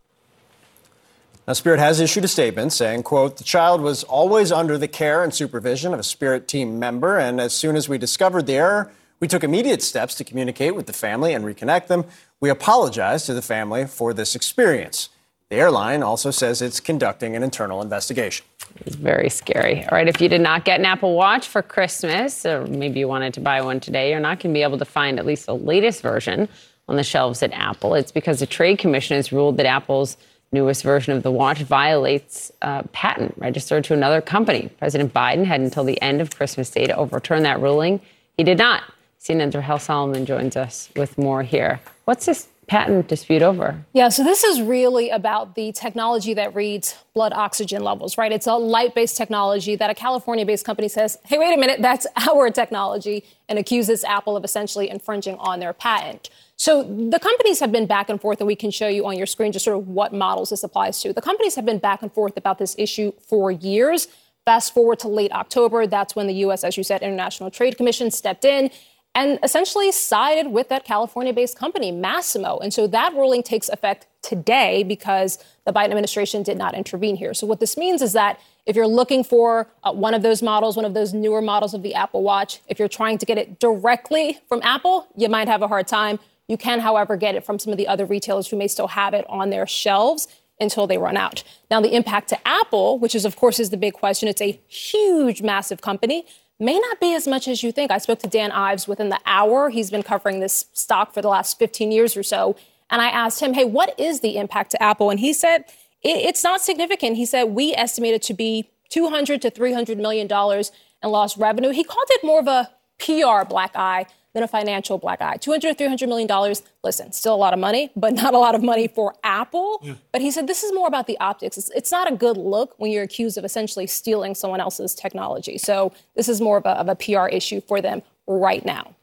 Now, Spirit has issued a statement saying, quote, the child was always under the care and supervision of a Spirit team member, and as soon as we discovered the error, we took immediate steps to communicate with the family and reconnect them. We apologize to the family for this experience. The airline also says it's conducting an internal investigation. It's very scary. All right, if you did not get an Apple Watch for Christmas, or maybe you wanted to buy one today, you're not going to be able to find at least the latest version on the shelves at Apple. It's because the Trade Commission has ruled that Apple's newest version of the watch violates a patent registered to another company. President Biden had until the end of Christmas Day to overturn that ruling. He did not. CNN Rahel Solomon joins us with more here. What's this patent dispute over? Yeah, so this is really about the technology that reads blood oxygen levels, right? It's a light based technology that a California based company says, hey, wait a minute, that's our technology, and accuses Apple of essentially infringing on their patent. So the companies have been back and forth, and we can show you on your screen just sort of what models this applies to. The companies have been back and forth about this issue for years. Fast forward to late October, that's when the U.S., as you said, International Trade Commission stepped in and essentially sided with that California based company, Masimo. And so that ruling takes effect today because the Biden administration did not intervene here. So what this means is that if you're looking for uh, one of those models, one of those newer models of the Apple Watch, if you're trying to get it directly from Apple, you might have a hard time. You can, however, get it from some of the other retailers who may still have it on their shelves until they run out. Now, the impact to Apple, which is, of course, is the big question, it's a huge, massive company may not be as much as you think. I spoke to Dan Ives within the hour. He's been covering this stock for the last 15 years or so. And I asked him, hey, what is the impact to Apple? And he said, it's not significant. He said, we estimate it to be 200 to $300 million in lost revenue. He called it more of a PR black eye than a financial black eye. 200 300 million dollars. Listen, still a lot of money, but not a lot of money for Apple. Yeah. But he said this is more about the optics. It's, it's, not a good look when you're accused of essentially stealing someone else's technology. So this is more of a, of a PR issue for them right now.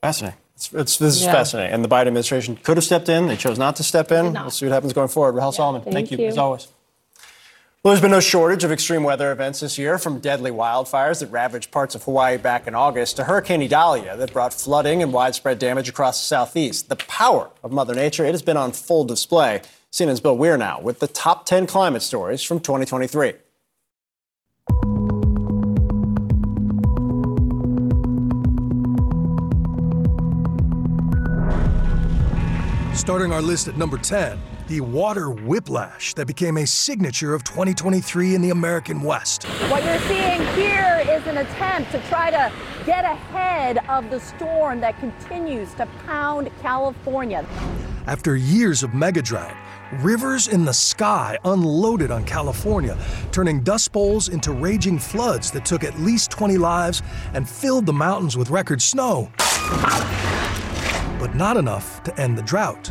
Fascinating. It's, it's, this is yeah. fascinating. And the Biden administration could have stepped in. They chose not to step in. We'll see what happens going forward. Rahel yeah. Solomon, thank, thank you, you as always. Well, there's been no shortage of extreme weather events this year, from deadly wildfires that ravaged parts of Hawaii back in August to Hurricane Idalia that brought flooding and widespread damage across the southeast. The power of Mother Nature, it has been on full display. CNN's Bill Weir now with the top 10 climate stories from 2023. Starting our list at number 10 the water whiplash that became a signature of 2023 in the American West. What you're seeing here is an attempt to try to get ahead of the storm that continues to pound California. After years of mega drought, rivers in the sky unloaded on California, turning dust bowls into raging floods that took at least 20 lives and filled the mountains with record snow. But not enough to end the drought.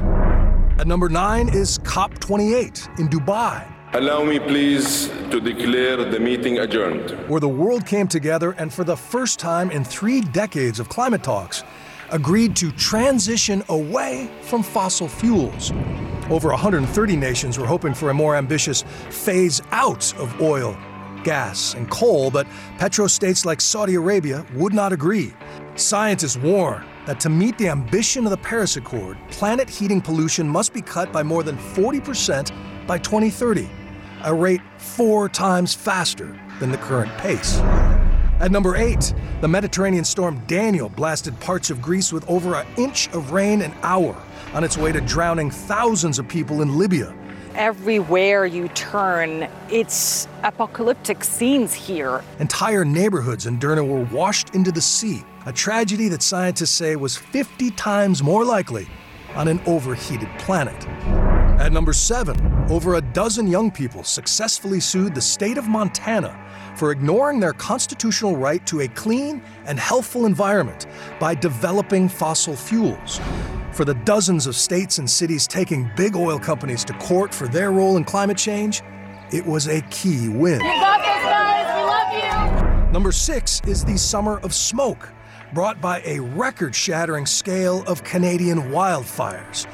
At number nine is COP28 in Dubai. Allow me, please, to declare the meeting adjourned. Where the world came together and, for the first time in three decades of climate talks, agreed to transition away from fossil fuels. Over 130 nations were hoping for a more ambitious phase out of oil, gas, and coal, but petrostates like Saudi Arabia would not agree. Scientists warn that to meet the ambition of the Paris Accord, planet heating pollution must be cut by more than 40% by 2030, a rate four times faster than the current pace. At number eight, the Mediterranean storm Daniel blasted parts of Greece with over an inch of rain an hour on its way to drowning thousands of people in Libya. Everywhere you turn, it's apocalyptic scenes here. Entire neighborhoods in Derna were washed into the sea, a tragedy that scientists say was 50 times more likely on an overheated planet. At number seven, over a dozen young people successfully sued the state of Montana for ignoring their constitutional right to a clean and healthful environment by developing fossil fuels. For the dozens of states and cities taking big oil companies to court for their role in climate change, it was a key win. You got this, guys. We love you. Number six is the Summer of Smoke brought by a record shattering scale of Canadian wildfires.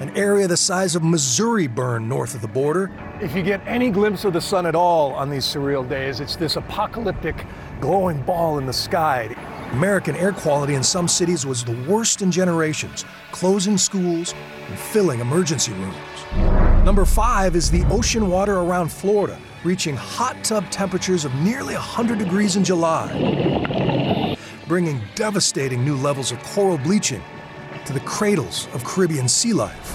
An area the size of Missouri burned north of the border. If you get any glimpse of the sun at all on these surreal days, it's this apocalyptic glowing ball in the sky. American air quality in some cities was the worst in generations, closing schools and filling emergency rooms. Number five is the ocean water around Florida, reaching hot tub temperatures of nearly 100 degrees in July bringing devastating new levels of coral bleaching to the cradles of Caribbean sea life.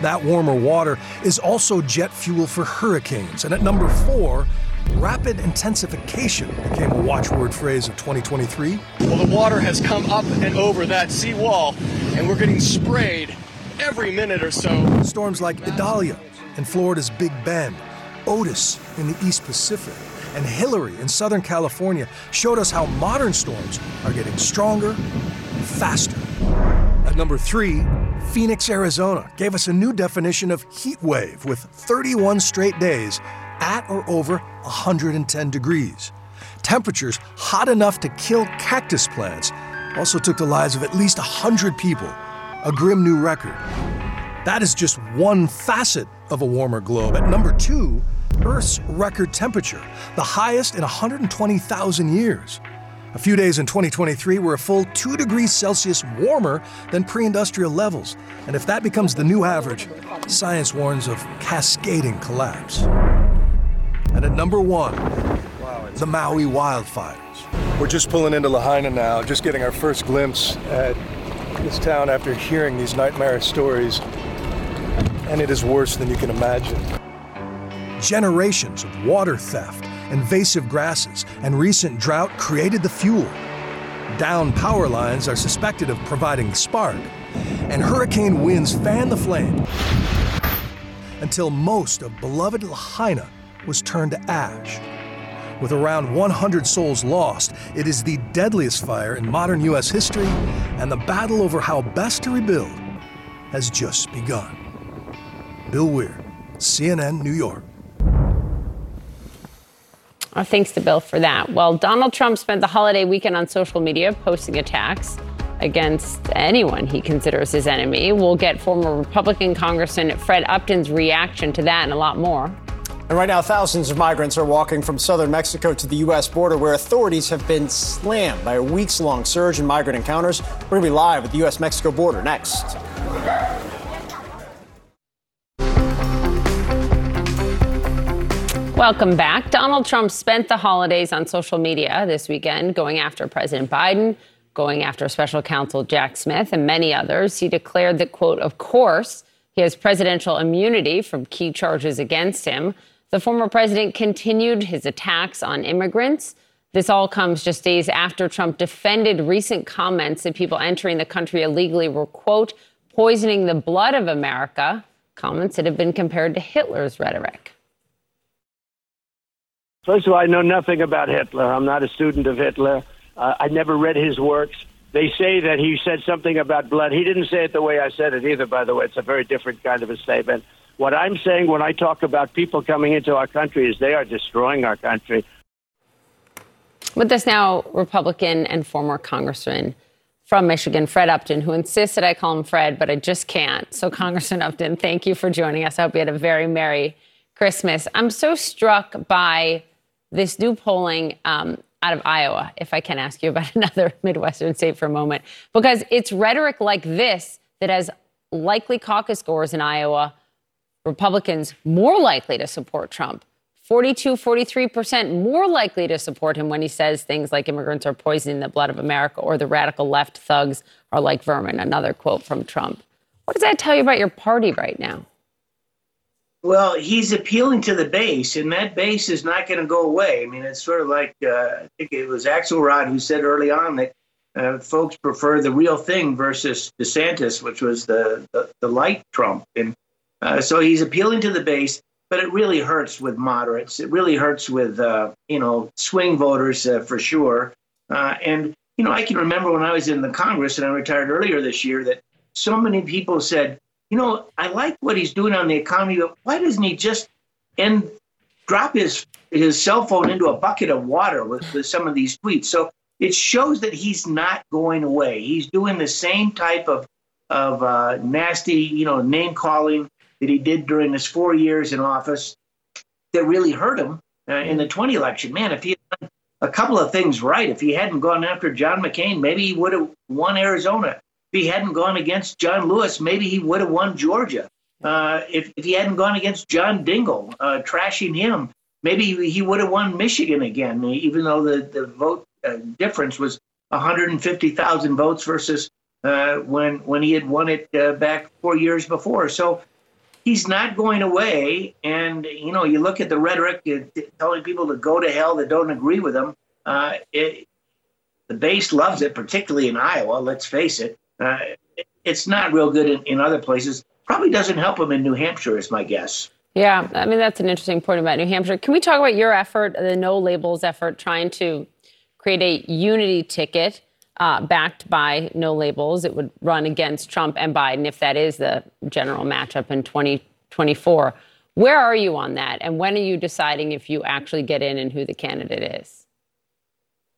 That warmer water is also jet fuel for hurricanes. And at number four, rapid intensification became a watchword phrase of 2023. Well, the water has come up and over that seawall, and we're getting sprayed every minute or so. Storms like Idalia in Florida's Big Bend, Otis in the East Pacific, and Hillary in Southern California showed us how modern storms are getting stronger faster. At number three, Phoenix, Arizona gave us a new definition of heat wave with 31 straight days at or over 110 degrees. Temperatures hot enough to kill cactus plants also took the lives of at least 100 people, a grim new record. That is just one facet of a warmer globe. At number two, Earth's record temperature, the highest in 120,000 years. A few days in 2023 were a full 2 degrees Celsius warmer than pre industrial levels. And if that becomes the new average, science warns of cascading collapse. And at number one, the Maui wildfires. We're just pulling into Lahaina now, just getting our first glimpse at this town after hearing these nightmare stories. And it is worse than you can imagine. Generations of water theft, invasive grasses, and recent drought created the fuel. Down power lines are suspected of providing the spark, and hurricane winds fan the flame until most of beloved Lahaina was turned to ash. With around 100 souls lost, it is the deadliest fire in modern U.S. history, and the battle over how best to rebuild has just begun. Bill Weir, CNN, New York. Uh, thanks to Bill for that. Well, Donald Trump spent the holiday weekend on social media posting attacks against anyone he considers his enemy. We'll get former Republican Congressman Fred Upton's reaction to that and a lot more. And right now, thousands of migrants are walking from southern Mexico to the U.S. border, where authorities have been slammed by a weeks long surge in migrant encounters. We're going to be live at the U.S. Mexico border next. Welcome back. Donald Trump spent the holidays on social media this weekend going after President Biden, going after special counsel Jack Smith, and many others. He declared that, quote, of course, he has presidential immunity from key charges against him. The former president continued his attacks on immigrants. This all comes just days after Trump defended recent comments that people entering the country illegally were, quote, poisoning the blood of America, comments that have been compared to Hitler's rhetoric. First of all, I know nothing about Hitler. I'm not a student of Hitler. Uh, I never read his works. They say that he said something about blood. He didn't say it the way I said it either, by the way. It's a very different kind of a statement. What I'm saying when I talk about people coming into our country is they are destroying our country. With us now, Republican and former Congressman from Michigan, Fred Upton, who insists that I call him Fred, but I just can't. So, Congressman Upton, thank you for joining us. I hope you had a very Merry Christmas. I'm so struck by this new polling um, out of Iowa, if I can ask you about another Midwestern state for a moment, because it's rhetoric like this that has likely caucusgoers in Iowa, Republicans more likely to support Trump. 42, 43% more likely to support him when he says things like immigrants are poisoning the blood of America or the radical left thugs are like vermin. Another quote from Trump. What does that tell you about your party right now? Well, he's appealing to the base, and that base is not going to go away. I mean, it's sort of like uh, I think it was Axelrod who said early on that uh, folks prefer the real thing versus DeSantis, which was the the, the light Trump, and uh, so he's appealing to the base. But it really hurts with moderates. It really hurts with uh, you know swing voters uh, for sure. Uh, and you know, I can remember when I was in the Congress and I retired earlier this year that so many people said you know, I like what he's doing on the economy, but why doesn't he just end drop his his cell phone into a bucket of water with, with some of these tweets? So it shows that he's not going away. He's doing the same type of of uh, nasty, you know, name calling that he did during his four years in office that really hurt him uh, in the 20 election. Man, if he had done a couple of things right, if he hadn't gone after John McCain, maybe he would have won Arizona he hadn't gone against John Lewis, maybe he would have won Georgia. Uh, if, if he hadn't gone against John Dingell, uh, trashing him, maybe he would have won Michigan again, even though the, the vote uh, difference was 150,000 votes versus uh, when, when he had won it uh, back four years before. So he's not going away. And, you know, you look at the rhetoric uh, telling people to go to hell that don't agree with him. It, the base loves it, particularly in Iowa, let's face it. Uh, it's not real good in, in other places. Probably doesn't help him in New Hampshire, is my guess. Yeah, I mean, that's an interesting point about New Hampshire. Can we talk about your effort, the No Labels effort, trying to create a unity ticket? uh, backed by no labels. It would run against Trump and Biden if that is the general matchup in 2024. Where are you on that? And when are you deciding if you actually get in and who the candidate is?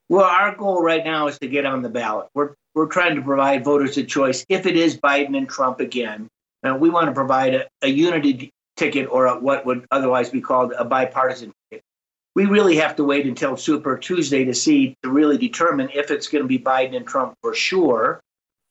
Well, our goal right now is to get on the ballot. We're, we're trying to provide voters a choice. If it is Biden and Trump again, uh, we want to provide a, a unity ticket or a, what would otherwise be called a bipartisan ticket. We really have to wait until Super Tuesday to see to really determine if it's going to be Biden and Trump for sure.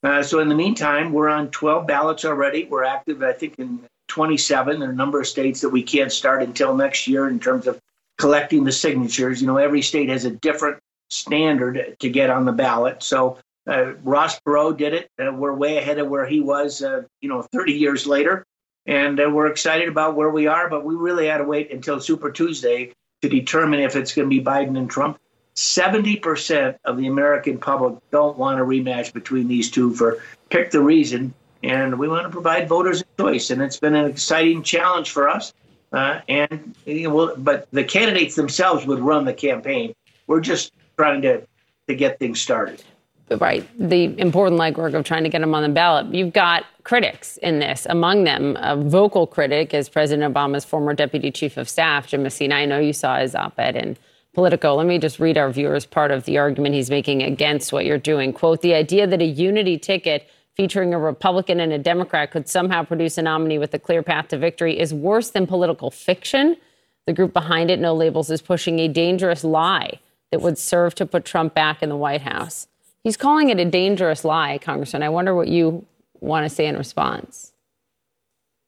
Uh, so in the meantime, we're on 12 ballots already. We're active, I think, in 27. There are a number of states that we can't start until next year in terms of collecting the signatures. You know, every state has a different standard to get on the ballot. So uh, Ross Perot did it. Uh, we're way ahead of where he was, uh, you know, 30 years later. And uh, we're excited about where we are, but we really had to wait until Super Tuesday to determine if it's going to be Biden and Trump. 70% of the American public don't want a rematch between these two for pick the reason. And we want to provide voters a choice. And it's been an exciting challenge for us. Uh, and you know, but the candidates themselves would run the campaign. We're just trying to to get things started right, the important legwork of trying to get them on the ballot. You've got critics in this. Among them, a vocal critic is President Obama's former deputy chief of staff, Jim Messina. I know you saw his op ed in Politico. Let me just read our viewers part of the argument he's making against what you're doing. Quote, the idea that a unity ticket featuring a Republican and a Democrat could somehow produce a nominee with a clear path to victory is worse than political fiction. The group behind it, No Labels, is pushing a dangerous lie that would serve to put Trump back in the White House. He's calling it a dangerous lie, Congressman. I wonder what you want to say in response.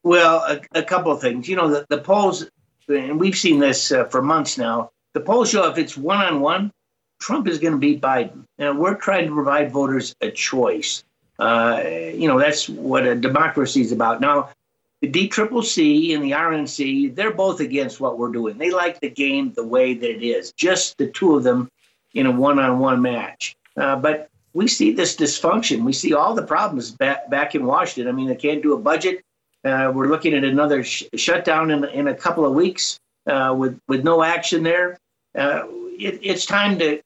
Well, a, a couple of things. You know, the, the polls, and we've seen this uh, for months now. The polls show if it's one on one, Trump is going to beat Biden. And we're trying to provide voters a choice. Uh, you know, that's what a democracy is about. Now, the DCCC and the RNC, they're both against what we're doing. They like the game the way that it is, just the two of them in a one on one match. Uh, but we see this dysfunction. We see all the problems back, back in Washington. I mean, they can't do a budget. Uh, we're looking at another sh- shutdown in, in a couple of weeks uh, with, with no action there. Uh, it, it's time to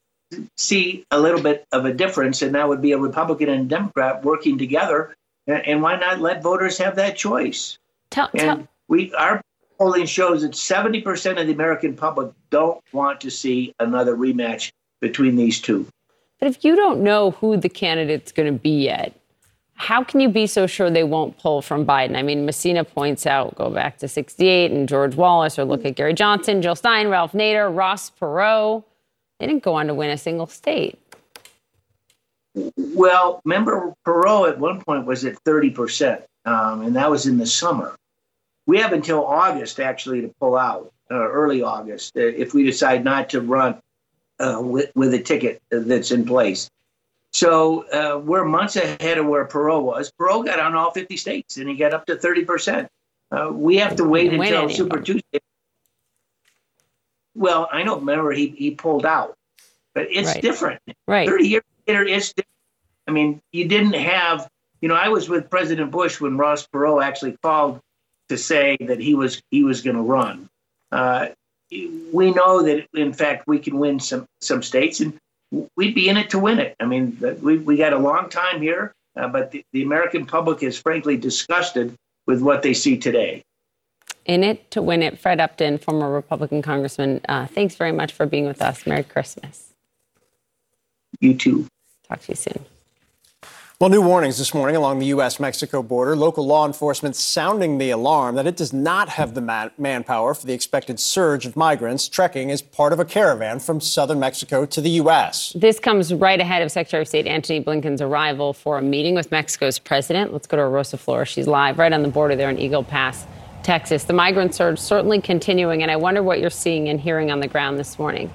see a little bit of a difference, and that would be a Republican and Democrat working together. And why not let voters have that choice? Tell, and tell. we our polling shows that 70% of the American public don't want to see another rematch between these two. But if you don't know who the candidate's going to be yet, how can you be so sure they won't pull from Biden? I mean, Messina points out, go back to 68 and George Wallace, or look at Gary Johnson, Jill Stein, Ralph Nader, Ross Perot. They didn't go on to win a single state. Well, remember, Perot at one point was at 30%, um, and that was in the summer. We have until August actually to pull out, uh, early August, uh, if we decide not to run uh, with, with a ticket that's in place. So uh, we're months ahead of where Perot was. Perot got on all 50 states and he got up to 30%. Uh, we have to wait until Super Tuesday. Well, I know. Remember, he, he pulled out, but it's Right. different. Right. 30 years later, it's different. I mean, you didn't have, you know, I was with President Bush when Ross Perot actually called to say that he was he was going to run. Uh, we know that in fact we can win some some states and we'd be in it to win it i mean we, we got a long time here uh, but the, the american public is frankly disgusted with what they see today In it to win it. Fred Upton, former Republican congressman, uh, thanks very much for being with us. Merry Christmas. You too. Talk to you soon. Well, new warnings this morning along the U.S. Mexico border. Local law enforcement sounding the alarm that it does not have the man- manpower for the expected surge of migrants trekking as part of a caravan from southern Mexico to the U.S. This comes right ahead of Secretary of State Antony Blinken's arrival for a meeting with Mexico's president. Let's go to Rosa Flores. She's live right on the border there in Eagle Pass, Texas. The migrant surge certainly continuing, and I wonder what you're seeing and hearing on the ground this morning.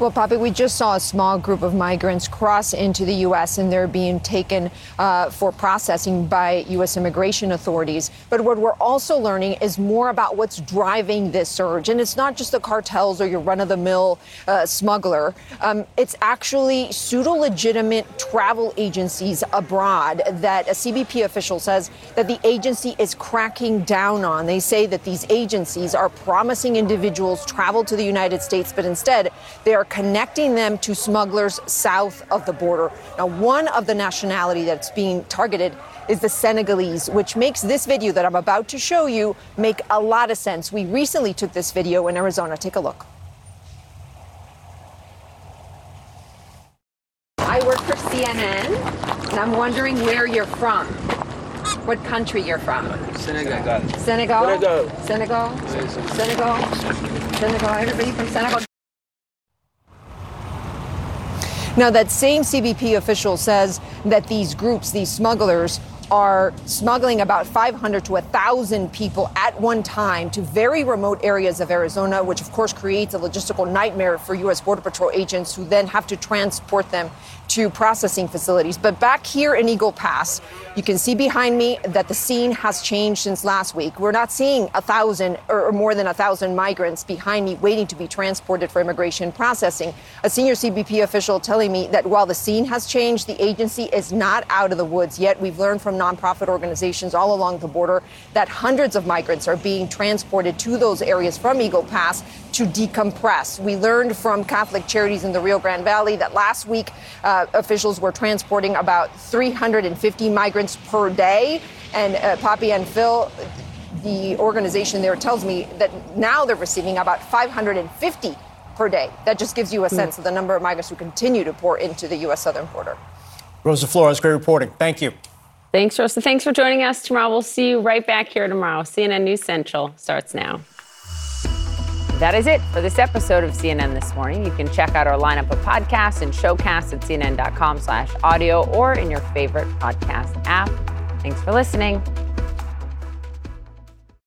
Well, Poppy, we just saw a small group of migrants cross into the U.S. and they're being taken uh, for processing by U.S. immigration authorities. But what we're also learning is more about what's driving this surge. And it's not just the cartels or your run of the mill uh, smuggler, um, it's actually pseudo legitimate travel agencies abroad that a CBP official says that the agency is cracking down on. They say that these agencies are promising individuals travel to the United States, but instead they are connecting them to smugglers south of the border. Now, one of the nationality that's being targeted is the Senegalese, which makes this video that I'm about to show you make a lot of sense. We recently took this video in Arizona. Take a look. I work for CNN, and I'm wondering where you're from. What country you're from? Senegal. Senegal? Senegal. Senegal? Senegal? Senegal? Everybody from Senegal? Now, that same CBP official says that these groups, these smugglers, are smuggling about 500 to 1,000 people at one time to very remote areas of Arizona, which of course creates a logistical nightmare for U.S. Border Patrol agents who then have to transport them processing facilities. But back here in Eagle Pass, you can see behind me that the scene has changed since last week. We're not seeing a thousand or more than a thousand migrants behind me waiting to be transported for immigration processing. A senior CBP official telling me that while the scene has changed, the agency is not out of the woods yet. We've learned from nonprofit organizations all along the border that hundreds of migrants are being transported to those areas from Eagle Pass to decompress. We learned from Catholic Charities in the Rio Grande Valley that last week uh, officials were transporting about 350 migrants per day. And uh, Poppy and Phil, the organization there tells me that now they're receiving about 550 per day. That just gives you a sense mm. of the number of migrants who continue to pour into the U.S. southern border. Rosa Flores, great reporting. Thank you. Thanks, Rosa. Thanks for joining us tomorrow. We'll see you right back here tomorrow. CNN News Central starts now. That is it for this episode of CNN This Morning. You can check out our lineup of podcasts and showcasts at cnn.com slash audio or in your favorite podcast app. Thanks for listening.